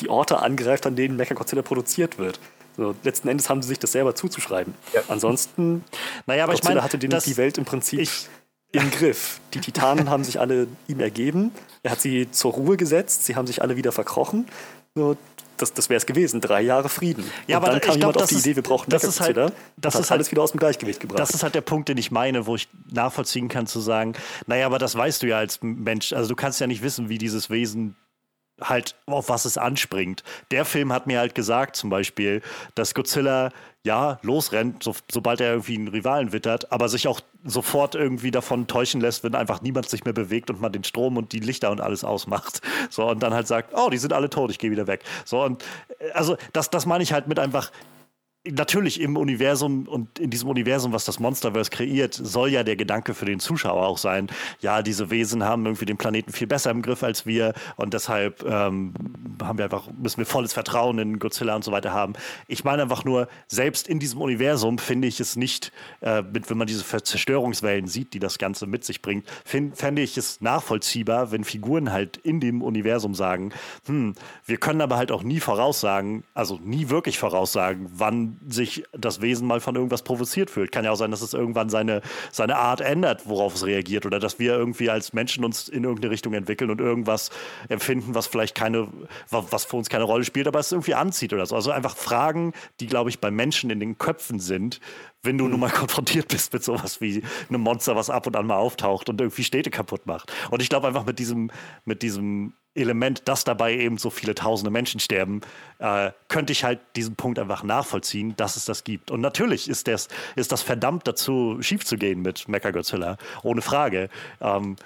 die Orte angreift, an denen Mecha-Godzilla produziert wird? So, letzten Endes haben sie sich das selber zuzuschreiben. Ja. Ansonsten, naja, aber Godzilla ich meine, hatte den, die Welt im Prinzip ich, im Griff. Die Titanen haben sich alle ihm ergeben. Er hat sie zur Ruhe gesetzt. Sie haben sich alle wieder verkrochen. So, das, das wäre es gewesen. Drei Jahre Frieden. Ja, und aber dann kam jemand glaub, auf die Idee, wir brauchen das ist halt, das, das alles halt, wieder aus dem Gleichgewicht gebracht. Das ist halt der Punkt, den ich meine, wo ich nachvollziehen kann, zu sagen, naja, aber das weißt du ja als Mensch. Also du kannst ja nicht wissen, wie dieses Wesen halt auf was es anspringt. Der Film hat mir halt gesagt, zum Beispiel, dass Godzilla ja, losrennt, so, sobald er irgendwie einen Rivalen wittert, aber sich auch sofort irgendwie davon täuschen lässt, wenn einfach niemand sich mehr bewegt und man den Strom und die Lichter und alles ausmacht. So, und dann halt sagt, oh, die sind alle tot, ich gehe wieder weg. So, und äh, also das, das meine ich halt mit einfach, natürlich im Universum und in diesem Universum, was das Monsterverse kreiert, soll ja der Gedanke für den Zuschauer auch sein, ja, diese Wesen haben irgendwie den Planeten viel besser im Griff als wir und deshalb ähm, haben wir einfach, müssen wir volles Vertrauen in Godzilla und so weiter haben. Ich meine einfach nur, selbst in diesem Universum finde ich es nicht, äh, mit, wenn man diese Zerstörungswellen sieht, die das Ganze mit sich bringt, fände ich es nachvollziehbar, wenn Figuren halt in dem Universum sagen, hm, wir können aber halt auch nie voraussagen, also nie wirklich voraussagen, wann sich das Wesen mal von irgendwas provoziert fühlt. Kann ja auch sein, dass es irgendwann seine, seine Art ändert, worauf es reagiert oder dass wir irgendwie als Menschen uns in irgendeine Richtung entwickeln und irgendwas empfinden, was vielleicht keine, was für uns keine Rolle spielt, aber es irgendwie anzieht oder so. Also einfach Fragen, die, glaube ich, bei Menschen in den Köpfen sind, wenn du mhm. nun mal [LAUGHS] konfrontiert bist mit sowas wie einem Monster, was ab und an mal auftaucht und irgendwie Städte kaputt macht. Und ich glaube einfach mit diesem, mit diesem Element, dass dabei eben so viele tausende Menschen sterben, äh, könnte ich halt diesen Punkt einfach nachvollziehen, dass es das gibt. Und natürlich ist das, ist das verdammt dazu, schief zu gehen mit Mechagodzilla, ohne Frage. Ähm,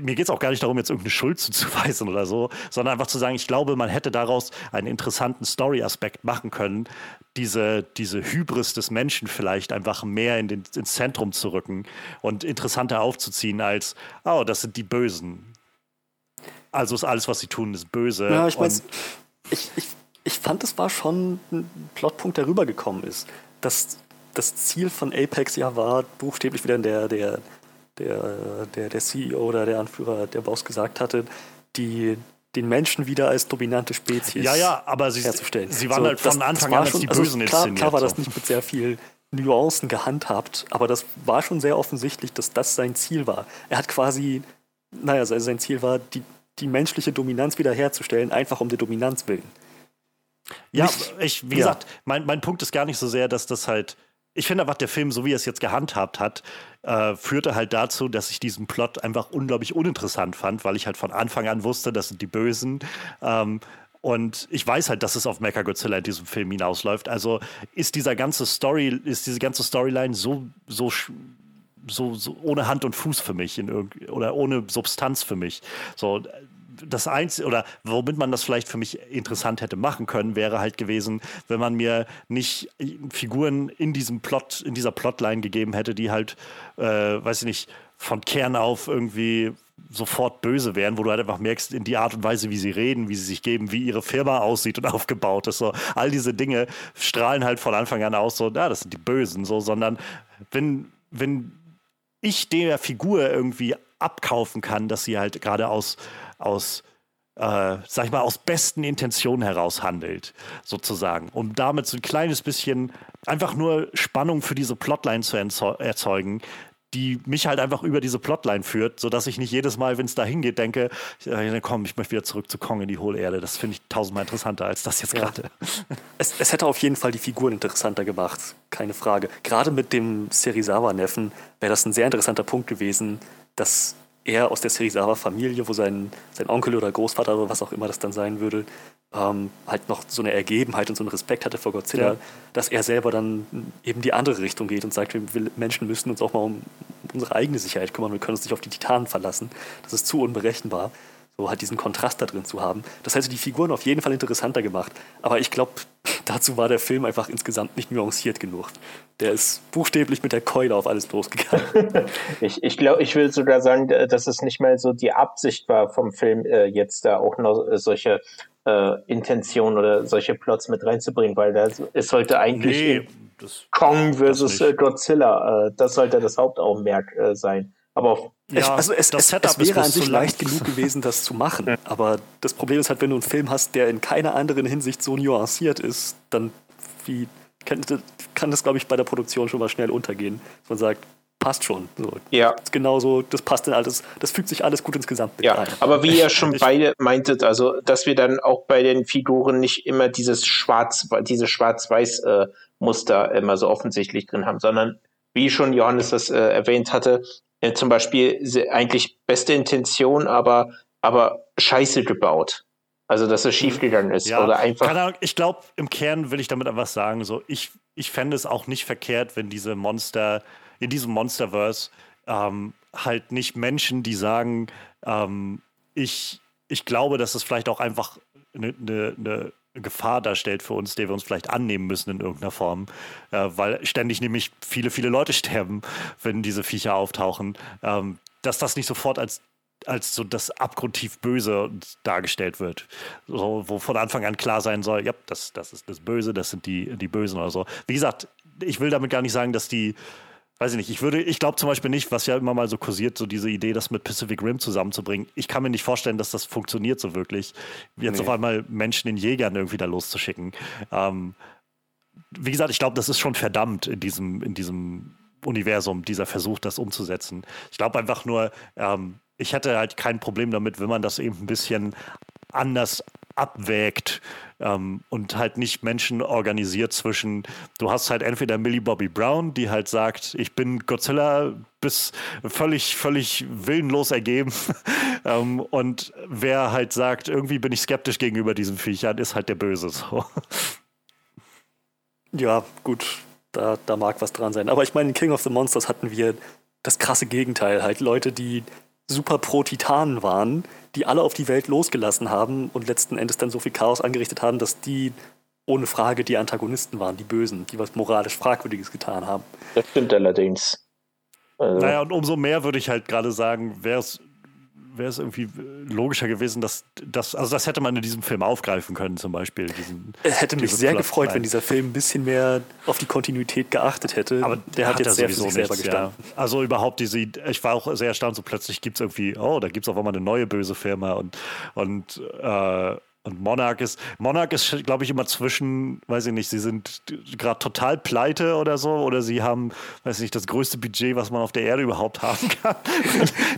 mir geht es auch gar nicht darum, jetzt irgendeine Schuld zuzuweisen oder so, sondern einfach zu sagen, ich glaube, man hätte daraus einen interessanten Story-Aspekt machen können, diese, diese Hybris des Menschen vielleicht einfach mehr in den, ins Zentrum zu rücken und interessanter aufzuziehen als, oh, das sind die Bösen. Also ist alles, was sie tun, ist böse. Ja, ich meine, ich, ich, ich fand, es war schon ein Plotpunkt, der rübergekommen ist. Dass das Ziel von Apex ja war, buchstäblich wieder der, der der, der, der CEO oder der Anführer, der Boss gesagt hatte, die, den Menschen wieder als dominante Spezies ja, ja, aber sie, herzustellen. Sie waren so, halt von das, Anfang das an als die also Bösen klar, inszeniert. Klar war das nicht mit sehr viel Nuancen gehandhabt, aber das war schon sehr offensichtlich, dass das sein Ziel war. Er hat quasi, naja, sein Ziel war, die, die menschliche Dominanz wiederherzustellen, einfach um der Dominanz willen. Ja, nicht, ich, wie ja. gesagt, mein, mein Punkt ist gar nicht so sehr, dass das halt ich finde einfach, der Film, so wie er es jetzt gehandhabt hat, äh, führte halt dazu, dass ich diesen Plot einfach unglaublich uninteressant fand, weil ich halt von Anfang an wusste, das sind die Bösen. Ähm, und ich weiß halt, dass es auf Mechagodzilla in diesem Film hinausläuft. Also ist dieser ganze Story, ist diese ganze Storyline so, so so, so, ohne Hand und Fuß für mich in oder ohne Substanz für mich. So, das Einzige, oder womit man das vielleicht für mich interessant hätte machen können, wäre halt gewesen, wenn man mir nicht Figuren in diesem Plot, in dieser Plotline gegeben hätte, die halt, äh, weiß ich nicht, von Kern auf irgendwie sofort böse wären, wo du halt einfach merkst, in die Art und Weise, wie sie reden, wie sie sich geben, wie ihre Firma aussieht und [LAUGHS] aufgebaut ist. So, all diese Dinge strahlen halt von Anfang an aus, so, ja, das sind die Bösen, so, sondern wenn, wenn ich der Figur irgendwie abkaufen kann, dass sie halt gerade aus aus äh, sag ich mal, aus besten Intentionen heraus handelt, sozusagen, um damit so ein kleines bisschen einfach nur Spannung für diese Plotline zu erzeugen, die mich halt einfach über diese Plotline führt, sodass ich nicht jedes Mal, wenn es da hingeht, denke, ja, komm, ich möchte wieder zurück zu Kong in die Hohlerde. Das finde ich tausendmal interessanter als das jetzt ja. gerade. [LAUGHS] Es, es, hätte auf jeden Fall die Figuren interessanter gemacht, keine Frage. Gerade mit dem Serizawa-Neffen wäre das ein sehr interessanter Punkt gewesen, dass er aus der Serizawa-Familie, wo sein, sein Onkel oder Großvater oder was auch immer das dann sein würde, ähm, halt noch so eine Ergebenheit und so einen Respekt hatte vor Godzilla, ja. dass er selber dann eben die andere Richtung geht und sagt, wir Menschen müssen uns auch mal um unsere eigene Sicherheit kümmern, wir können uns nicht auf die Titanen verlassen. Das ist zu unberechenbar so halt diesen Kontrast da drin zu haben. Das hätte die Figuren auf jeden Fall interessanter gemacht. Aber ich glaube, dazu war der Film einfach insgesamt nicht nuanciert genug. Der ist buchstäblich mit der Keule auf alles losgegangen. [LAUGHS] ich ich glaube, ich will sogar sagen, dass es nicht mal so die Absicht war vom Film, äh, jetzt da auch noch äh, solche äh, Intentionen oder solche Plots mit reinzubringen, weil da, es sollte eigentlich nee, das, Kong versus äh, Godzilla, äh, das sollte das Hauptaugenmerk äh, sein. Aber auf ja, also es, es, es wäre an sich leicht genug [LAUGHS] gewesen, das zu machen. Aber das Problem ist halt, wenn du einen Film hast, der in keiner anderen Hinsicht so nuanciert ist, dann wie kann, kann das, glaube ich, bei der Produktion schon mal schnell untergehen. Man sagt, passt schon. So, ja. Genauso, das passt dann alles, das fügt sich alles gut ins Gesamtbild ja, ein. Aber wie ihr schon beide meintet, also dass wir dann auch bei den Figuren nicht immer dieses Schwarz, diese Schwarz-Weiß-Muster äh, immer so offensichtlich drin haben, sondern wie schon Johannes das äh, erwähnt hatte, äh, zum Beispiel eigentlich beste Intention, aber, aber scheiße gebaut. Also, dass es schiefgegangen ist Ja, oder einfach. keine Ahnung, ich glaube, im Kern will ich damit einfach sagen, so, ich, ich fände es auch nicht verkehrt, wenn diese Monster, in diesem Monsterverse, ähm, halt nicht Menschen, die sagen, ähm, ich, ich glaube, dass es vielleicht auch einfach eine, eine, eine Gefahr darstellt für uns, der wir uns vielleicht annehmen müssen in irgendeiner Form, äh, weil ständig nämlich viele, viele Leute [LAUGHS] sterben, wenn diese Viecher auftauchen, ähm, dass das nicht sofort als als so das abgrundtief Böse dargestellt wird. So, wo von Anfang an klar sein soll, ja, das, das ist das Böse, das sind die, die Bösen oder so. Wie gesagt, ich will damit gar nicht sagen, dass die, weiß ich nicht, ich würde, ich glaube zum Beispiel nicht, was ja immer mal so kursiert, so diese Idee, das mit Pacific Rim zusammenzubringen. Ich kann mir nicht vorstellen, dass das funktioniert so wirklich. Jetzt Nee. auf einmal Menschen in Jägern irgendwie da loszuschicken. Ähm, wie gesagt, ich glaube, das ist schon verdammt in diesem, in diesem Universum, dieser Versuch, das umzusetzen. Ich glaube einfach nur, ähm, ich hätte halt kein Problem damit, wenn man das eben ein bisschen anders abwägt ähm, und halt nicht Menschen organisiert zwischen, du hast halt entweder Millie Bobby Brown, die halt sagt, ich bin Godzilla bis völlig, völlig willenlos ergeben [LAUGHS] ähm, und wer halt sagt, irgendwie bin ich skeptisch gegenüber diesen Viechern, ist halt der Böse. So. [LAUGHS] Ja, gut, da, da mag was dran sein. Aber ich meine, in King of the Monsters hatten wir das krasse Gegenteil. Halt Leute, die super pro Titanen waren, die alle auf die Welt losgelassen haben und letzten Endes dann so viel Chaos angerichtet haben, dass die ohne Frage die Antagonisten waren, die Bösen, die was moralisch Fragwürdiges getan haben. Das stimmt allerdings. Also, Naja, und umso mehr würde ich halt gerade sagen, wäre es wäre es irgendwie logischer gewesen, dass das, also das hätte man in diesem Film aufgreifen können, zum Beispiel. Diesen, Es hätte mich sehr Plotline. gefreut, wenn dieser Film ein bisschen mehr auf die Kontinuität geachtet hätte. Aber der hat, er jetzt sehr für sowieso sich selber nicht, gestanden. Ja. Also überhaupt diese, ich war auch sehr erstaunt, so plötzlich gibt es irgendwie, oh, da gibt es auf einmal eine neue böse Firma und, und, äh, und Monarch ist, Monarch ist, glaube ich, immer zwischen, weiß ich nicht, sie sind gerade total pleite oder so, oder sie haben, weiß ich nicht, das größte Budget, was man auf der Erde überhaupt haben kann. [LAUGHS]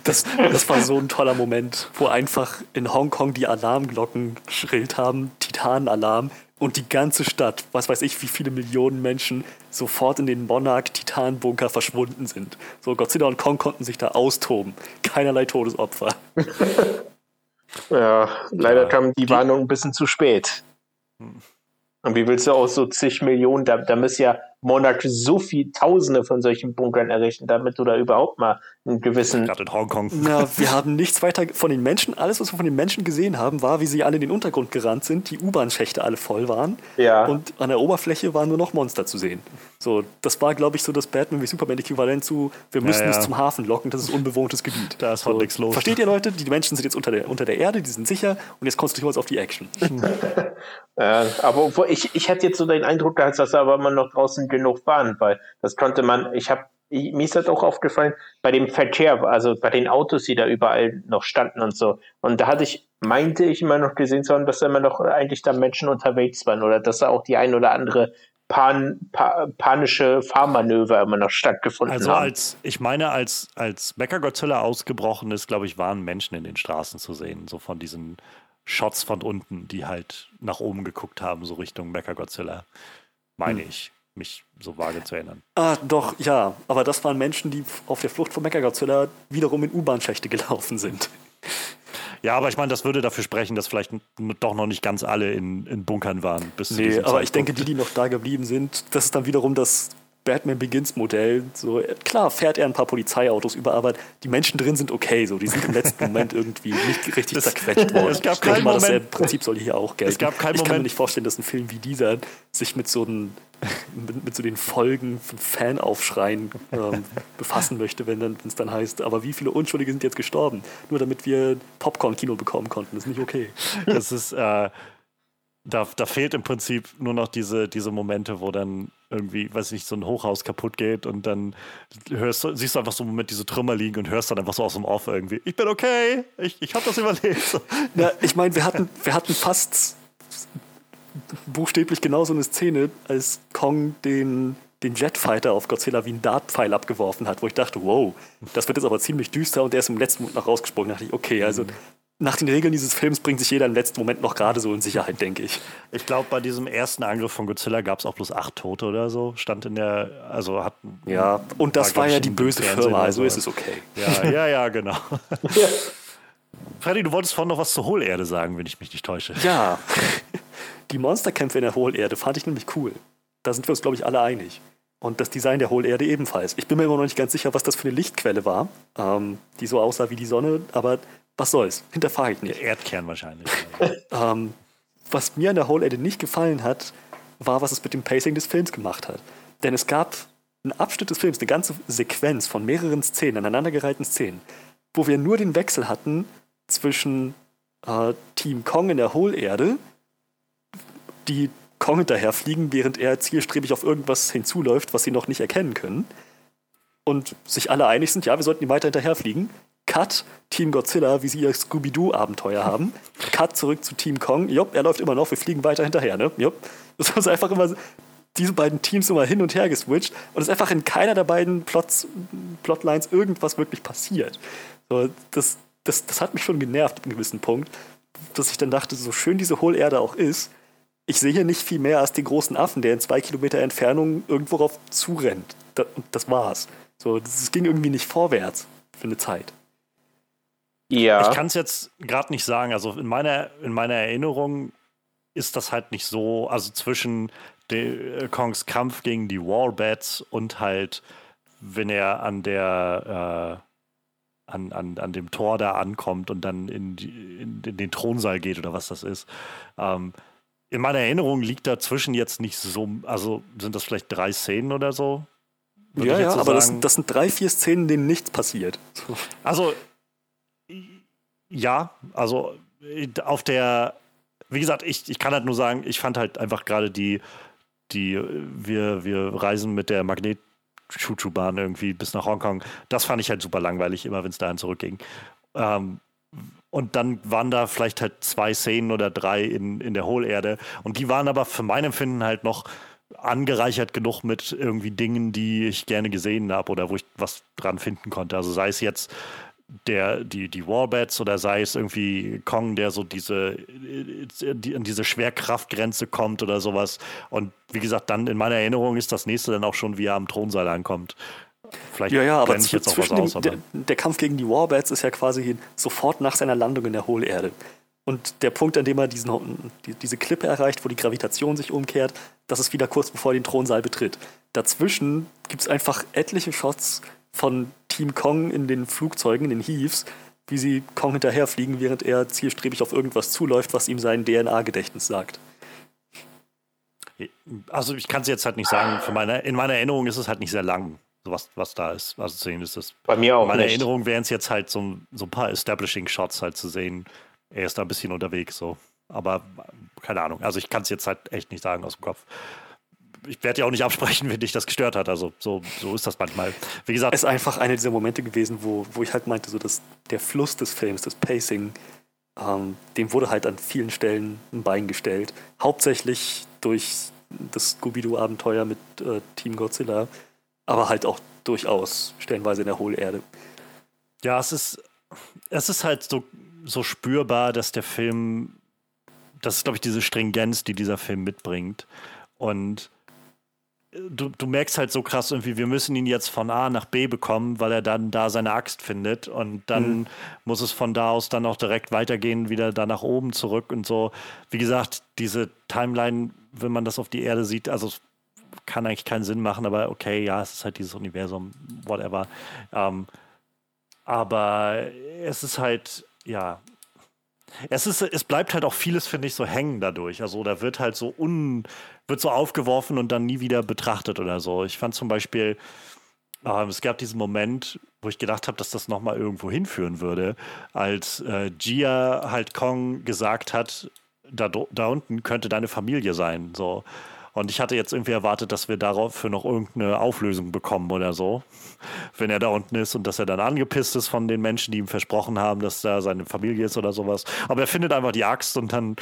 Das, das war so ein toller Moment, wo einfach in Hongkong die Alarmglocken schrillt haben, Titanenalarm, und die ganze Stadt, was weiß ich, wie viele Millionen Menschen sofort in den Monarch-Titanbunker verschwunden sind. So, Godzilla und Kong konnten sich da austoben. Keinerlei Todesopfer. [LAUGHS] ja, leider Ja. kam die Warnung ein bisschen zu spät. Und wie willst du aus so zig Millionen, da, da müssen ja Monarch so viel Tausende von solchen Bunkern errichten, damit du da überhaupt mal einen gewissen. Gerade in Hongkong. Na, [LAUGHS] wir haben nichts weiter von den Menschen. Alles, was wir von den Menschen gesehen haben, war, wie sie alle in den Untergrund gerannt sind, die U-Bahn-Schächte alle voll waren. Ja. Und an der Oberfläche waren nur noch Monster zu sehen. So, das war, glaube ich, so das Batman wie Superman-Äquivalent zu, wir müssen ja. es zum Hafen locken, das ist unbewohntes Gebiet. [LAUGHS] Da ist so, nichts los. Versteht ihr, Leute? Die Menschen sind jetzt unter der, unter der Erde, die sind sicher und jetzt konzentrieren wir uns auf die Action. [LAUGHS] Äh, aber obwohl ich, ich hatte jetzt so den Eindruck, dass das aber immer noch draußen genug waren, weil das konnte man, ich habe, mir ist das auch aufgefallen, bei dem Verkehr, also bei den Autos, die da überall noch standen und so. Und da hatte ich, meinte ich immer noch gesehen zu haben, dass da immer noch eigentlich da Menschen unterwegs waren oder dass da auch die ein oder andere pan, pa, panische Fahrmanöver immer noch stattgefunden Also haben. als, ich meine, als, als Mechagodzilla ausgebrochen ist, glaube ich, waren Menschen in den Straßen zu sehen, so von diesen Shots von unten, die halt nach oben geguckt haben, so Richtung Mechagodzilla. Meine Hm. ich, mich so vage zu erinnern. ah, doch, ja. Aber das waren Menschen, die auf der Flucht von Mechagodzilla wiederum in U-Bahn-Schächte gelaufen sind. Ja, aber ich meine, das würde dafür sprechen, dass vielleicht doch noch nicht ganz alle in, in Bunkern waren. Bis Nee, aber ich denke, Zeitpunkt. die, die noch da geblieben sind, das ist dann wiederum das Batman Begins Modell. So, klar fährt er ein paar Polizeiautos über, aber die Menschen drin sind okay. So, die sind im letzten Moment irgendwie nicht richtig Das- zerquetscht worden. es gab ich denke keinen mal, Moment- Prinzip soll hier auch gelten. Es gab keinen ich kann mir nicht vorstellen, dass ein Film wie dieser sich mit so, einen, mit, mit so den Folgen von Fanaufschreien ähm, [LAUGHS] befassen möchte, wenn es dann heißt, aber wie viele Unschuldige sind jetzt gestorben? Nur damit wir Popcorn-Kino bekommen konnten. Das ist nicht okay. [LAUGHS] Das ist, äh, da, da fehlt im Prinzip nur noch diese, diese Momente, wo dann irgendwie, weiß nicht, so ein Hochhaus kaputt geht und dann hörst du, siehst du einfach so einen Moment diese Trümmer liegen und hörst dann einfach so aus dem Off irgendwie, ich bin okay, ich, ich habe das überlebt. Ja, ich meine, wir hatten, wir hatten fast buchstäblich genau so eine Szene, als Kong den, den Jetfighter auf Godzilla wie einen Dartpfeil abgeworfen hat, wo ich dachte, wow, das wird jetzt aber ziemlich düster und der ist im letzten Moment noch rausgesprungen. Da dachte ich, okay, also nach den Regeln dieses Films bringt sich jeder im letzten Moment noch gerade so in Sicherheit, denke ich. Ich glaube, bei diesem ersten Angriff von Godzilla gab es auch bloß acht Tote oder so, stand in der, also hat. Ja, und das war ich, ja die böse Fernsehen Firma, also so. ist es okay. Ja, ja, ja, genau. [LAUGHS] Freddy, du wolltest vorhin noch was zur Hohlerde sagen, wenn ich mich nicht täusche. Ja, [LAUGHS] die Monsterkämpfe in der Hohlerde fand ich nämlich cool. Da sind wir uns, glaube ich, alle einig. Und das Design der Hohlerde ebenfalls. Ich bin mir immer noch nicht ganz sicher, was das für eine Lichtquelle war, ähm, die so aussah wie die Sonne, aber was soll's? Hinterfrage ich nicht. Der Erdkern wahrscheinlich. [LAUGHS] ähm, was mir an der Hohlerde nicht gefallen hat, war, was es mit dem Pacing des Films gemacht hat. Denn es gab einen Abschnitt des Films, eine ganze Sequenz von mehreren Szenen, aneinandergereihten Szenen, wo wir nur den Wechsel hatten zwischen äh, Team Kong in der Hohlerde, die Kong hinterherfliegen, während er zielstrebig auf irgendwas hinzuläuft, was sie noch nicht erkennen können. Und sich alle einig sind, ja, wir sollten ihm weiter hinterherfliegen. Cut, Team Godzilla, wie sie ihr Scooby-Doo-Abenteuer haben. Cut zurück zu Team Kong. Jopp, er läuft immer noch, wir fliegen weiter hinterher, ne? Jopp. Das ist einfach immer diese beiden Teams immer hin und her geswitcht und es ist einfach in keiner der beiden Plots, Plotlines irgendwas wirklich passiert. So, das, das, das hat mich schon genervt ab einem gewissen Punkt, dass ich dann dachte, so schön diese Hohlerde auch ist, ich sehe hier nicht viel mehr als den großen Affen, der in zwei Kilometer Entfernung irgendwo drauf zurennt. Das, und das war's. So, das ging irgendwie nicht vorwärts für eine Zeit. Ja. Ich kann es jetzt gerade nicht sagen. Also in meiner, in meiner Erinnerung ist das halt nicht so, also zwischen de, äh, Kongs Kampf gegen die Wallbats und halt, wenn er an der äh, an, an, an dem Tor da ankommt und dann in, die, in, in den Thronsaal geht oder was das ist. Ähm, in meiner Erinnerung liegt dazwischen jetzt nicht so, also sind das vielleicht drei Szenen oder so? Ja, ja, so aber das, das, sind drei, vier Szenen, denen nichts passiert. Also, ja, also auf der, wie gesagt, ich, ich kann halt nur sagen, ich fand halt einfach gerade die, die, wir, wir reisen mit der Magnet Chuchu-Bahn irgendwie bis nach Hongkong. Das fand ich halt super langweilig, immer wenn es dahin zurückging. Ähm, und dann waren da vielleicht halt zwei Szenen oder drei in, in der Hohlerde. Und die waren aber für mein Empfinden halt noch angereichert genug mit irgendwie Dingen, die ich gerne gesehen habe oder wo ich was dran finden konnte. Also sei es jetzt der, die, die Warbats oder sei es irgendwie Kong, der so diese, die, an diese Schwerkraftgrenze kommt oder sowas. Und wie gesagt, dann in meiner Erinnerung ist das nächste dann auch schon, wie er am Thronsaal ankommt. Vielleicht ja, ja, aber ich jetzt auch was aus. Dem, der, der, Kampf gegen die Warbats ist ja quasi sofort nach seiner Landung in der Hohlerde. Und der Punkt, an dem er diesen, die, diese Klippe erreicht, wo die Gravitation sich umkehrt, das ist wieder kurz bevor er den Thronsaal betritt. Dazwischen gibt es einfach etliche Shots von Team Kong in den Flugzeugen, in den Heaves, wie sie Kong hinterherfliegen, während er zielstrebig auf irgendwas zuläuft, was ihm sein DNA-Gedächtnis sagt. Also ich kann es jetzt halt nicht sagen. Meine, in meiner Erinnerung ist es halt nicht sehr lang, was, was da ist. Also zu sehen ist. Bei mir auch. In meiner nicht. Erinnerung wären es jetzt halt so, so ein paar Establishing-Shots halt zu sehen. Er ist da ein bisschen unterwegs so. Aber keine Ahnung. Also ich kann es jetzt halt echt nicht sagen aus dem Kopf ich werde ja auch nicht absprechen, [LAUGHS] wenn dich das gestört hat. Also so, so ist das manchmal. Wie gesagt. Es ist einfach einer dieser Momente gewesen, wo, wo ich halt meinte, so dass der Fluss des Films, das Pacing, ähm, dem wurde halt an vielen Stellen ein Bein gestellt. Hauptsächlich durch das Scooby-Doo-Abenteuer mit äh, Team Godzilla, aber halt auch durchaus stellenweise in der Hohlerde. Ja, es ist, es ist halt so, so spürbar, dass der Film, das ist, glaube ich, diese Stringenz, die dieser Film mitbringt. Und du, du merkst halt so krass irgendwie, wir müssen ihn jetzt von A nach B bekommen, weil er dann da seine Axt findet und dann mhm. muss es von da aus dann auch direkt weitergehen, wieder da nach oben zurück und so. Wie gesagt, diese Timeline, wenn man das auf die Erde sieht, also kann eigentlich keinen Sinn machen, aber okay, ja, es ist halt dieses Universum, whatever. Ähm, aber es ist halt, ja, es ist, es bleibt halt auch vieles, finde ich, so hängen dadurch. Also da wird halt so un, wird so aufgeworfen und dann nie wieder betrachtet oder so. Ich fand zum Beispiel, äh, es gab diesen Moment, wo ich gedacht habe, dass das nochmal irgendwo hinführen würde, als äh, Gia halt Kong gesagt hat, da, da unten könnte deine Familie sein. So. Und ich hatte jetzt irgendwie erwartet, dass wir dafür noch irgendeine Auflösung bekommen oder so, wenn er da unten ist und dass er dann angepisst ist von den Menschen, die ihm versprochen haben, dass da seine Familie ist oder sowas. Aber er findet einfach die Axt und dann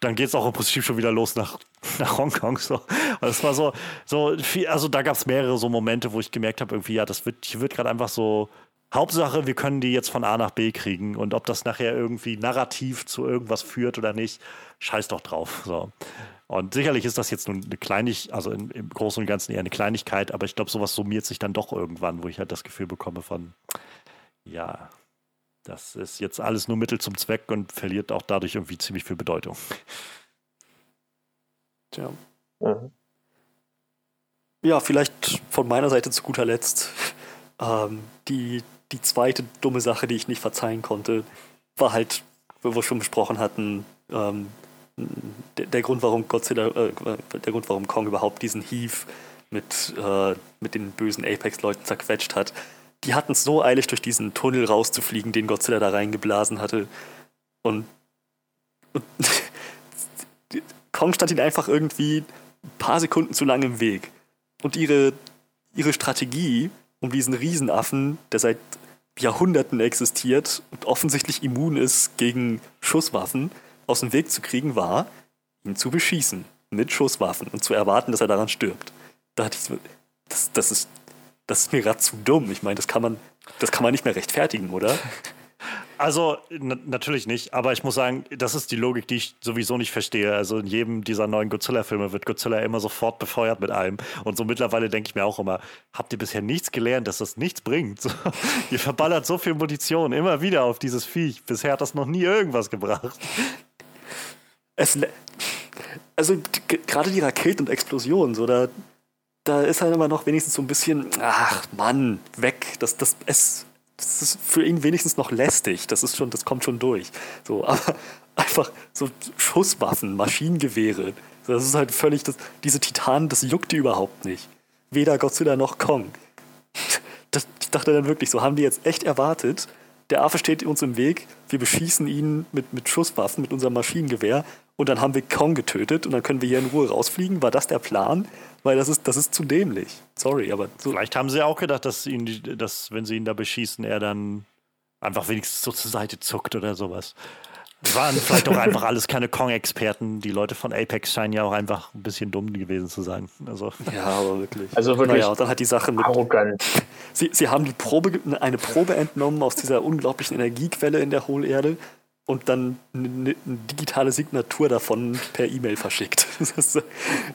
dann geht es auch im Prinzip schon wieder los nach, [LAUGHS] nach Hongkong. So. Das war so, so viel, also da gab es mehrere so Momente, wo ich gemerkt habe, irgendwie, ja, das wird, hier wird gerade einfach so. Hauptsache, wir können die jetzt von A nach B kriegen und ob das nachher irgendwie narrativ zu irgendwas führt oder nicht, scheiß doch drauf. So. Und sicherlich ist das jetzt nur eine Kleinigkeit, also im, im Großen und Ganzen eher eine Kleinigkeit, aber ich glaube, sowas summiert sich dann doch irgendwann, wo ich halt das Gefühl bekomme von, ja, das ist jetzt alles nur Mittel zum Zweck und verliert auch dadurch irgendwie ziemlich viel Bedeutung. Tja. Mhm. Ja, vielleicht von meiner Seite zu guter Letzt. Ähm, die, die zweite dumme Sache, die ich nicht verzeihen konnte, war halt, wo wir schon besprochen hatten, ähm, der, Grund, warum Godzilla, äh, der Grund, warum Kong überhaupt diesen Heave mit, äh, mit den bösen Apex-Leuten zerquetscht hat. Die hatten es so eilig, durch diesen Tunnel rauszufliegen, den Godzilla da reingeblasen hatte. Und, und [LAUGHS] Kong stand ihnen einfach irgendwie ein paar Sekunden zu lang im Weg. Und ihre, ihre Strategie, um diesen Riesenaffen, der seit Jahrhunderten existiert und offensichtlich immun ist gegen Schusswaffen, aus dem Weg zu kriegen, war, ihn zu beschießen mit Schusswaffen und zu erwarten, dass er daran stirbt. Da hatte ich das, das ist, das ist mir gerade zu dumm. Ich meine, das kann man, das kann man nicht mehr rechtfertigen, oder? [LAUGHS] Also natürlich nicht, aber ich muss sagen, das ist die Logik, die ich sowieso nicht verstehe. Also in jedem dieser neuen Godzilla-Filme wird Godzilla immer sofort befeuert mit allem. Und so mittlerweile denke ich mir auch immer, habt ihr bisher nichts gelernt, dass das nichts bringt? So, [LAUGHS] ihr verballert so viel Munition immer wieder auf dieses Viech. Bisher hat das noch nie irgendwas gebracht. Es, also gerade die Raketen und Explosionen, so da, da ist halt immer noch wenigstens so ein bisschen, ach Mann, weg. Das, das, es, das ist für ihn wenigstens noch lästig. Das ist schon, das kommt schon durch. So, [LAUGHS] aber einfach so Schusswaffen, Maschinengewehre. Das ist halt völlig, das, diese Titanen, das juckt die überhaupt nicht. Weder Godzilla noch Kong. Das, ich dachte dann wirklich, so haben die jetzt echt erwartet. Der Affe steht uns im Weg, wir beschießen ihn mit, mit Schusswaffen, mit unserem Maschinengewehr und dann haben wir Kong getötet und dann können wir hier in Ruhe rausfliegen. War das der Plan? Weil das ist, das ist zu dämlich. Sorry, aber so. Vielleicht haben sie auch gedacht, dass, ihn, dass wenn sie ihn da beschießen, er dann einfach wenigstens so zur Seite zuckt oder sowas. Es waren vielleicht auch einfach alles keine Kong-Experten. Die Leute von Apex scheinen ja auch einfach ein bisschen dumm gewesen zu sein. Also. Ja, aber wirklich. Also wirklich. Naja, und dann hat die Sache mit. Arrogant. Sie, sie haben die Probe, eine Probe entnommen aus dieser unglaublichen Energiequelle in der Hohlerde und dann eine, digitale Signatur davon per E-Mail verschickt. [LAUGHS] Das,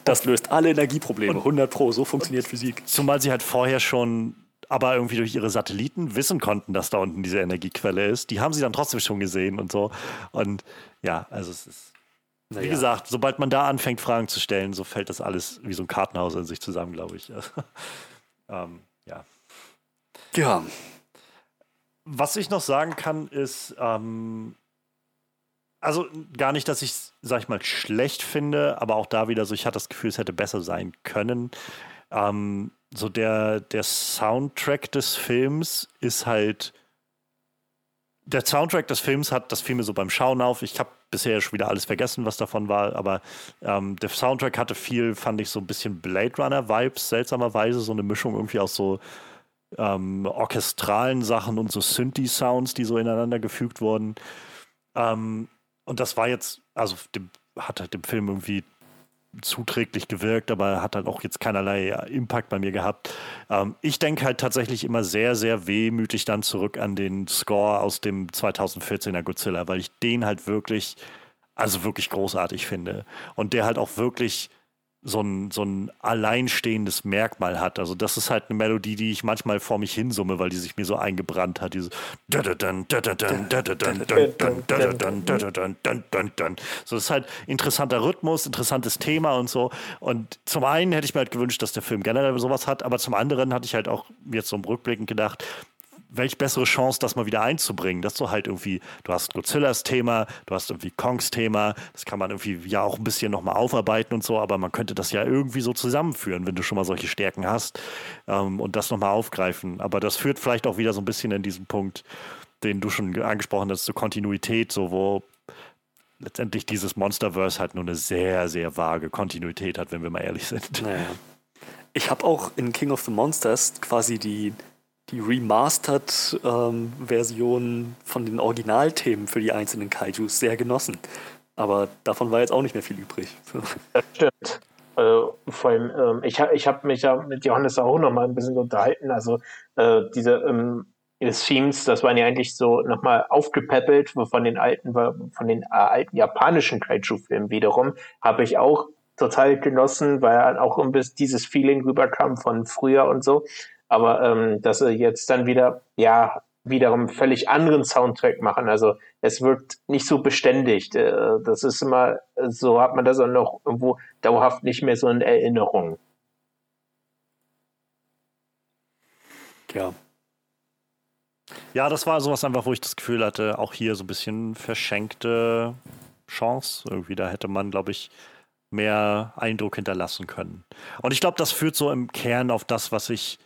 das, löst alle Energieprobleme, 100 Pro, so funktioniert Physik. Zumal sie halt vorher schon, aber irgendwie durch ihre Satelliten wissen konnten, dass da unten diese Energiequelle ist. Die haben sie dann trotzdem schon gesehen und so. Und ja, also es ist, naja. wie gesagt, sobald man da anfängt, Fragen zu stellen, so fällt das alles wie so ein Kartenhaus in sich zusammen, glaube ich. [LAUGHS] ähm, ja. Ja. Was ich noch sagen kann, ist, ähm, also gar nicht, dass ich es, sag ich mal, schlecht finde, aber auch da wieder so, ich hatte das Gefühl, es hätte besser sein können. Ähm, so der, der Soundtrack des Films ist halt. Der Soundtrack des Films hat, das fiel mir so beim Schauen auf. Ich habe bisher schon wieder alles vergessen, was davon war, aber ähm, der Soundtrack hatte viel, fand ich, so ein bisschen Blade Runner-Vibes, seltsamerweise, so eine Mischung irgendwie aus so ähm, orchestralen Sachen und so Synthi-Sounds, die so ineinander gefügt wurden. Ähm, und das war jetzt, also dem, hat halt dem Film irgendwie zuträglich gewirkt, aber hat halt auch jetzt keinerlei Impact bei mir gehabt. Ähm, ich denke halt tatsächlich immer sehr, sehr wehmütig dann zurück an den Score aus dem 2014er Godzilla, weil ich den halt wirklich, also wirklich großartig finde. Und der halt auch wirklich so ein, so ein alleinstehendes Merkmal hat. Also das ist halt eine Melodie, die ich manchmal vor mich hinsumme, weil die sich mir so eingebrannt hat. Diese so das ist halt interessanter Rhythmus, interessantes Thema und so. Und zum einen hätte ich mir halt gewünscht, dass der Film generell sowas hat, aber zum anderen hatte ich halt auch jetzt so im Rückblickend gedacht, welch bessere Chance, das mal wieder einzubringen. Dass du halt irgendwie, du hast Godzillas Thema, du hast irgendwie Kongs Thema, das kann man irgendwie ja auch ein bisschen nochmal aufarbeiten und so, aber man könnte das ja irgendwie so zusammenführen, wenn du schon mal solche Stärken hast ähm, und das nochmal aufgreifen. Aber das führt vielleicht auch wieder so ein bisschen in diesen Punkt, den du schon angesprochen hast, zur Kontinuität, so wo letztendlich dieses Monsterverse halt nur eine sehr, sehr vage Kontinuität hat, wenn wir mal ehrlich sind. Naja. Ich habe auch in King of the Monsters quasi die die Remastered-Version ähm, von den Originalthemen für die einzelnen Kaijus sehr genossen. Aber davon war jetzt auch nicht mehr viel übrig. Das stimmt. Also, vor allem, ähm, ich, ich habe mich ja mit Johannes auch noch mal ein bisschen unterhalten. Also äh, diese ähm, Themes, das waren ja eigentlich so nochmal aufgepäppelt von den alten, von den alten japanischen Kaiju-Filmen wiederum, habe ich auch total genossen, weil auch ein bisschen dieses Feeling rüberkam von früher und so. Aber ähm, dass er jetzt dann wieder, ja, wiederum völlig anderen Soundtrack machen. Also es wirkt nicht so beständig. Äh, das ist immer, so hat man das auch noch irgendwo dauerhaft nicht mehr so in Erinnerung. Ja. Ja, das war sowas einfach, wo ich das Gefühl hatte, auch hier so ein bisschen verschenkte Chance. Irgendwie, da hätte man, glaube ich, mehr Eindruck hinterlassen können. Und ich glaube, das führt so im Kern auf das, was ich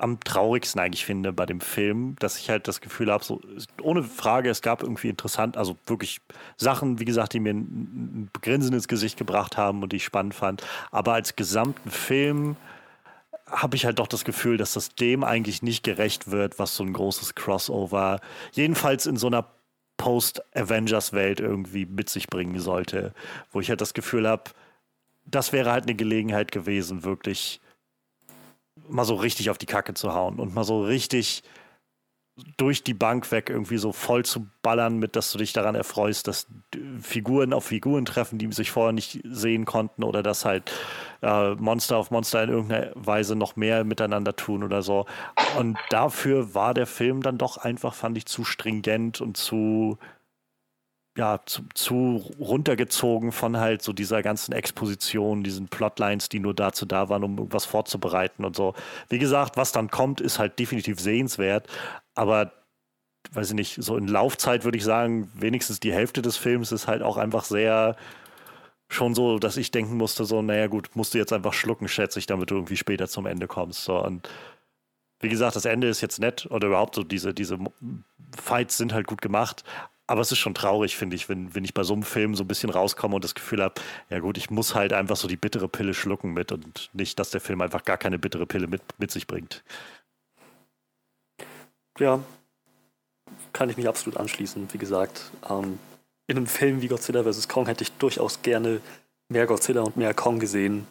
am traurigsten eigentlich finde bei dem Film, dass ich halt das Gefühl habe, so ohne Frage, es gab irgendwie interessant, also wirklich Sachen, wie gesagt, die mir ein, Grinsen ins Gesicht gebracht haben und die ich spannend fand. Aber als gesamten Film habe ich halt doch das Gefühl, dass das dem eigentlich nicht gerecht wird, was so ein großes Crossover, jedenfalls in so einer Post-Avengers-Welt irgendwie mit sich bringen sollte, wo ich halt das Gefühl habe, das wäre halt eine Gelegenheit gewesen, wirklich mal so richtig auf die Kacke zu hauen und mal so richtig durch die Bank weg irgendwie so voll zu ballern, mit dass du dich daran erfreust, dass Figuren auf Figuren treffen, die sich vorher nicht sehen konnten oder dass halt äh, Monster auf Monster in irgendeiner Weise noch mehr miteinander tun oder so. Und dafür war der Film dann doch einfach, fand ich, zu stringent und zu ja, zu, zu, runtergezogen von halt so dieser ganzen Exposition, diesen Plotlines, die nur dazu da waren, um irgendwas vorzubereiten und so. Wie gesagt, was dann kommt, ist halt definitiv sehenswert, aber weiß ich nicht, so in Laufzeit würde ich sagen, wenigstens die Hälfte des Films ist halt auch einfach sehr schon so, dass ich denken musste, so, naja gut, musst du jetzt einfach schlucken, schätze ich, damit du irgendwie später zum Ende kommst. So. Und wie gesagt, das Ende ist jetzt nett oder überhaupt so diese, diese Fights sind halt gut gemacht, aber es ist schon traurig, finde ich, wenn, wenn ich bei so einem Film so ein bisschen rauskomme und das Gefühl habe, ja gut, ich muss halt einfach so die bittere Pille schlucken mit und nicht, dass der Film einfach gar keine bittere Pille mit, mit sich bringt. Ja, kann ich mich absolut anschließen. Wie gesagt, ähm, in einem Film wie Godzilla vs. Kong hätte ich durchaus gerne mehr Godzilla und mehr Kong gesehen,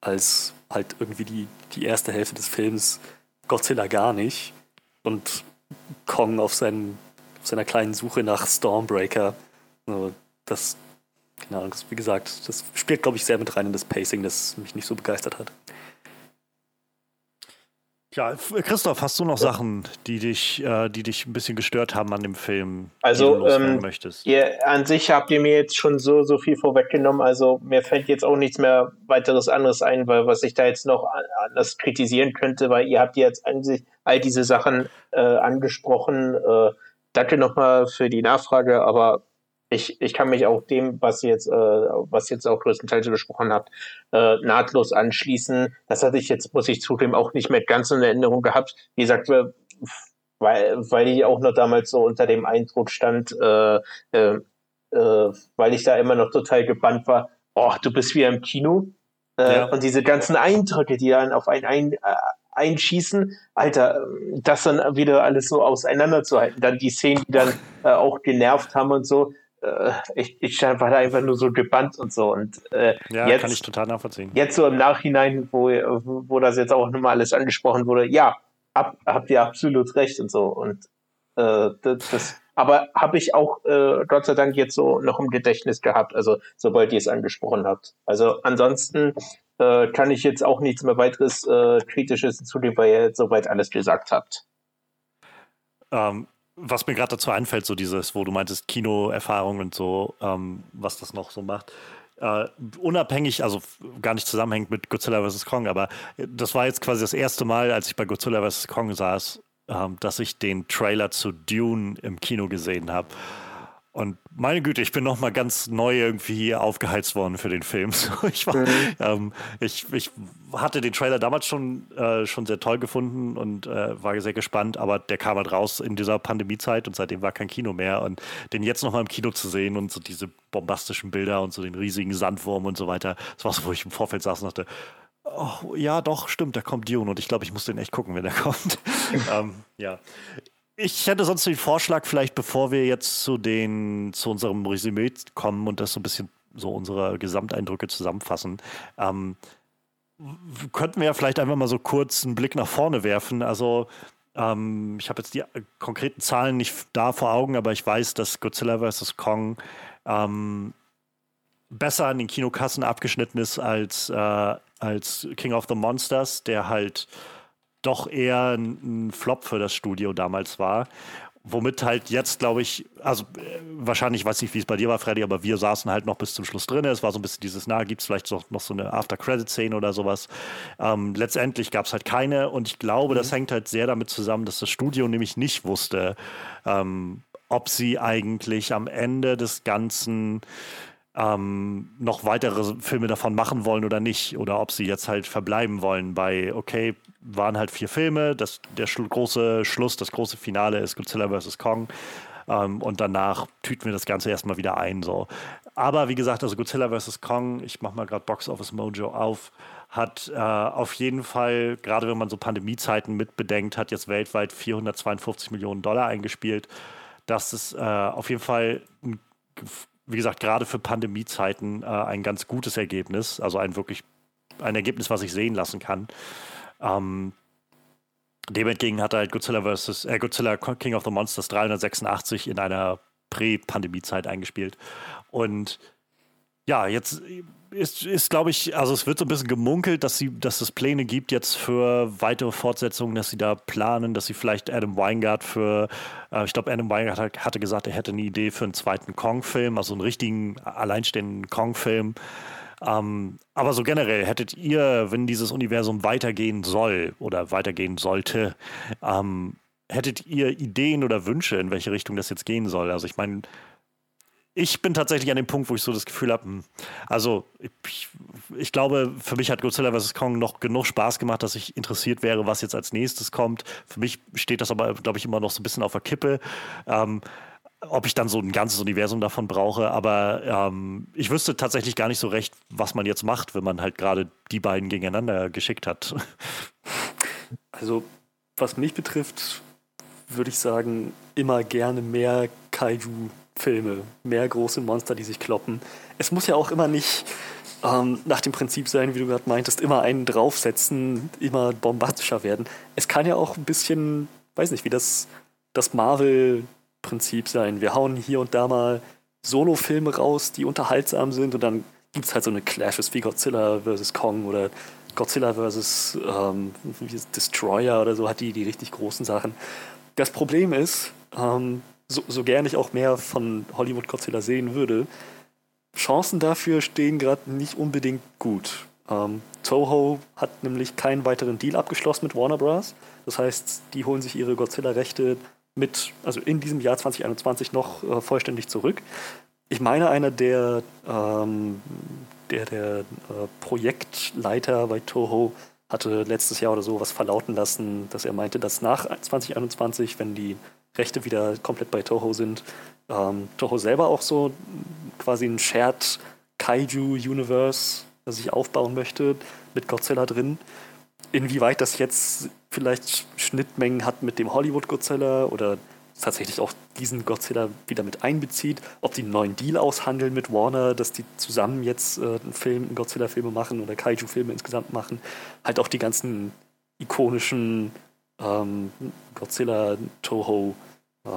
als halt irgendwie die, die erste Hälfte des Films Godzilla gar nicht und Kong auf seinen seiner kleinen Suche nach Stormbreaker. Das, genau, das, wie gesagt, das spielt, glaube ich, sehr mit rein in das Pacing, das mich nicht so begeistert hat. Ja, Christoph, hast du noch ja. Sachen, die dich, äh, die dich ein bisschen gestört haben an dem Film? Also, ähm, möchtest? Ihr, an sich habt ihr mir jetzt schon so, so viel vorweggenommen. Also, mir fällt jetzt auch nichts mehr weiteres anderes ein, weil was ich da jetzt noch anders kritisieren könnte, weil ihr habt jetzt an sich all diese Sachen äh, angesprochen. Äh, danke nochmal für die Nachfrage, aber ich, ich kann mich auch dem, was ihr jetzt, äh, was jetzt auch größtenteils besprochen habt, äh, nahtlos anschließen. Das hatte ich jetzt, muss ich zugeben, auch nicht mehr ganz in Erinnerung gehabt. Wie gesagt, weil, weil ich auch noch damals so unter dem Eindruck stand, äh, äh, äh, weil ich da immer noch total gebannt war, oh, du bist wie im Kino. Äh, ja. Und diese ganzen Eindrücke, die dann auf einen ein, äh, einschießen, Alter, das dann wieder alles so auseinanderzuhalten. Dann die Szenen, die dann äh, auch genervt haben und so. Äh, ich, ich war da einfach nur so gebannt und so. Und äh, ja, jetzt, kann ich total nachvollziehen. Jetzt so im Nachhinein, wo, wo das jetzt auch nochmal alles angesprochen wurde, ja, ab, habt ihr absolut recht und so. Und äh, das, das aber habe ich auch äh, Gott sei Dank jetzt so noch im Gedächtnis gehabt, also sobald ihr es angesprochen habt. Also ansonsten äh, kann ich jetzt auch nichts mehr weiteres äh, Kritisches hinzunehmen, weil ihr jetzt soweit alles gesagt habt. Ähm, was mir gerade dazu einfällt, so dieses, wo du meintest, Kinoerfahrung und so, ähm, was das noch so macht. Uh, unabhängig, also gar nicht zusammenhängt mit Godzilla vs. Kong, aber das war jetzt quasi das erste Mal, als ich bei Godzilla vs. Kong saß, ähm, dass ich den Trailer zu Dune im Kino gesehen habe. Und meine Güte, ich bin noch mal ganz neu irgendwie aufgeheizt worden für den Film. [LAUGHS] ich, war, mhm. ähm, ich, ich, hatte den Trailer damals schon, äh, schon sehr toll gefunden und äh, war sehr gespannt, aber der kam halt raus in dieser Pandemiezeit und seitdem war kein Kino mehr. Und den jetzt noch mal im Kino zu sehen und so diese bombastischen Bilder und so den riesigen Sandwurm und so weiter, das war so, wo ich im Vorfeld saß und dachte, oh, ja, doch, stimmt, da kommt Dune und ich glaube, ich muss den echt gucken, wenn er [LAUGHS] kommt. [LAUGHS] ähm, ja. Ich hätte sonst den Vorschlag, vielleicht bevor wir jetzt zu den, zu unserem Resümee kommen und das so ein bisschen so unsere Gesamteindrücke zusammenfassen, ähm, könnten wir ja vielleicht einfach mal so kurz einen Blick nach vorne werfen. Also ähm, ich habe jetzt die konkreten Zahlen nicht da vor Augen, aber ich weiß, dass Godzilla vs. Kong ähm, besser an den Kinokassen abgeschnitten ist als, äh, als King of the Monsters, der halt doch eher ein, ein Flop für das Studio damals war. Womit halt jetzt, glaube ich, also äh, wahrscheinlich, weiß nicht, wie es bei dir war, Freddy, aber wir saßen halt noch bis zum Schluss drin. Es war so ein bisschen dieses, na, gibt es vielleicht noch, noch so eine After-Credit-Szene oder sowas. Ähm, letztendlich gab es halt keine und ich glaube, mhm. das hängt halt sehr damit zusammen, dass das Studio nämlich nicht wusste, ähm, ob sie eigentlich am Ende des Ganzen ähm, noch weitere Filme davon machen wollen oder nicht. Oder ob sie jetzt halt verbleiben wollen bei, okay, waren halt vier Filme, das, der schl große Schluss, das große Finale ist Godzilla vs. Kong. Ähm, und danach tüten wir das Ganze erstmal wieder ein. So. Aber wie gesagt, also Godzilla vs. Kong, ich mache mal gerade Box Office Mojo auf, hat äh, auf jeden Fall, gerade wenn man so Pandemiezeiten mitbedenkt, hat jetzt weltweit 452 Millionen Dollar eingespielt. Das ist äh, auf jeden Fall wie gesagt, gerade für Pandemiezeiten äh, ein ganz gutes Ergebnis. Also ein wirklich ein Ergebnis, was ich sehen lassen kann. Ähm, dem entgegen hat halt Godzilla vs. Äh, Godzilla King of the Monsters 386 in einer Prä-Pandemie-Zeit eingespielt. Und ja, jetzt ist, ist glaube ich, also es wird so ein bisschen gemunkelt, dass, sie, dass es Pläne gibt jetzt für weitere Fortsetzungen, dass sie da planen, dass sie vielleicht Adam Weingart für, äh, ich glaube, Adam Weingart hat, hatte gesagt, er hätte eine Idee für einen zweiten Kong-Film, also einen richtigen, alleinstehenden Kong-Film. Ähm, aber so generell, hättet ihr, wenn dieses Universum weitergehen soll oder weitergehen sollte, ähm, hättet ihr Ideen oder Wünsche, in welche Richtung das jetzt gehen soll? Also ich meine, ich bin tatsächlich an dem Punkt, wo ich so das Gefühl habe, hm, also ich, ich, glaube, für mich hat Godzilla vs. Kong noch genug Spaß gemacht, dass ich interessiert wäre, was jetzt als nächstes kommt. Für mich steht das aber, glaube ich, immer noch so ein bisschen auf der Kippe. Ähm, ob ich dann so ein ganzes Universum davon brauche, aber ähm, ich wüsste tatsächlich gar nicht so recht, was man jetzt macht, wenn man halt gerade die beiden gegeneinander geschickt hat. Also, was mich betrifft, würde ich sagen, immer gerne mehr Kaiju Filme, mehr große Monster, die sich kloppen. Es muss ja auch immer nicht ähm, nach dem Prinzip sein, wie du gerade meintest, immer einen draufsetzen, immer bombastischer werden. Es kann ja auch ein bisschen, weiß nicht, wie das, das Marvel-Prinzip sein. Wir hauen hier und da mal Solo-Filme raus, die unterhaltsam sind und dann gibt es halt so eine Clashes wie Godzilla vs. Kong oder Godzilla vs. Ähm, Destroyer oder so, hat die die richtig großen Sachen. Das Problem ist, ähm, so, so gern ich auch mehr von Hollywood Godzilla sehen würde, Chancen dafür stehen gerade nicht unbedingt gut. Ähm, Toho hat nämlich keinen weiteren Deal abgeschlossen mit Warner Bros. Das heißt, die holen sich ihre Godzilla-Rechte mit, also in diesem Jahr 2021 noch äh, vollständig zurück. Ich meine, einer der, ähm, der, der äh, Projektleiter bei Toho hatte letztes Jahr oder so was verlauten lassen, dass er meinte, dass nach 2021, wenn die Rechte wieder komplett bei Toho sind. Ähm, Toho selber auch so quasi ein Shared Kaiju Universe, das ich aufbauen möchte, mit Godzilla drin. Inwieweit das jetzt vielleicht Schnittmengen hat mit dem Hollywood Godzilla oder tatsächlich auch diesen Godzilla wieder mit einbezieht, ob die einen neuen Deal aushandeln mit Warner, dass die zusammen jetzt äh, einen Film, einen Godzilla-Filme machen oder Kaiju-Filme insgesamt machen, halt auch die ganzen ikonischen ähm, Godzilla, Toho, äh,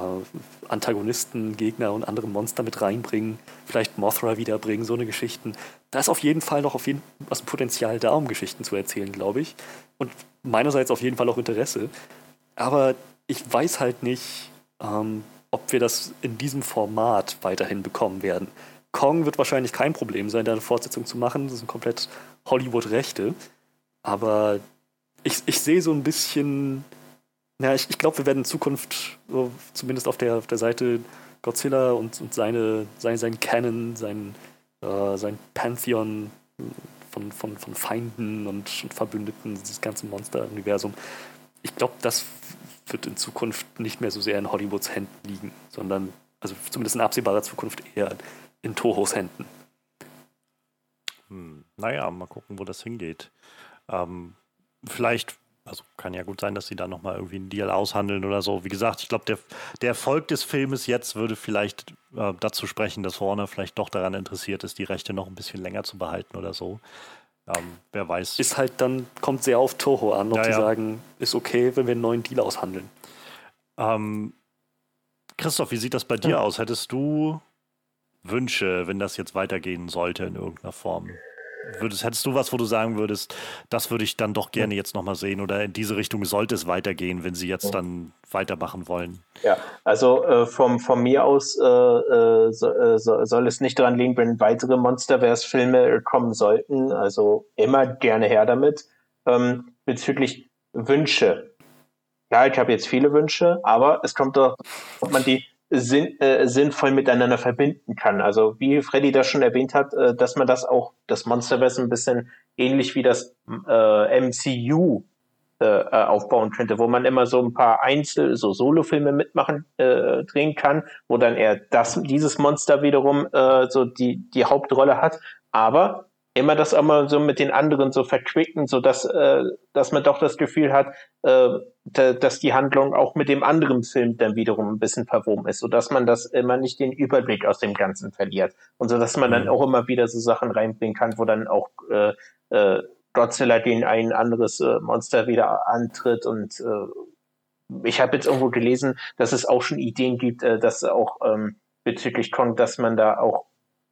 Antagonisten, Gegner und andere Monster mit reinbringen, vielleicht Mothra wiederbringen, so eine Geschichten. Da ist auf jeden Fall noch auf jeden, was Potenzial da, um Geschichten zu erzählen, glaube ich. Und meinerseits auf jeden Fall auch Interesse. Aber ich weiß halt nicht, ähm, ob wir das in diesem Format weiterhin bekommen werden. Kong wird wahrscheinlich kein Problem sein, da eine Fortsetzung zu machen. Das sind komplett Hollywood-Rechte. Aber ich, ich sehe so ein bisschen, ja, ich, ich glaube, wir werden in Zukunft, zumindest auf der, auf der Seite Godzilla und, und seine, sein, sein Canon, sein, äh, sein Pantheon von, von, von Feinden und, Verbündeten, dieses ganze Monster-Universum. Ich glaube, das wird in Zukunft nicht mehr so sehr in Hollywoods Händen liegen, sondern, also zumindest in absehbarer Zukunft eher in Tohos Händen. Hm, naja, mal gucken, wo das hingeht. Ähm, vielleicht, also kann ja gut sein, dass sie da nochmal irgendwie einen Deal aushandeln oder so. Wie gesagt, ich glaube, der, der Erfolg des Filmes jetzt würde vielleicht äh, dazu sprechen, dass Warner vielleicht doch daran interessiert ist, die Rechte noch ein bisschen länger zu behalten oder so. Ähm, wer weiß. Ist halt dann, kommt sehr auf Toho an, ob ja, die ja. sagen, ist okay, wenn wir einen neuen Deal aushandeln. Ähm, Christoph, wie sieht das bei dir ja. aus? Hättest du Wünsche, wenn das jetzt weitergehen sollte in irgendeiner Form? Würdest, hättest du was, wo du sagen würdest, das würde ich dann doch gerne jetzt nochmal sehen oder in diese Richtung sollte es weitergehen, wenn sie jetzt dann weitermachen wollen? Ja, also äh, vom, von mir aus äh, äh so, äh, so, soll es nicht daran liegen, wenn weitere Monsterverse-Filme kommen sollten. Also immer gerne her damit. Ähm, bezüglich Wünsche. Ja, ich habe jetzt viele Wünsche, aber es kommt doch, ob man die sinn, äh, sinnvoll miteinander verbinden kann. Also wie Freddy das schon erwähnt hat, äh, dass man das auch, das Monsterverse ein bisschen ähnlich wie das äh, MCU äh, äh, aufbauen könnte, wo man immer so ein paar Einzel-, so Solo-Filme mitmachen, äh, drehen kann, wo dann er das, dieses Monster wiederum so die, die Hauptrolle hat, aber immer das einmal so mit den anderen so verquicken, so dass, äh, dass man doch das Gefühl hat, äh, da, dass die Handlung auch mit dem anderen Film dann wiederum ein bisschen verwoben ist, so dass man das immer nicht den Überblick aus dem Ganzen verliert und so dass man dann mhm. auch immer wieder so Sachen reinbringen kann, wo dann auch äh, äh, Godzilla gegen ein anderes äh, Monster wieder antritt und äh, ich habe jetzt irgendwo gelesen, dass es auch schon Ideen gibt, äh, dass auch ähm, bezüglich Kong, dass man da auch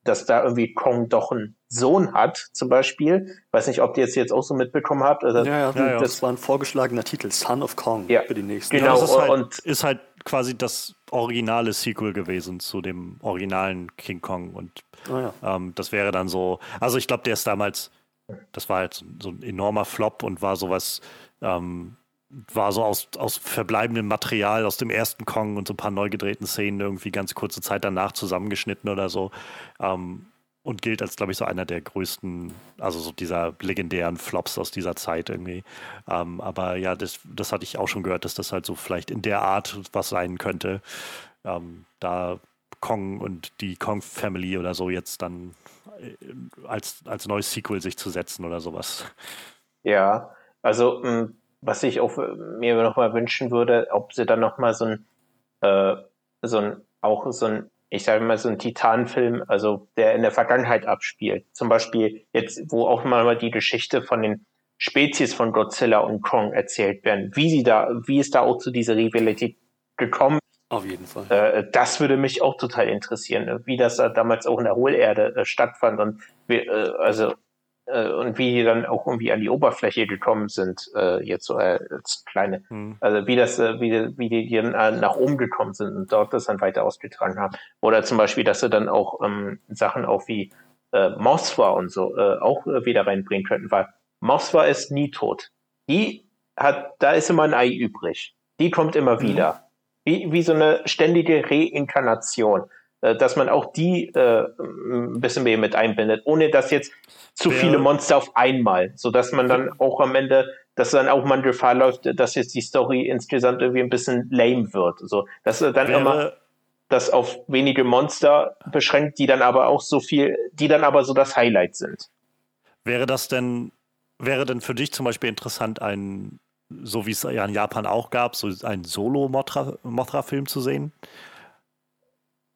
dass da irgendwie Kong doch einen Sohn hat, zum Beispiel. Weiß nicht, ob ihr jetzt, jetzt auch so mitbekommen habt. Also, ja, ja, ja, ja, das war ein vorgeschlagener Titel, Son of Kong ja, für die nächsten. Genau, ja, ist halt, und ist halt quasi das originale Sequel gewesen zu dem originalen King Kong. Und oh ja. ähm, das wäre dann so, also ich glaube, der ist damals, das war halt so ein enormer Flop und war sowas, ähm, war so aus, aus verbleibendem Material aus dem ersten Kong und so ein paar neu gedrehten Szenen irgendwie ganz kurze Zeit danach zusammengeschnitten oder so. Ähm, und gilt als, glaube ich, so einer der größten, also so dieser legendären Flops aus dieser Zeit irgendwie. Ähm, aber ja, das, das hatte ich auch schon gehört, dass das halt so vielleicht in der Art was sein könnte. Ähm, da Kong und die Kong Family oder so jetzt dann äh, als, als neues Sequel sich zu setzen oder sowas. Ja, also hm, was ich auch mir noch mal wünschen würde, ob sie dann noch mal so ein, äh, so ein, auch so ein, ich sage mal so ein Titanfilm, also der in der Vergangenheit abspielt. Zum Beispiel jetzt, wo auch mal die Geschichte von den Spezies von Godzilla und Kong erzählt werden, wie sie da, wie es da auch zu dieser Rivalität gekommen auf jeden Fall. Äh, das würde mich auch total interessieren, wie das da damals auch in der Hohlerde äh, stattfand und wie, äh, also äh, und wie die dann auch irgendwie an die Oberfläche gekommen sind, äh, jetzt so äh, als kleine, mhm. also wie das, äh, wie, wie die, die äh, nach oben gekommen sind und dort das dann weiter ausgetragen haben. Oder zum Beispiel, dass sie dann auch ähm, Sachen auch wie äh, Mothra und so äh, auch äh, wieder reinbringen könnten, weil Mothra ist nie tot. Die hat, da ist immer ein Ei übrig. Die kommt immer mhm. wieder. Wie, wie so eine ständige Reinkarnation. Äh, dass man auch die äh, ein bisschen mehr mit einbindet, ohne dass jetzt zu Wer, viele Monster auf einmal, so dass man dann auch am Ende, dass dann auch mal Gefahr läuft, dass jetzt die Story insgesamt irgendwie ein bisschen lame wird. So, dass dann wäre, immer das auf wenige Monster beschränkt, die dann aber auch so viel, die dann aber so das Highlight sind. Wäre das denn, wäre denn für dich zum Beispiel interessant, ein, so wie es ja in Japan auch gab, so einen Solo-Mothra-Film zu sehen?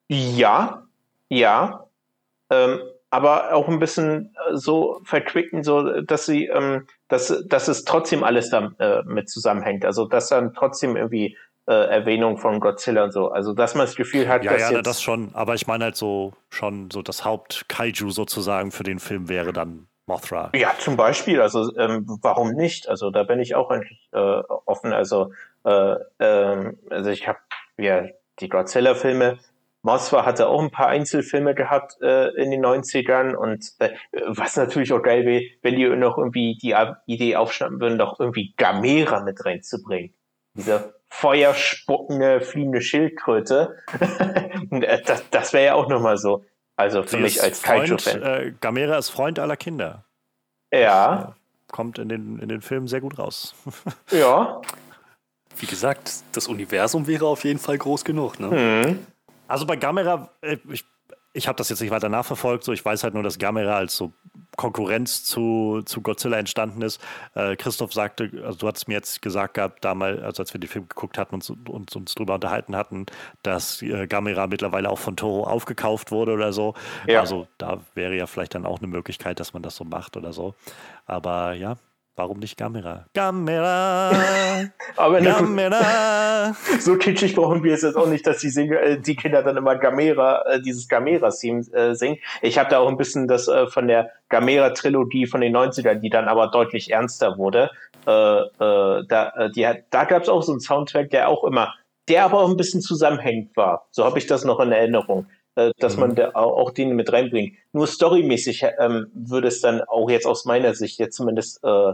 Ja, ja. Ähm, aber auch ein bisschen äh, so verquicken, so dass sie, ähm, dass, dass es trotzdem alles damit äh, zusammenhängt. Also dass dann trotzdem irgendwie äh, Erwähnung von Godzilla und so. Also dass man das Gefühl hat, ja, dass ja, jetzt das schon. Aber ich meine halt so schon so das Haupt-Kaiju sozusagen für den Film wäre dann Mothra. Ja, zum Beispiel. Also ähm, warum nicht? Also da bin ich auch eigentlich äh, offen. Also äh, ähm, also ich habe ja die Godzilla-Filme Moskwa hatte auch ein paar Einzelfilme gehabt äh, in den 90ern und äh, was natürlich auch geil wäre, wenn die noch irgendwie die Idee aufschnappen würden, doch irgendwie Gamera mit reinzubringen. Diese feuerspuckende, fliegende Schildkröte. [LAUGHS] Äh, das das wäre ja auch nochmal so. Also für Sie mich als Kaiju-Fan. Äh, Gamera ist Freund aller Kinder. Ja. Das, äh, kommt in den, in den Filmen sehr gut raus. ja. [LAUGHS] Wie gesagt, das Universum wäre auf jeden Fall groß genug. Ne? Mhm. Also bei Gamera, äh, ich, ich habe das jetzt nicht weiter nachverfolgt, so ich weiß halt nur, dass Gamera als so Konkurrenz zu, zu Godzilla entstanden ist. Äh, Christoph sagte, also du hattest mir jetzt gesagt gehabt, damals, also als wir den Film geguckt hatten und, und uns drüber unterhalten hatten, dass äh, Gamera mittlerweile auch von Toro aufgekauft wurde oder so. Ja. Also da wäre ja vielleicht dann auch eine Möglichkeit, dass man das so macht oder so. Aber ja, Warum nicht Gamera? Gamera! [LAUGHS] Aber Gamera! [LAUGHS] so kitschig brauchen wir es jetzt auch nicht, dass die, Singer, äh, die Kinder dann immer Gamera, äh, dieses Gamera-Theme äh, singen. Ich habe da auch ein bisschen das äh, von der Gamera-Trilogie von den 90ern, die dann aber deutlich ernster wurde. Äh, da die da gab es auch so einen Soundtrack, der auch immer, der aber auch ein bisschen zusammenhängend war. So habe ich das noch in Erinnerung äh, dass mhm. man da auch den mit reinbringt. Nur storymäßig ähm, würde es dann auch jetzt aus meiner Sicht jetzt zumindest äh,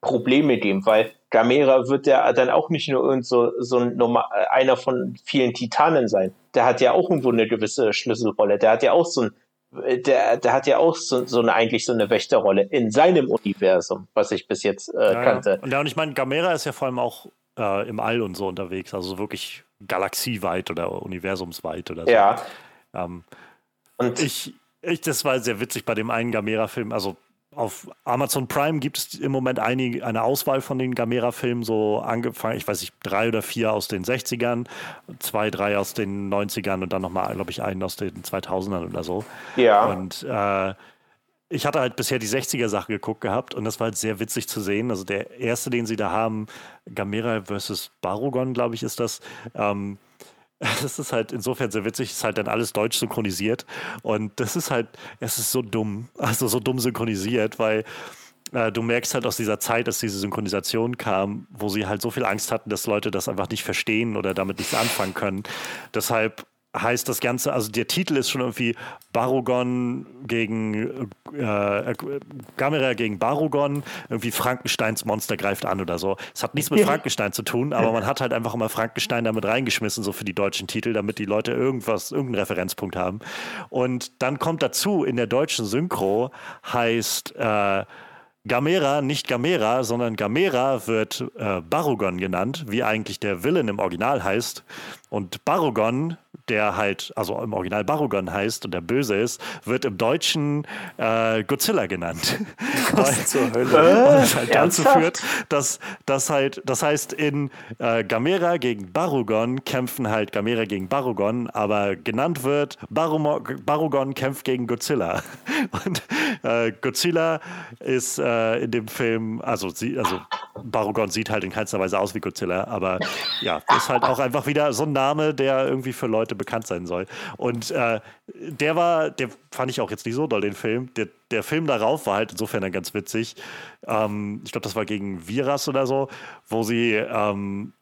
Probleme geben, weil Gamera wird ja dann auch nicht nur irgend so, so ein normal, einer von vielen Titanen sein. Der hat ja auch irgendwo eine gewisse Schlüsselrolle. Der hat ja auch so ein der, der hat ja auch so, so eine eigentlich so eine Wächterrolle in seinem Universum, was ich bis jetzt äh, ja, kannte. Und, ja, und ich meine, Gamera ist ja vor allem auch äh, im All und so unterwegs, also wirklich galaxieweit oder universumsweit oder so. Ja. Ähm, und ich, ich, das war sehr witzig bei dem einen Gamera-Film. Also auf Amazon Prime gibt es im Moment einige, eine Auswahl von den Gamera-Filmen, so angefangen, ich weiß nicht, drei oder vier aus den 60ern, zwei, drei aus den 90ern und dann nochmal, glaube ich, einen aus den 2000ern oder so. Ja. Und äh, ich hatte halt bisher die 60er-Sache geguckt gehabt und das war halt sehr witzig zu sehen. Also der erste, den sie da haben, Gamera versus Barugon, glaube ich, ist das. Ähm, [LAUGHS] das ist halt insofern sehr witzig, ist halt dann alles deutsch synchronisiert. Und das ist halt, es ist so dumm, also so dumm synchronisiert, weil äh, du merkst halt aus dieser Zeit, dass diese Synchronisation kam, wo sie halt so viel Angst hatten, dass Leute das einfach nicht verstehen oder damit nichts anfangen können. Deshalb heißt das Ganze, also der Titel ist schon irgendwie Barugon gegen äh, äh, Gamera gegen Barugon, irgendwie Frankensteins Monster greift an oder so. Es hat nichts mit Frankenstein zu tun, aber man hat halt einfach immer Frankenstein damit reingeschmissen, so für die deutschen Titel, damit die Leute irgendwas, irgendeinen Referenzpunkt haben. Und dann kommt dazu, in der deutschen Synchro heißt äh, Gamera nicht Gamera, sondern Gamera wird äh, Barugon genannt, wie eigentlich der Villain im Original heißt. Und Barugon der halt, also im Original Barugon heißt und der böse ist, wird im Deutschen äh, Godzilla genannt. [LAUGHS] Was zur Hölle? [LAUGHS] Und das halt dazu führt, dass das halt, das heißt, in äh, Gamera gegen Barugon kämpfen halt Gamera gegen Barugon, aber genannt wird Barumo Barugon kämpft gegen Godzilla. [LAUGHS] Und äh, Godzilla ist äh, in dem Film, also, sie, also Barugon sieht halt in keinster Weise aus wie Godzilla, aber ja, ist halt auch einfach wieder so ein Name, der irgendwie für Leute bekannt sein soll. Und äh, der war, der fand ich auch jetzt nicht so doll, den Film. Der, der Film darauf war halt insofern dann ganz witzig. Ähm, ich glaube, das war gegen Viras oder so, wo sie ähm,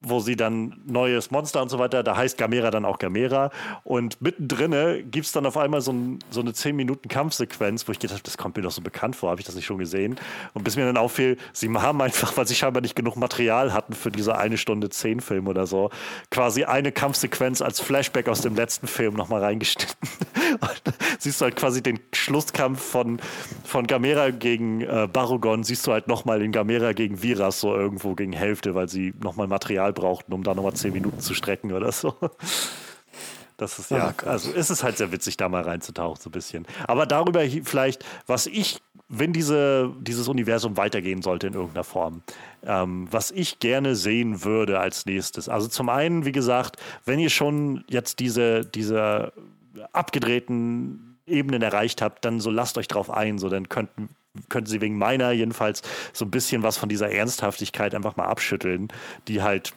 wo sie dann neues Monster und so weiter, da heißt Gamera dann auch Gamera. Und mittendrin gibt es dann auf einmal so, ein, so eine 10 Minuten Kampfsequenz, wo ich gedacht habe, das kommt mir doch so bekannt vor, habe ich das nicht schon gesehen? Und bis mir dann auffiel, sie haben einfach, weil sie scheinbar nicht genug Material hatten für diese eine Stunde 10 Film oder so, quasi eine Kampfsequenz als Flashback aus dem letzten Film nochmal reingeschnitten. [LAUGHS] siehst du halt quasi den Schlusskampf von, von Gamera gegen äh, Barugon, siehst du halt nochmal in Gamera gegen Viras so irgendwo gegen Hälfte, weil sie nochmal Material Material brauchten, um da nochmal zehn Minuten zu strecken oder so. Das ist ja, oh also ist es halt sehr witzig, da mal reinzutauchen, so ein bisschen. Aber darüber vielleicht, was ich, wenn diese, dieses Universum weitergehen sollte in irgendeiner Form, ähm, was ich gerne sehen würde als nächstes. Also zum einen, wie gesagt, wenn ihr schon jetzt diese, diese abgedrehten Ebenen erreicht habt, dann so lasst euch drauf ein, so dann könnten könnten sie wegen meiner jedenfalls so ein bisschen was von dieser Ernsthaftigkeit einfach mal abschütteln, die halt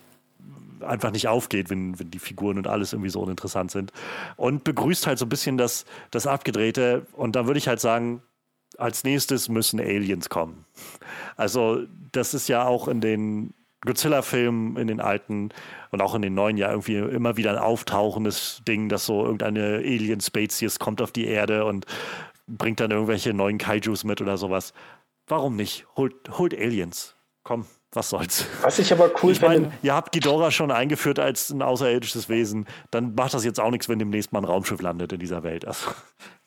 einfach nicht aufgeht, wenn, wenn die Figuren und alles irgendwie so uninteressant sind. Und begrüßt halt so ein bisschen das, das Abgedrehte. Und da würde ich halt sagen, als nächstes müssen Aliens kommen. Also, das ist ja auch in den Godzilla-Filmen, in den alten und auch in den neuen ja irgendwie immer wieder ein auftauchendes Ding, dass so irgendeine Alien-Spezies kommt auf die Erde und bringt dann irgendwelche neuen Kaijus mit oder sowas. Warum nicht? Holt, holt Aliens. Komm, was soll's. Was ich aber cool ich meine, ihr habt Ghidorah schon eingeführt als ein außerirdisches Wesen, dann macht das jetzt auch nichts, wenn demnächst mal ein Raumschiff landet in dieser Welt. Also.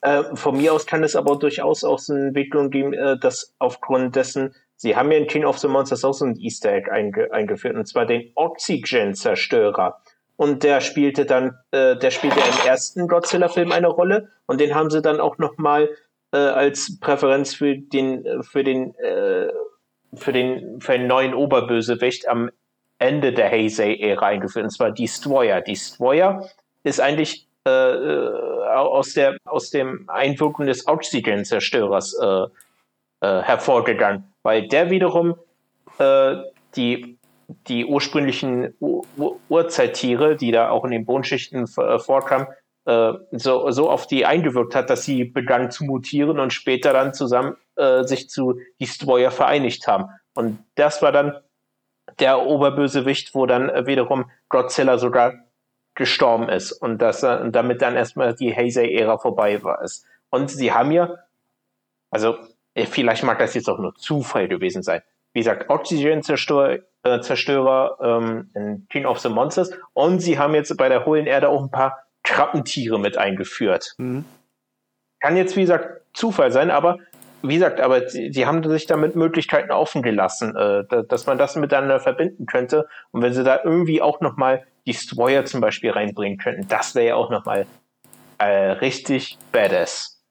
Äh, von mir aus kann es aber durchaus auch so eine Entwicklung geben, äh, dass aufgrund dessen, sie haben ja in King of the Monsters auch so ein Easter Egg einge eingeführt, und zwar den Oxygen-Zerstörer. Und der spielte dann, äh, der spielte im ersten Godzilla-Film eine Rolle und den haben sie dann auch nochmal äh, als Präferenz für den, für den, äh, für den, für einen neuen Oberbösewicht am Ende der Heisei-Ära eingeführt, und zwar Destroyer. Destroyer ist eigentlich äh, äh aus, der, aus dem Einwirken des Oxygen-Zerstörers äh, äh, hervorgegangen. weil der wiederum äh, die, die ursprünglichen Ur Urzeittiere, die da auch in den Bodenschichten äh, vorkamen, äh, so, so auf die eingewirkt hat, dass sie begannen zu mutieren und später dann zusammen äh, sich zu Destroyer vereinigt haben. Und das war dann der Oberbösewicht, wo dann äh, wiederum Godzilla sogar gestorben ist und, das, äh, damit dann erstmal die Heisei-Ära vorbei war. Ist. Und sie haben ja, also äh, vielleicht mag das jetzt auch nur Zufall gewesen sein. Wie gesagt, Oxygen-Zerstörer äh, Zerstörer, ähm, in King of the Monsters und sie haben jetzt bei der hohlen Erde auch ein paar Krabbentiere mit eingeführt. Mhm. Kann jetzt, wie gesagt, Zufall sein, aber wie gesagt, aber die, die haben sich damit Möglichkeiten offen gelassen, äh, dass man das miteinander verbinden könnte. Und wenn sie da irgendwie auch nochmal Destroyer zum Beispiel reinbringen könnten, das wäre ja auch nochmal äh, richtig badass.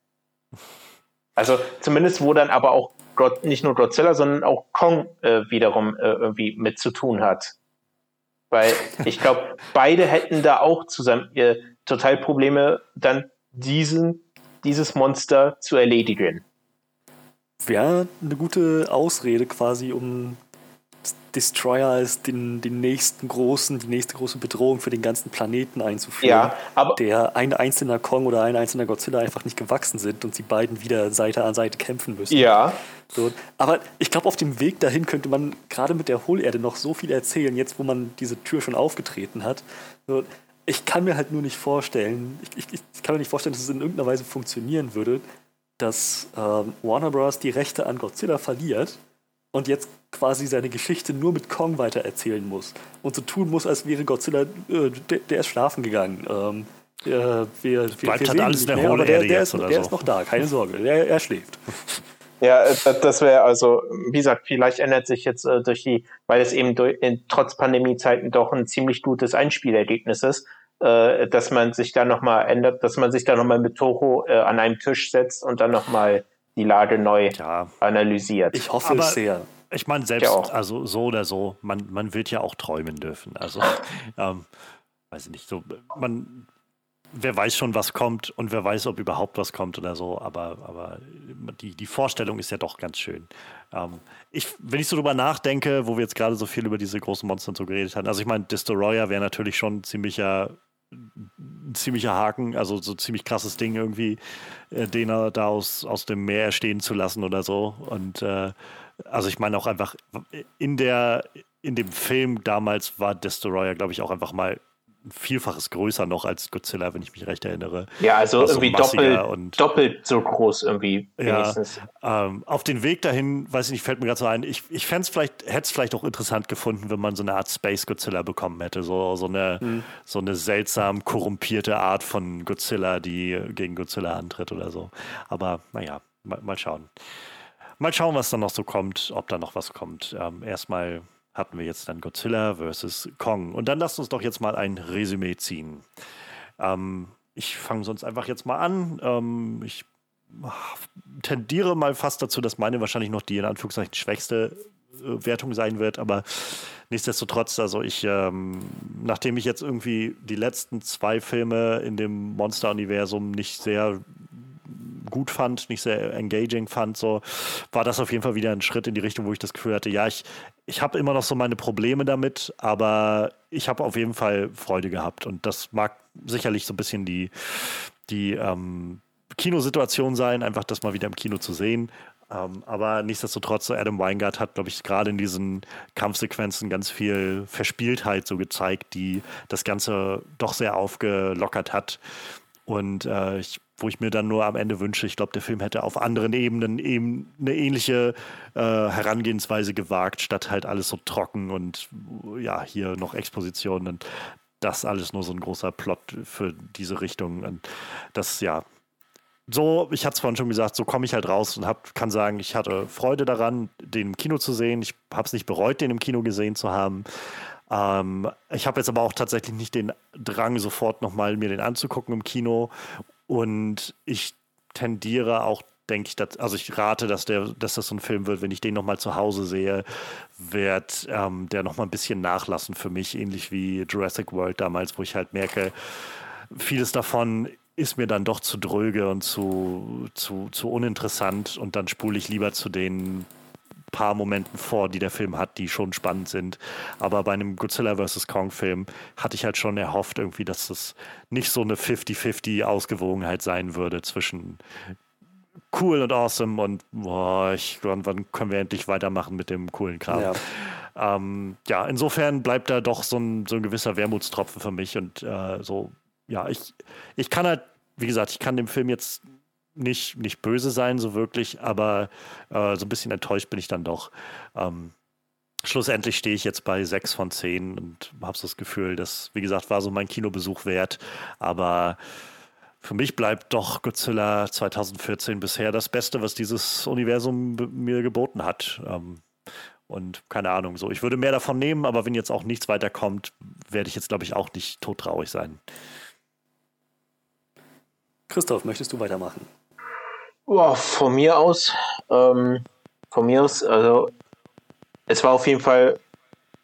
Also zumindest, wo dann aber auch God, nicht nur Godzilla, sondern auch Kong äh, wiederum äh, irgendwie mit zu tun hat. Weil [LAUGHS] ich glaube, beide hätten da auch zusammen äh, total Probleme, dann diesen, dieses Monster zu erledigen wäre eine gute Ausrede quasi, um Destroyer als den, den nächsten großen, die nächste große Bedrohung für den ganzen Planeten einzuführen, ja, aber der ein einzelner Kong oder ein einzelner Godzilla einfach nicht gewachsen sind und sie beiden wieder Seite an Seite kämpfen müssen. Ja. So, aber ich glaube, auf dem Weg dahin könnte man gerade mit der Hohlerde noch so viel erzählen, jetzt wo man diese Tür schon aufgetreten hat. So, ich kann mir halt nur nicht vorstellen, ich, ich, ich kann mir nicht vorstellen, dass es in irgendeiner Weise funktionieren würde, dass ähm, Warner Bros. die Rechte an Godzilla verliert und jetzt quasi seine Geschichte nur mit Kong weitererzählen muss und so tun muss, als wäre Godzilla, äh, der, der, ist schlafen gegangen. Ähm, wir, wir, wir, Bleibt halt alles in der Hohle der, der, ist, der so. ist noch da, keine Sorge, er, er schläft. Ja, das wäre also, wie gesagt, vielleicht ändert sich jetzt äh, durch die, weil es eben durch, in, trotz Pandemiezeiten doch ein ziemlich gutes Einspielergebnis ist, äh, dass man sich da nochmal ändert, dass man sich da nochmal mit Toho äh, an einem Tisch setzt und dann nochmal die Lage neu ja. analysiert. Ich hoffe Aber es sehr. Ich meine, selbst, also so oder so, man, man wird ja auch träumen dürfen. Also, [LAUGHS] ähm, weiß ich nicht, so, man, wer weiß schon, was kommt und wer weiß, ob überhaupt was kommt oder so, aber, aber die, die Vorstellung ist ja doch ganz schön. Ähm, ich, wenn ich so drüber nachdenke, wo wir jetzt gerade so viel über diese großen Monster und so geredet haben, also ich meine, Destroyer wäre natürlich schon ein ziemlicher, ein ziemlicher Haken, also so ein ziemlich krasses Ding irgendwie, äh, den er da aus, aus dem Meer stehen zu lassen oder so. Und äh, also ich meine auch einfach in der, in dem Film damals war Destroyer, glaube ich, auch einfach mal Vielfaches größer noch als Godzilla, wenn ich mich recht erinnere. Ja, also irgendwie doppelt, doppelt so groß irgendwie wenigstens. Ja, ähm, auf den Weg dahin, weiß ich nicht, fällt mir gerade so ein, ich, ich fände es vielleicht, hätte es vielleicht auch interessant gefunden, wenn man so eine Art Space Godzilla bekommen hätte. So, so, eine, hm. so eine seltsam korrumpierte Art von Godzilla, die gegen Godzilla antritt oder so. Aber naja, mal, mal schauen. Mal schauen, was dann noch so kommt, ob da noch was kommt. Ähm, erstmal hatten wir jetzt dann Godzilla vs. Kong. Und dann lasst uns doch jetzt mal ein Resümee ziehen. Ähm, ich fange sonst einfach jetzt mal an. Ähm, ich tendiere mal fast dazu, dass meine wahrscheinlich noch die in Anführungszeichen schwächste äh, Wertung sein wird, aber nichtsdestotrotz, also ich, ähm, nachdem ich jetzt irgendwie die letzten zwei Filme in dem Monster-Universum nicht sehr gut fand, nicht sehr engaging fand, so war das auf jeden Fall wieder ein Schritt in die Richtung, wo ich das Gefühl hatte, ja, ich, ich habe immer noch so meine Probleme damit, aber ich habe auf jeden Fall Freude gehabt und das mag sicherlich so ein bisschen die, die ähm, Kinosituation sein, einfach das mal wieder im Kino zu sehen. Ähm, aber nichtsdestotrotz, Adam Weingart hat, glaube ich, gerade in diesen Kampfsequenzen ganz viel Verspieltheit so gezeigt, die das Ganze doch sehr aufgelockert hat. Und äh, ich wo ich mir dann nur am Ende wünsche, ich glaube, der Film hätte auf anderen Ebenen eben eine ähnliche äh, Herangehensweise gewagt, statt halt alles so trocken und ja, hier noch Exposition und das alles nur so ein großer Plot für diese Richtung. Und das, ja, so, ich hatte es vorhin schon gesagt, so komme ich halt raus und hab, kann sagen, ich hatte Freude daran, den im Kino zu sehen. Ich habe es nicht bereut, den im Kino gesehen zu haben. Ähm, ich habe jetzt aber auch tatsächlich nicht den Drang, sofort nochmal mir den anzugucken im Kino und ich tendiere auch, denke ich, dass, also ich rate, dass, der, dass das so ein Film wird, wenn ich den nochmal zu Hause sehe, wird ähm, der nochmal ein bisschen nachlassen für mich, ähnlich wie Jurassic World damals, wo ich halt merke, vieles davon ist mir dann doch zu dröge und zu, zu, zu uninteressant. Und dann spule ich lieber zu den paar Momenten vor, die der Film hat, die schon spannend sind. Aber bei einem Godzilla vs. Kong-Film hatte ich halt schon erhofft, irgendwie, dass das nicht so eine 50-50 Ausgewogenheit sein würde zwischen cool und awesome und boah, ich, wann, wann können wir endlich weitermachen mit dem coolen Kram. Ja. Ähm, ja, insofern bleibt da doch so ein, so ein gewisser Wermutstropfen für mich und äh, so, ja, ich, ich kann halt, wie gesagt, ich kann dem Film jetzt nicht, nicht böse sein, so wirklich, aber äh, so ein bisschen enttäuscht bin ich dann doch. Ähm, schlussendlich stehe ich jetzt bei sechs von zehn und habe so das Gefühl, das, wie gesagt, war so mein Kinobesuch wert, aber für mich bleibt doch Godzilla 2014 bisher das Beste, was dieses Universum mir geboten hat. Ähm, und keine Ahnung, so. Ich würde mehr davon nehmen, aber wenn jetzt auch nichts weiterkommt, werde ich jetzt, glaube ich, auch nicht todtraurig sein. Christoph, möchtest du weitermachen? Oh, von mir aus, ähm, von mir aus, also es war auf jeden Fall,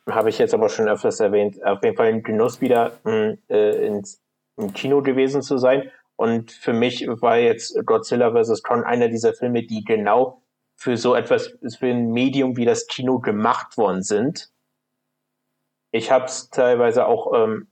habe ich jetzt aber schon öfters erwähnt, auf jeden Fall ein Genuss wieder mh, äh, ins, im Kino gewesen zu sein. Und für mich war jetzt Godzilla vs. Kong einer dieser Filme, die genau für so etwas, für ein Medium wie das Kino gemacht worden sind. Ich habe es teilweise auch ähm,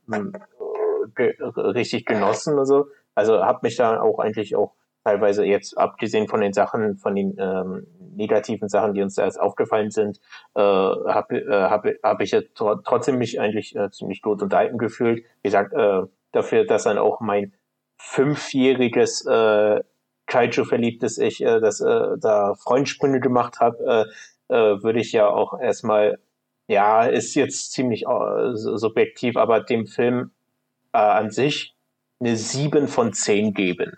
ge richtig genossen, also, also habe mich da auch eigentlich auch teilweise jetzt abgesehen von den Sachen, von den ähm, negativen Sachen, die uns da jetzt aufgefallen sind, äh, habe äh, hab, hab ich jetzt trotzdem mich eigentlich äh, ziemlich gut unterhalten gefühlt. Wie gesagt, äh, dafür, dass dann auch mein fünfjähriges äh, Kaiju-verliebtes Ich, äh, das äh, da Freundsprünge gemacht habe, äh, äh, würde ich ja auch erstmal, ja, ist jetzt ziemlich äh, subjektiv, aber dem Film äh, an sich eine 7 von 10 geben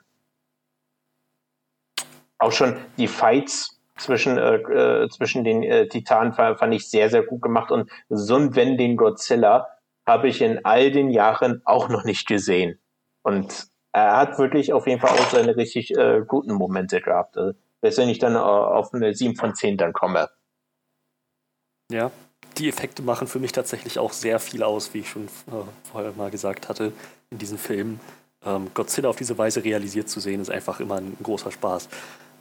auch schon die Fights zwischen, äh, äh, zwischen den äh, Titanen fand ich sehr, sehr gut gemacht. Und so ein Wenn den Godzilla habe ich in all den Jahren auch noch nicht gesehen. Und er hat wirklich auf jeden Fall auch seine richtig äh, guten Momente gehabt. Also, wenn ich dann äh, auf eine 7 von 10 dann komme. Ja, die Effekte machen für mich tatsächlich auch sehr viel aus, wie ich schon äh, vorher mal gesagt hatte, in diesen Filmen. Ähm, Godzilla auf diese Weise realisiert zu sehen, ist einfach immer ein großer Spaß.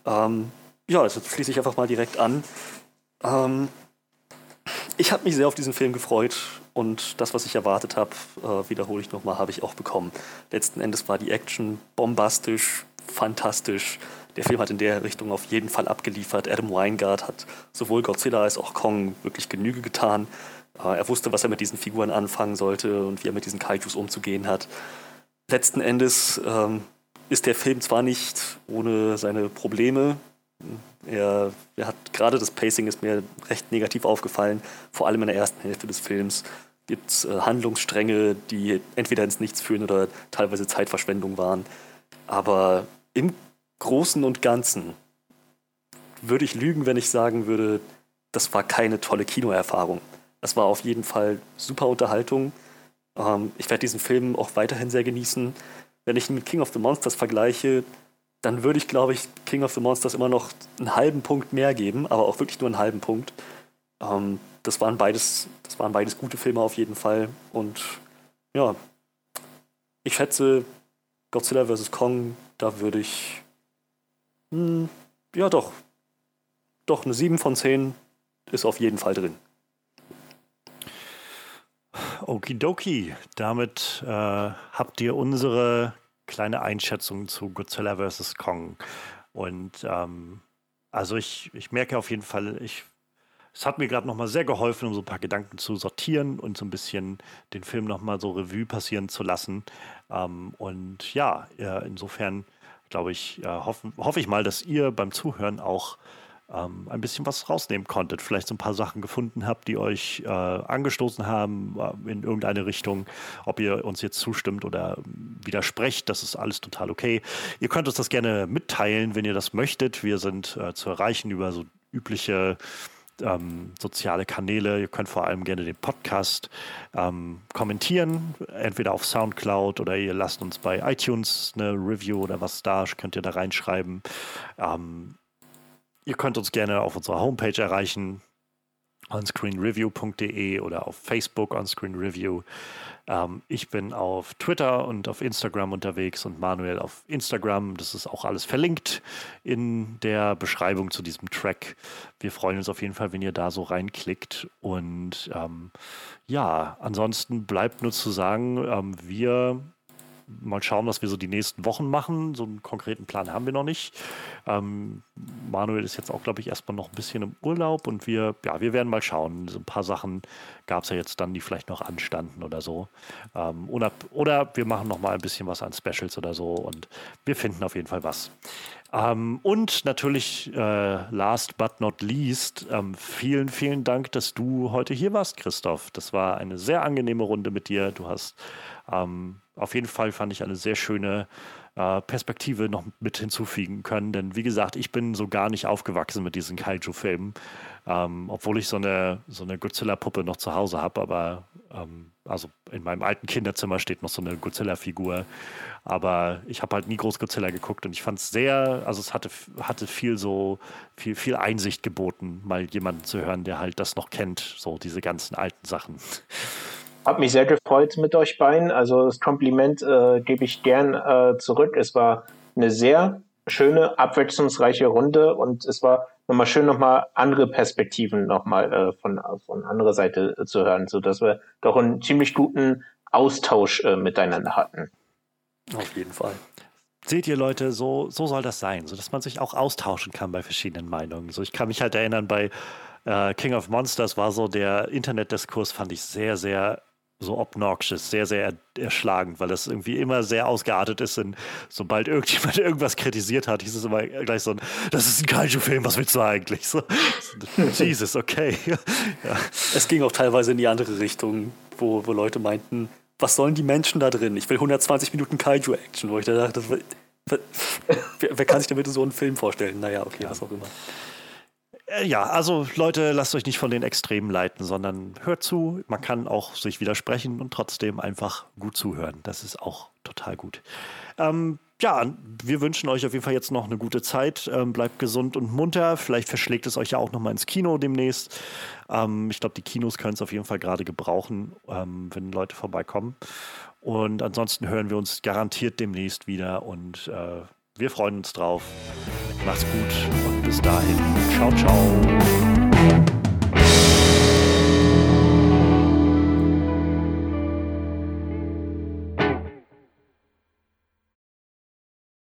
Ähm, ja, also schließe ich einfach mal direkt an. Ähm, ich habe mich sehr auf diesen Film gefreut und das, was ich erwartet habe, äh, wiederhole ich nochmal, habe ich auch bekommen. Letzten Endes war die Action bombastisch, fantastisch. Der Film hat in der Richtung auf jeden Fall abgeliefert. Adam Weingart hat sowohl Godzilla als auch Kong wirklich Genüge getan. Äh, er wusste, was er mit diesen Figuren anfangen sollte und wie er mit diesen Kaijus umzugehen hat. Letzten Endes ähm, ist der Film zwar nicht ohne seine Probleme. Er, er hat gerade das Pacing ist mir recht negativ aufgefallen, vor allem in der ersten Hälfte des Films gibt es äh, Handlungsstränge, die entweder ins Nichts führen oder teilweise Zeitverschwendung waren. Aber im Großen und Ganzen würde ich lügen, wenn ich sagen würde, das war keine tolle Kinoerfahrung. Das war auf jeden Fall super Unterhaltung. Ähm, ich werde diesen Film auch weiterhin sehr genießen wenn ich ihn mit King of the Monsters vergleiche, dann würde ich, glaube ich, King of the Monsters immer noch einen halben Punkt mehr geben, aber auch wirklich nur einen halben Punkt. Ähm, das, waren beides, das waren beides gute Filme auf jeden Fall. Und ja, ich schätze, Godzilla vs. Kong, da würde ich. Mh, hm, ja, doch. Doch, eine 7 von 10 ist auf jeden Fall drin. Okidoki, damit äh, habt ihr unsere kleine Einschätzung zu Godzilla vs. Kong. Und ähm, also ich, ich merke auf jeden Fall, ich, es hat mir gerade nochmal sehr geholfen, um so ein paar Gedanken zu sortieren und so ein bisschen den Film nochmal so Revue passieren zu lassen. Ähm, und ja, insofern glaube ich, äh, hoffe hoff ich mal, dass ihr beim Zuhören auch ähm, ein bisschen was rausnehmen konntet. Vielleicht so ein paar Sachen gefunden habt, die euch äh, angestoßen haben äh, in irgendeine Richtung. Ob ihr uns jetzt zustimmt oder widersprecht, das ist alles total okay. Ihr könnt uns das gerne mitteilen, wenn ihr das möchtet. Wir sind äh, zu erreichen über so übliche ähm, soziale Kanäle. Ihr könnt vor allem gerne den Podcast ähm, kommentieren, entweder auf Soundcloud oder ihr lasst uns bei iTunes eine Review oder was da, könnt ihr da reinschreiben. Ähm, Ihr könnt uns gerne auf unserer Homepage erreichen onscreenreview.de oder auf Facebook onscreenreview. Ähm, ich bin auf Twitter und auf Instagram unterwegs und Manuel auf Instagram. Das ist auch alles verlinkt in der Beschreibung zu diesem Track. Wir freuen uns auf jeden Fall, wenn ihr da so reinklickt. Und ähm, ja, ansonsten bleibt nur zu sagen, ähm, wir mal schauen, was wir so die nächsten Wochen machen. So einen konkreten Plan haben wir noch nicht. Ähm, Manuel ist jetzt auch, glaube ich, erstmal noch ein bisschen im Urlaub und wir, ja, wir werden mal schauen. So ein paar Sachen gab es ja jetzt dann, die vielleicht noch anstanden oder so. Ähm, oder, oder wir machen noch mal ein bisschen was an Specials oder so und wir finden auf jeden Fall was. Ähm, und natürlich, äh, last but not least, ähm, vielen, vielen Dank, dass du heute hier warst, Christoph. Das war eine sehr angenehme Runde mit dir. Du hast ähm, auf jeden Fall fand ich eine sehr schöne äh, Perspektive noch mit hinzufügen können. Denn wie gesagt, ich bin so gar nicht aufgewachsen mit diesen Kaiju-Filmen, ähm, obwohl ich so eine, so eine Godzilla-Puppe noch zu Hause habe. Aber ähm, also in meinem alten Kinderzimmer steht noch so eine Godzilla-Figur. Aber ich habe halt nie groß Godzilla geguckt und ich fand es sehr, also es hatte, hatte viel so, viel, viel Einsicht geboten, mal jemanden zu hören, der halt das noch kennt, so diese ganzen alten Sachen. Hab mich sehr gefreut mit euch beiden. Also das Kompliment äh, gebe ich gern äh, zurück. Es war eine sehr schöne, abwechslungsreiche Runde und es war nochmal schön, nochmal andere Perspektiven nochmal äh, von, von anderer Seite äh, zu hören, sodass wir doch einen ziemlich guten Austausch äh, miteinander hatten. Auf jeden Fall. Seht ihr Leute, so, so soll das sein, so dass man sich auch austauschen kann bei verschiedenen Meinungen. So, ich kann mich halt erinnern, bei äh, King of Monsters war so der Internetdiskurs, fand ich sehr, sehr so obnoxious, sehr, sehr erschlagend, weil das irgendwie immer sehr ausgeartet ist. Und sobald irgendjemand [LAUGHS] irgendwas kritisiert hat, hieß es immer gleich so ein, das ist ein Kaiju-Film, was willst du eigentlich? So, [LAUGHS] Jesus, okay. [LAUGHS] ja. Es ging auch teilweise in die andere Richtung, wo, wo Leute meinten, was sollen die Menschen da drin? Ich will 120 Minuten Kaiju-Action, wo ich da dachte, wer, wer, kann sich damit so einen Film vorstellen? Naja, okay, ja. was auch immer. Äh, ja, also Leute, lasst euch nicht von den Extremen leiten, sondern hört zu. Man kann auch sich widersprechen und trotzdem einfach gut zuhören. Das ist auch total gut. Ähm, ja, wir wünschen euch auf jeden Fall jetzt noch eine gute Zeit. Ähm, bleibt gesund und munter. Vielleicht verschlägt es euch ja auch noch mal ins Kino demnächst. Ähm, ich glaube, die Kinos können es auf jeden Fall gerade gebrauchen, ähm, wenn Leute vorbeikommen. Und ansonsten hören wir uns garantiert demnächst wieder und äh, wir freuen uns drauf. Macht's gut und bis dahin. Ciao, ciao.